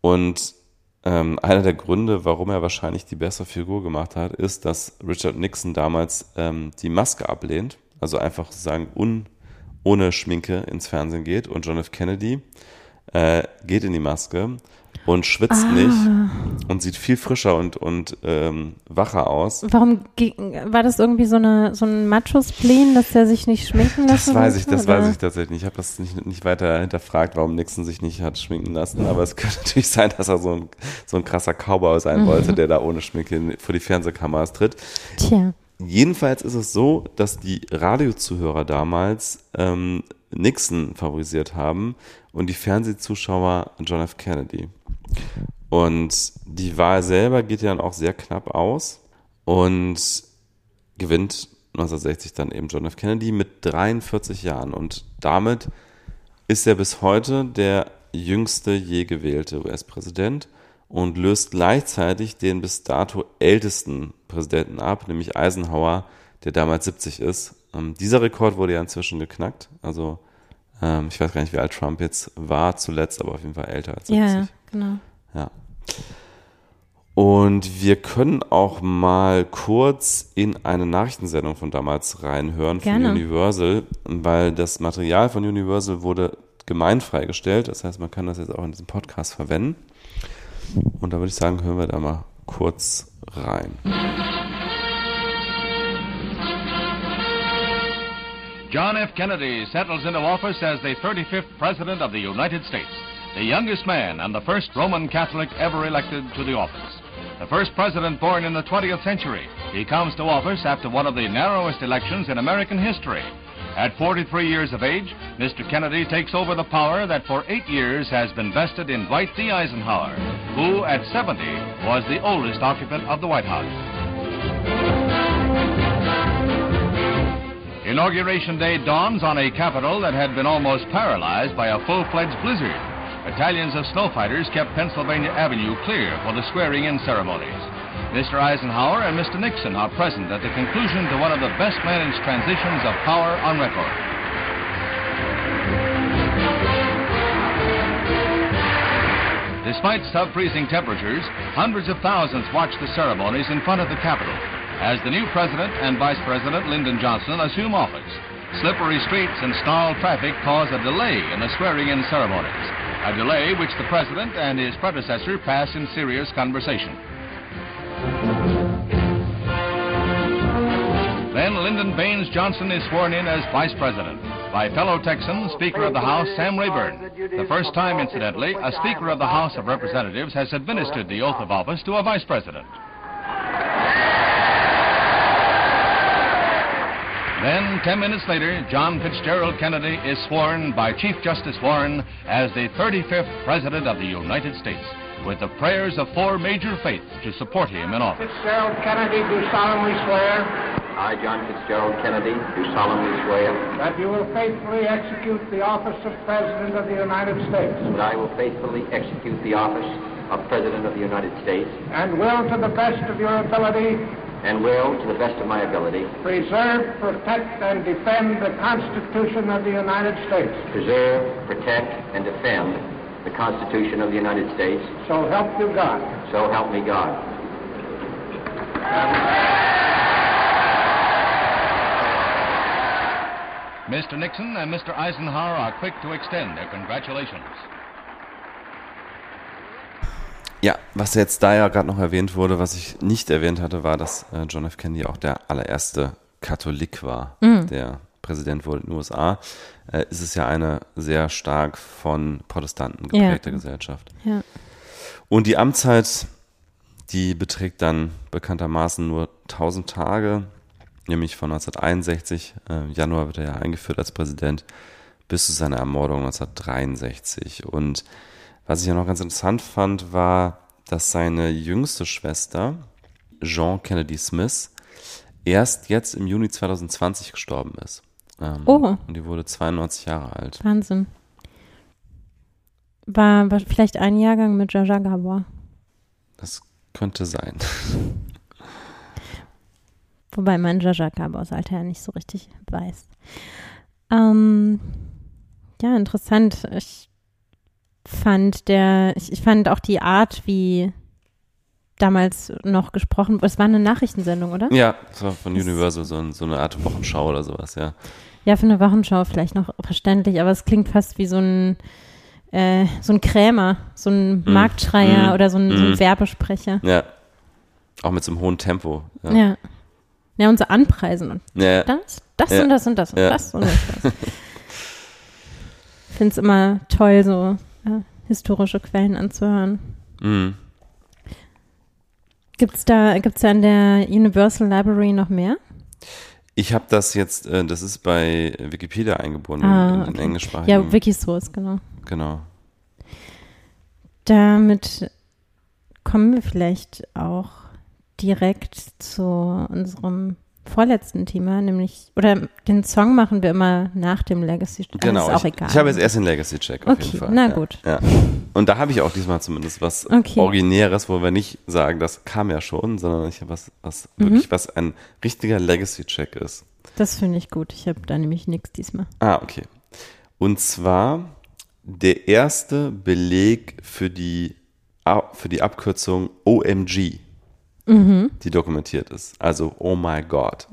Und ähm, einer der Gründe, warum er wahrscheinlich die bessere Figur gemacht hat, ist, dass Richard Nixon damals ähm, die Maske ablehnt, also einfach sozusagen un, ohne Schminke ins Fernsehen geht und John F. Kennedy äh, geht in die Maske und schwitzt Ah. nicht und sieht viel frischer und, und ähm, wacher aus. Warum war das irgendwie so eine so ein Macho-Spleen, dass er sich nicht schminken Das lassen weiß ich, das oder? weiß ich tatsächlich nicht. Ich habe das nicht, nicht weiter hinterfragt, warum Nixon sich nicht hat schminken lassen. Aber es könnte natürlich sein, dass er so ein, so ein krasser Cowboy sein Mhm. wollte, der da ohne Schminke in- vor die Fernsehkameras tritt. Tja, Jedenfalls ist es so, dass die Radiozuhörer damals ähm, Nixon favorisiert haben und die Fernsehzuschauer John F. Kennedy. Und die Wahl selber geht ja dann auch sehr knapp aus und gewinnt 1960 dann eben John F. Kennedy mit 43 Jahren. Und damit ist er bis heute der jüngste je gewählte US-Präsident und löst gleichzeitig den bis dato ältesten Präsidenten ab, nämlich Eisenhower, der damals 70 ist. Ähm, dieser Rekord wurde ja inzwischen geknackt. Also ähm, ich weiß gar nicht, wie alt Trump jetzt war zuletzt, aber auf jeden Fall älter als 70. ja, genau. Ja. Und wir können auch mal kurz in eine Nachrichtensendung von damals reinhören von Gerne. Universal, weil das Material von Universal wurde gemeinfrei gestellt. Das heißt, man kann das jetzt auch in diesem Podcast verwenden. Und da würde ich sagen, hören wir da mal kurz rein. John F. Kennedy settles into office as the 35th President of the United States, the youngest man and the first Roman Catholic ever elected to the office. The first president born in the 20th century, he comes to office after one of the narrowest elections in American history. At 43 years of age, Mr. Kennedy takes over the power that for eight years has been vested in Dwight D. Eisenhower, who at 70 was the oldest occupant of the White House. Inauguration Day dawns on a capital that had been almost paralyzed by a full-fledged blizzard. Battalions of snow fighters kept Pennsylvania Avenue clear for the swearing-in ceremonies. Mr. Eisenhower and Mr. Nixon are present at the conclusion to one of the best-managed transitions of power on record. Despite sub-freezing temperatures, hundreds of thousands watched the ceremonies in front of the Capitol as the new president and vice president Lyndon Johnson assume office. Slippery streets and snarled traffic cause a delay in the swearing-in ceremonies, a delay which the president and his predecessor pass in serious conversation. Then Lyndon Baines Johnson is sworn in as vice president by fellow Texan, Speaker of the House Sam Rayburn. The first time, incidentally, a Speaker of the House of Representatives has administered the oath of office to a vice president. Then, ten minutes later, John Fitzgerald Kennedy is sworn by Chief Justice Warren as the 35th President of the United States, with the prayers of four major faiths to support him in office. Fitzgerald Kennedy do solemnly swear I, John Fitzgerald Kennedy, do solemnly swear that you will faithfully execute the office of President of the United States that I will faithfully execute the office of President of the United States and will, to the best of your ability, and will, to the best of my ability, preserve, protect, and defend the Constitution of the United States. preserve, protect, and defend the Constitution of the United States. So help you God. So help me God. Mr. Nixon and Mr. Eisenhower are quick to extend their congratulations. Ja, was jetzt da ja gerade noch erwähnt wurde, was ich nicht erwähnt hatte, war, dass äh, John F. Kennedy auch der allererste Katholik war, Mhm. der Präsident wurde in den USA. Äh, ist es ja eine sehr stark von Protestanten Ja. geprägte Gesellschaft. Ja. Und die Amtszeit, die beträgt dann bekanntermaßen nur 1000 Tage, nämlich von 1961, äh, Januar wird er ja eingeführt als Präsident, bis zu seiner Ermordung 1963. Und was ich ja noch ganz interessant fand, war, dass seine jüngste Schwester, Jean Kennedy Smith, erst jetzt im Juni 2020 gestorben ist. Ähm, Oh. Und die wurde 92 Jahre alt. Wahnsinn. War, war vielleicht ein Jahrgang mit Jaja Gabor. Das könnte sein. Wobei man Jaja Gabors Alter ja nicht so richtig weiß. Ähm, ja, interessant. Ich fand der, ich, ich fand auch die Art, wie damals noch gesprochen wurde. Es war eine Nachrichtensendung, oder? Ja, das war von Universal so, ein, so eine Art Wochenschau oder sowas, ja. Ja, für eine Wochenschau vielleicht noch verständlich, aber es klingt fast wie so ein äh, so ein Krämer, so ein Mm. Marktschreier Mm. oder so ein, so ein Mm. Werbesprecher. Ja. Auch mit so einem hohen Tempo. Ja. Ja. Ja, und so anpreisen und ja. das, das Ja. und das und das und Ja. das und das. Ich finde es immer toll, so ja, historische Quellen anzuhören. Mhm. Gibt's da, gibt's da in der Universal Library noch mehr? Ich habe das jetzt, äh, das ist bei Wikipedia eingebunden, Ah, in den okay. englischsprachigen. Ja, Wikisource, genau. Genau. Damit kommen wir vielleicht auch direkt zu unserem vorletzten Thema, nämlich, oder den Song machen wir immer nach dem Legacy. Ah, Genau. Ist auch ich, egal. ich habe jetzt erst den Legacy-Check auf Okay, jeden Fall. na ja, gut. Ja. Und da habe ich auch diesmal zumindest was Okay. Originäres, wo wir nicht sagen, das kam ja schon, sondern ich habe was, was Mhm. wirklich was ein richtiger Legacy-Check ist. Das finde ich gut. Ich habe da nämlich nichts diesmal. Ah, okay. Und zwar der erste Beleg für die, für die Abkürzung OMG, Mhm. die dokumentiert ist. Also Oh my God.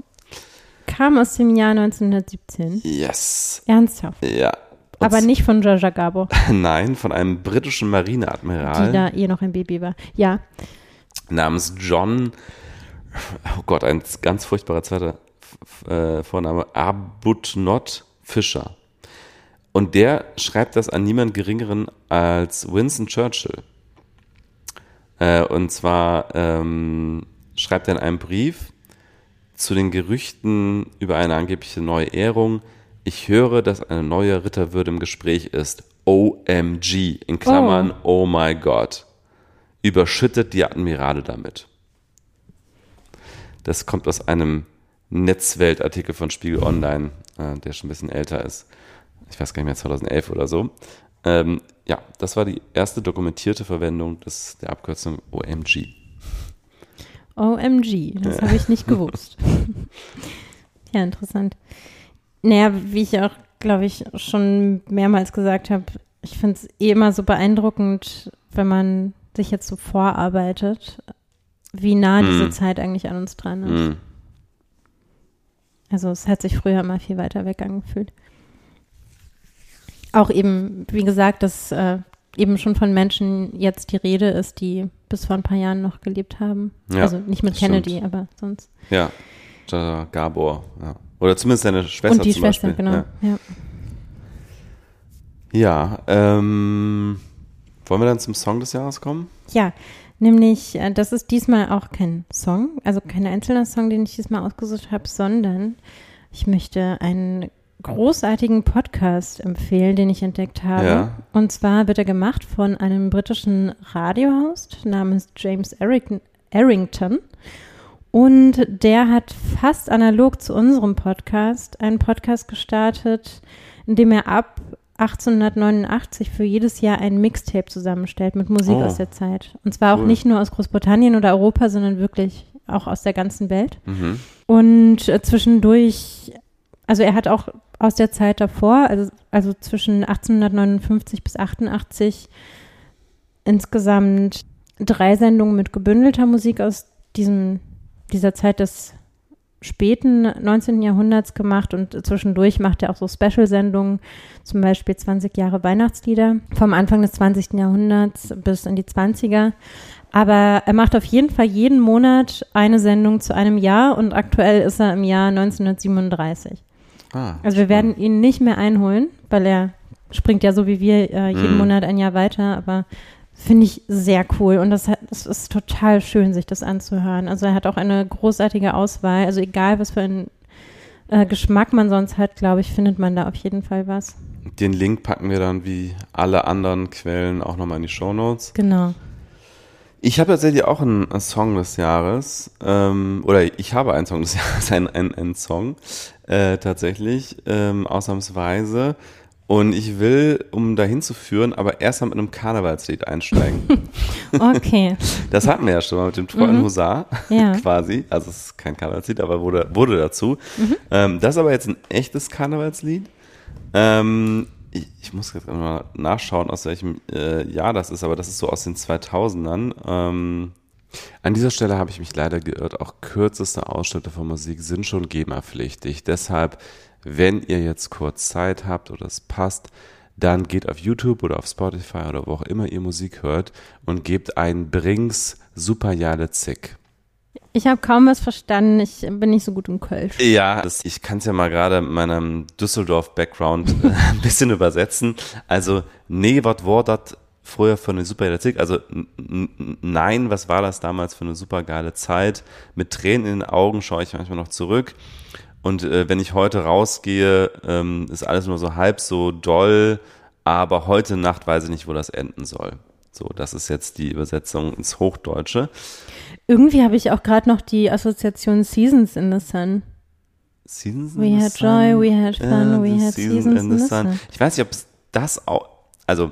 Kam aus dem Jahr 1917. Yes. Ernsthaft. Ja. Und Aber nicht von Jaja Gabor, Nein, von einem britischen die Marineadmiral da eh noch ein Baby war. Ja. namens John, oh Gott, ein ganz furchtbarer zweiter äh, Vorname, Arbuthnot Fischer. Und der schreibt das an niemand Geringeren als Winston Churchill. Äh, und zwar ähm, schreibt er in einem Brief zu den Gerüchten über eine angebliche neue Ehrung. Ich höre, dass eine neue Ritterwürde im Gespräch ist. OMG, in Klammern, oh, my God. Überschüttet die Admirale damit. Das kommt aus einem Netzweltartikel von Spiegel Online, äh, der schon ein bisschen älter ist. Ich weiß gar nicht mehr, 2011 oder so. Ähm, ja, das war die erste dokumentierte Verwendung des, der Abkürzung OMG. OMG, das Ja. habe ich nicht gewusst. ja, interessant. Naja, wie ich auch, glaube ich, schon mehrmals gesagt habe, ich finde es eh immer so beeindruckend, wenn man sich jetzt so vorarbeitet, wie nah diese Hm. Zeit eigentlich an uns dran ist. Hm. Also es hat sich früher immer viel weiter weg angefühlt. Auch eben, wie gesagt, dass äh, eben schon von Menschen jetzt die Rede ist, die bis vor ein paar Jahren noch gelebt haben. Ja, also nicht mit Kennedy, stimmt. aber sonst. Ja, Gabor. Ja. Oder zumindest seine Schwester Und die zum Schwester, Beispiel. genau. Ja, Ja. ja ähm, wollen wir dann zum Song des Jahres kommen? Ja, nämlich, äh, das ist diesmal auch kein Song, also kein einzelner Song, den ich diesmal ausgesucht habe, sondern ich möchte einen großartigen Podcast empfehlen, den ich entdeckt habe. Ja. Und zwar wird er gemacht von einem britischen Radiohost namens James Erring- Errington. Und der hat fast analog zu unserem Podcast einen Podcast gestartet, in dem er ab 1889 für jedes Jahr ein Mixtape zusammenstellt mit Musik Oh. aus der Zeit. Und zwar auch Cool. nicht nur aus Großbritannien oder Europa, sondern wirklich auch aus der ganzen Welt. Mhm. Und äh, zwischendurch, also er hat auch aus der Zeit davor, also, also zwischen 1859 bis 88, insgesamt drei Sendungen mit gebündelter Musik aus diesem, dieser Zeit des späten 19. Jahrhunderts gemacht und zwischendurch macht er auch so Special-Sendungen, zum Beispiel 20 Jahre Weihnachtslieder vom Anfang des 20. Jahrhunderts bis in die 20er. Aber er macht auf jeden Fall jeden Monat eine Sendung zu einem Jahr und aktuell ist er im Jahr 1937. Ah, also wir werden ihn nicht mehr einholen, weil er springt ja so wie wir äh, jeden Mhm. Monat ein Jahr weiter, aber finde ich sehr cool und das, hat, das ist total schön, sich das anzuhören. Also er hat auch eine großartige Auswahl, also egal was für einen äh, Geschmack man sonst hat, glaube ich, findet man da auf jeden Fall was. Den Link packen wir dann wie alle anderen Quellen auch nochmal in die Shownotes. Genau. Ich habe tatsächlich auch einen, Song des Jahres, ähm, oder ich habe einen Song des Jahres, einen, einen, einen Song äh, tatsächlich, ähm, ausnahmsweise. Und ich will, um dahin zu führen, aber erst mal mit einem Karnevalslied einsteigen. Okay. Das hatten wir ja schon mal mit dem treuen Mhm. Husar Ja. quasi. Also es ist kein Karnevalslied, aber wurde, wurde dazu. Mhm. Ähm, das ist aber jetzt ein echtes Karnevalslied. Ähm, ich, ich muss jetzt mal nachschauen, aus welchem äh, Jahr das ist, aber das ist so aus den 2000ern. Ähm, an dieser Stelle habe ich mich leider geirrt. Auch kürzeste Ausschnitte von Musik sind schon GEMA-pflichtig. Deshalb, wenn ihr jetzt kurz Zeit habt oder es passt, dann geht auf YouTube oder auf Spotify oder wo auch immer ihr Musik hört und gebt ein Brings Superjale Zick. Ich habe kaum was verstanden, ich bin nicht so gut im Kölsch. Ja, das, ich kann es ja mal gerade mit meinem Düsseldorf-Background äh, ein bisschen übersetzen. Also, nee, was war das früher für eine super Zeit? Also, nein, was war das damals für eine super geile Zeit? Mit Tränen in den Augen schaue ich manchmal noch zurück. Und äh, wenn ich heute rausgehe, ähm, ist alles nur so halb so doll, aber heute Nacht weiß ich nicht, wo das enden soll. So, das ist jetzt die Übersetzung ins Hochdeutsche. Irgendwie habe ich auch gerade noch die Assoziation Seasons in the Sun. Seasons We in the had Sun. joy, we had fun, Ja, we had season seasons in in the the sun. sun. Ich weiß nicht, ob es das auch, also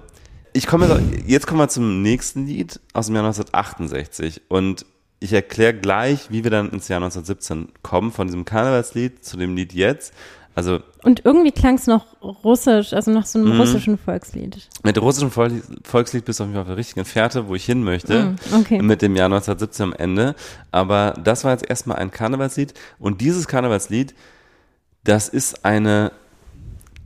ich komme jetzt, jetzt kommen wir zum nächsten Lied aus dem Jahr 1968 und ich erkläre gleich, wie wir dann ins Jahr 1917 kommen, von diesem Karnevalslied zu dem Lied jetzt. Also Und irgendwie klang es noch russisch, also nach so einem Mhm. russischen Volkslied. mit russischem Vol- Volkslied bist du auf jeden Fall auf der richtigen Fährte, wo ich hin möchte. Mm, okay. Mit dem Jahr 1917 am Ende. Aber das war jetzt erstmal ein Karnevalslied. Und dieses Karnevalslied, das ist eine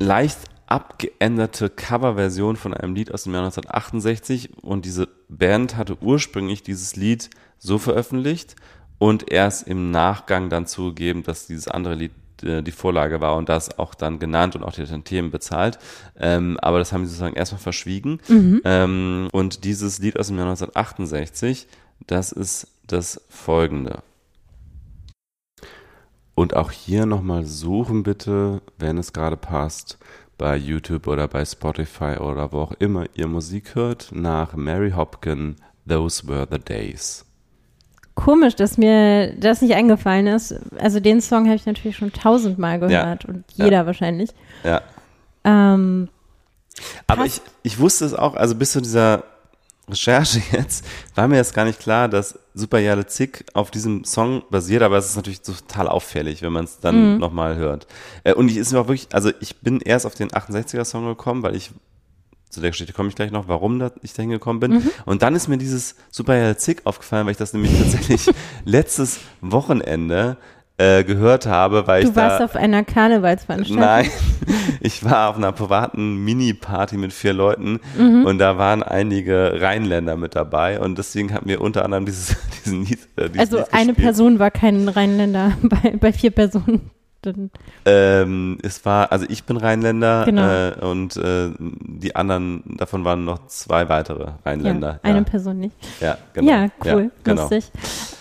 leicht abgeänderte Coverversion von einem Lied aus dem Jahr 1968. Und diese Band hatte ursprünglich dieses Lied so veröffentlicht und erst im Nachgang dann zugegeben, dass dieses andere Lied die Vorlage war und das auch dann genannt und auch die Themen bezahlt. Ähm, aber das haben sie sozusagen erstmal verschwiegen. Mhm. Ähm, und dieses Lied aus dem Jahr 1968, das ist das folgende. Und auch hier nochmal suchen bitte, wenn es gerade passt, bei YouTube oder bei Spotify oder wo auch immer ihr Musik hört, nach Mary Hopkin, Those Were the Days. Komisch, dass mir das nicht eingefallen ist. Also den Song habe ich natürlich schon tausendmal gehört und Ja. jeder wahrscheinlich. Ja. Ähm, Aber ich, ich wusste es auch, also bis zu dieser Recherche jetzt, war mir jetzt gar nicht klar, dass Super Jale Zick auf diesem Song basiert, aber es ist natürlich total auffällig, wenn man es dann Mhm. nochmal hört. Äh, Und ich ist mir auch wirklich, also ich bin erst auf den 68er-Song gekommen, weil ich, zu der Geschichte komme ich gleich noch, warum ich da hingekommen bin. Mhm. Und dann ist mir dieses Super Zick aufgefallen, weil ich das nämlich tatsächlich letztes Wochenende äh, gehört habe, weil du ich warst da auf einer Karnevalsveranstaltung. Nein, ich war auf einer privaten Mini-Party mit vier Leuten Mhm. und da waren einige Rheinländer mit dabei und deswegen hat mir unter anderem dieses, diesen Lied, äh, dieses Also Lied eine. Person war kein Rheinländer bei, bei vier Personen. Dann- Ähm, es war, also ich bin Rheinländer Genau. äh, und äh, die anderen, davon waren noch zwei weitere Rheinländer. Ja, eine Person nicht. Ja, genau. Ja, cool, Ja, genau. lustig.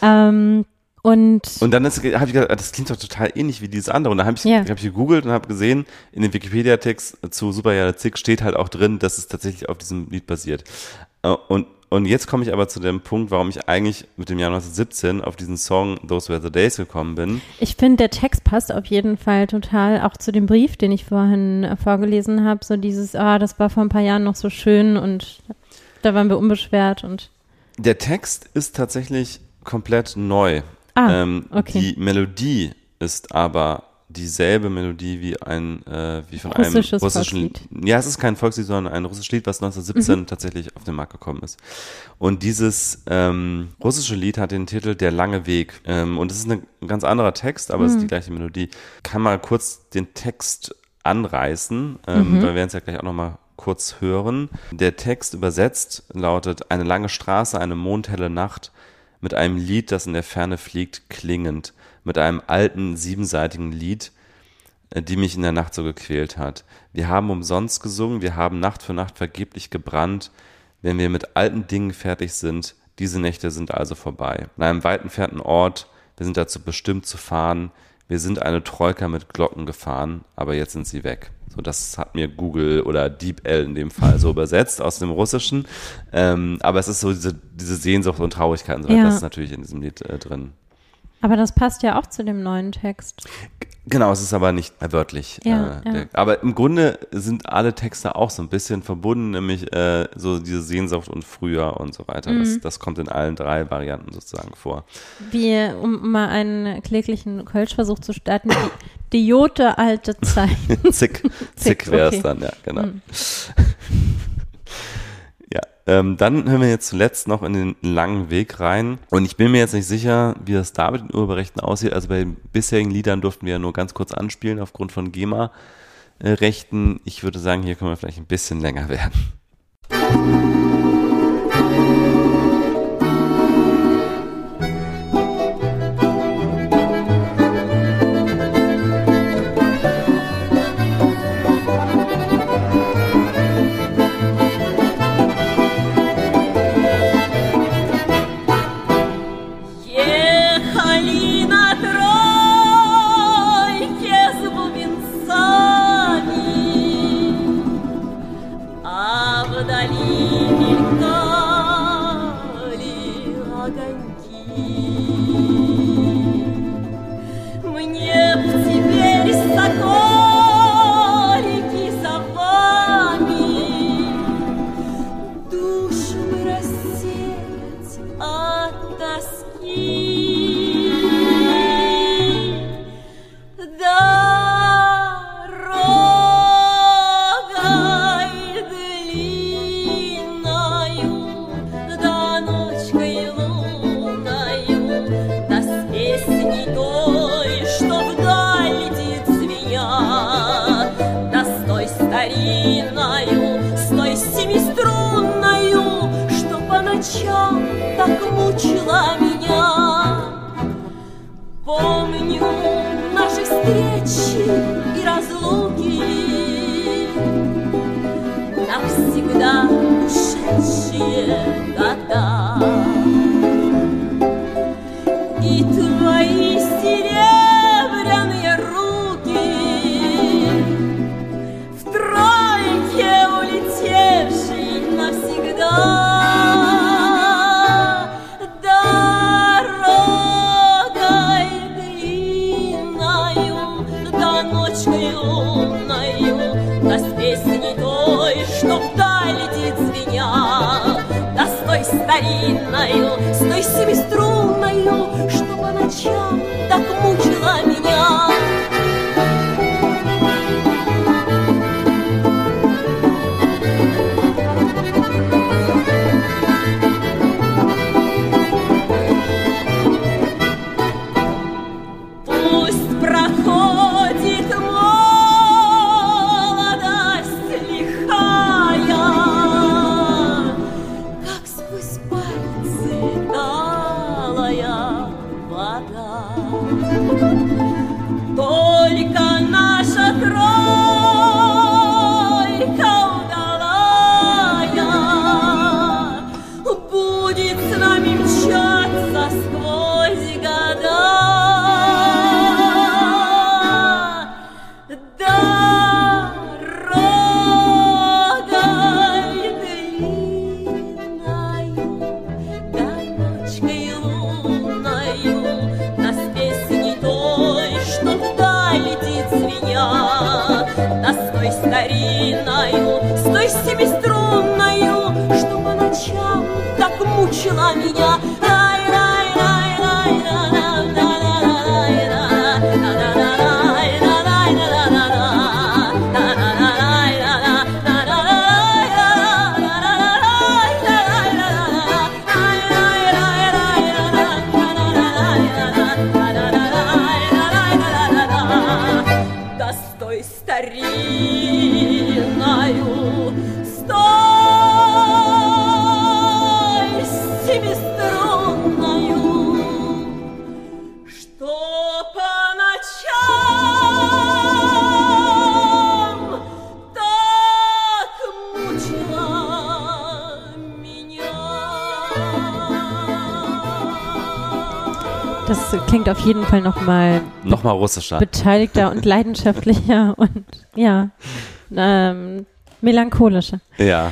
Ähm, und, Und dann habe ich gedacht, das klingt doch total ähnlich wie dieses andere. Und dann habe ich, Ja. hab ich gegoogelt und habe gesehen, in dem Wikipedia-Text zu Superjahre Zick steht halt auch drin, dass es tatsächlich auf diesem Lied basiert. Äh, Und, und jetzt komme ich aber zu dem Punkt, warum ich eigentlich mit dem Jahr 1917 auf diesen Song Those Were the Days gekommen bin. Ich finde, der Text passt auf jeden Fall total auch zu dem Brief, den ich vorhin äh, vorgelesen habe. So dieses, ah, das war vor ein paar Jahren noch so schön und da waren wir unbeschwert und Der Text ist tatsächlich komplett neu. Ah, ähm, okay. Die Melodie ist aber dieselbe Melodie wie ein äh, wie von Russisches einem russischen Volkslied. ja es ist kein Volkslied sondern ein russisches Lied was 1917 Mhm. tatsächlich auf den Markt gekommen ist und dieses ähm, russische Lied hat den Titel der lange Weg ähm, und es ist ein ganz anderer Text aber es ist Mhm. die gleiche Melodie kann mal kurz den Text anreißen ähm, Mhm. weil wir werden es ja gleich auch noch mal kurz hören der Text übersetzt lautet eine lange Straße eine mondhelle Nacht mit einem Lied, das in der Ferne fliegt, klingend, mit einem alten, siebenseitigen Lied, äh, die mich in der Nacht so gequält hat. Wir haben umsonst gesungen, wir haben Nacht für Nacht vergeblich gebrannt. Wenn wir mit alten Dingen fertig sind, diese Nächte sind also vorbei. An einem weit entfernten Ort, wir sind dazu bestimmt zu fahren. Wir sind eine Troika mit Glocken gefahren, aber jetzt sind sie weg. So, das hat mir Google oder DeepL in dem Fall so übersetzt aus dem Russischen. Ähm, aber es ist so diese, diese Sehnsucht und Traurigkeit und so weiter, Ja. das ist natürlich in diesem Lied äh, drin. Aber das passt ja auch zu dem neuen Text. Genau, es ist aber nicht wörtlich. Ja, äh, ja. Aber im Grunde sind alle Texte auch so ein bisschen verbunden, nämlich äh, so diese Sehnsucht und Früher und so weiter. Das, Mhm. das kommt in allen drei Varianten sozusagen vor. Wie, um mal einen kläglichen Kölschversuch zu starten, die, Jote alte Zeit. Zick, zick wäre es okay. dann, ja, genau. Mhm. Ja, ähm, dann hören wir jetzt zuletzt noch in den langen Weg rein. Und ich bin mir jetzt nicht sicher, wie das da mit den Urheberrechten aussieht. Also bei den bisherigen Liedern durften wir ja nur ganz kurz anspielen aufgrund von GEMA-Rechten. Ich würde sagen, hier können wir vielleicht ein bisschen länger werden. Старинною, с той семиструнною, что по ночам Fall nochmal Nochmal russischer. beteiligter und leidenschaftlicher und ja, ähm, melancholischer. Ja.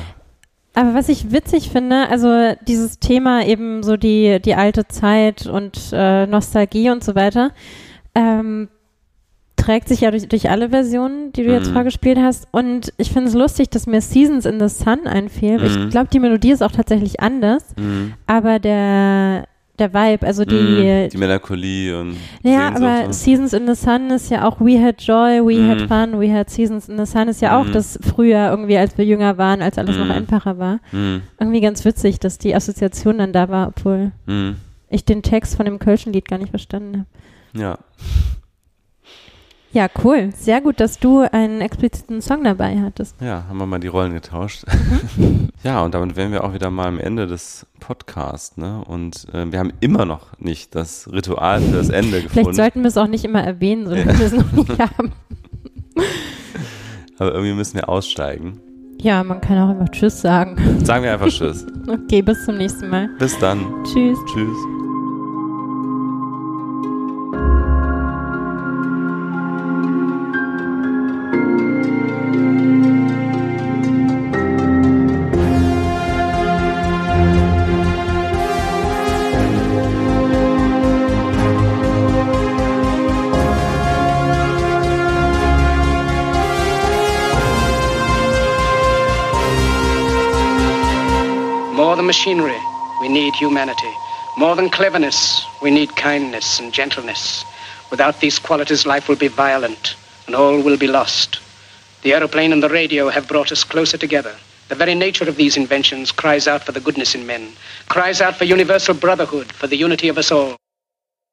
Aber was ich witzig finde, also dieses Thema eben so die, die alte Zeit und äh, Nostalgie und so weiter, ähm, trägt sich ja durch, durch alle Versionen, die du jetzt Mhm. vorgespielt hast. Und ich finde es lustig, dass mir Seasons in the Sun einfiel. Mhm. Ich glaube, die Melodie ist auch tatsächlich anders, Mhm. aber der, der Vibe, also die, Mhm. die Melancholie und ja, aber und- Seasons in the Sun ist ja auch We had joy, we had Mhm. fun, we had seasons in the sun ist ja auch Mhm. das früher irgendwie, als wir jünger waren, als alles noch Mhm. einfacher war. Mhm. Irgendwie ganz witzig, dass die Assoziation dann da war, obwohl Mhm. ich den Text von dem Kölschen Lied gar nicht verstanden habe. Ja. Ja, cool. Sehr gut, dass du einen expliziten Song dabei hattest. Ja, haben wir mal die Rollen getauscht. Mhm. ja, und damit wären wir auch wieder mal am Ende des Podcasts, ne? Und äh, wir haben immer noch nicht das Ritual für das Ende gefunden. Vielleicht sollten wir es auch nicht immer erwähnen, solange Ja. wir es noch nicht haben. Aber irgendwie müssen wir aussteigen. Ja, man kann auch einfach Tschüss sagen. Sagen wir einfach Tschüss. Okay, bis zum nächsten Mal. Bis dann. Tschüss. Tschüss. Machinery, we need humanity. More than cleverness, we need kindness and gentleness. Without these qualities, life will be violent and all will be lost. The aeroplane and the radio have brought us closer together. The very nature of these inventions cries out for the goodness in men, cries out for universal brotherhood, for the unity of us all.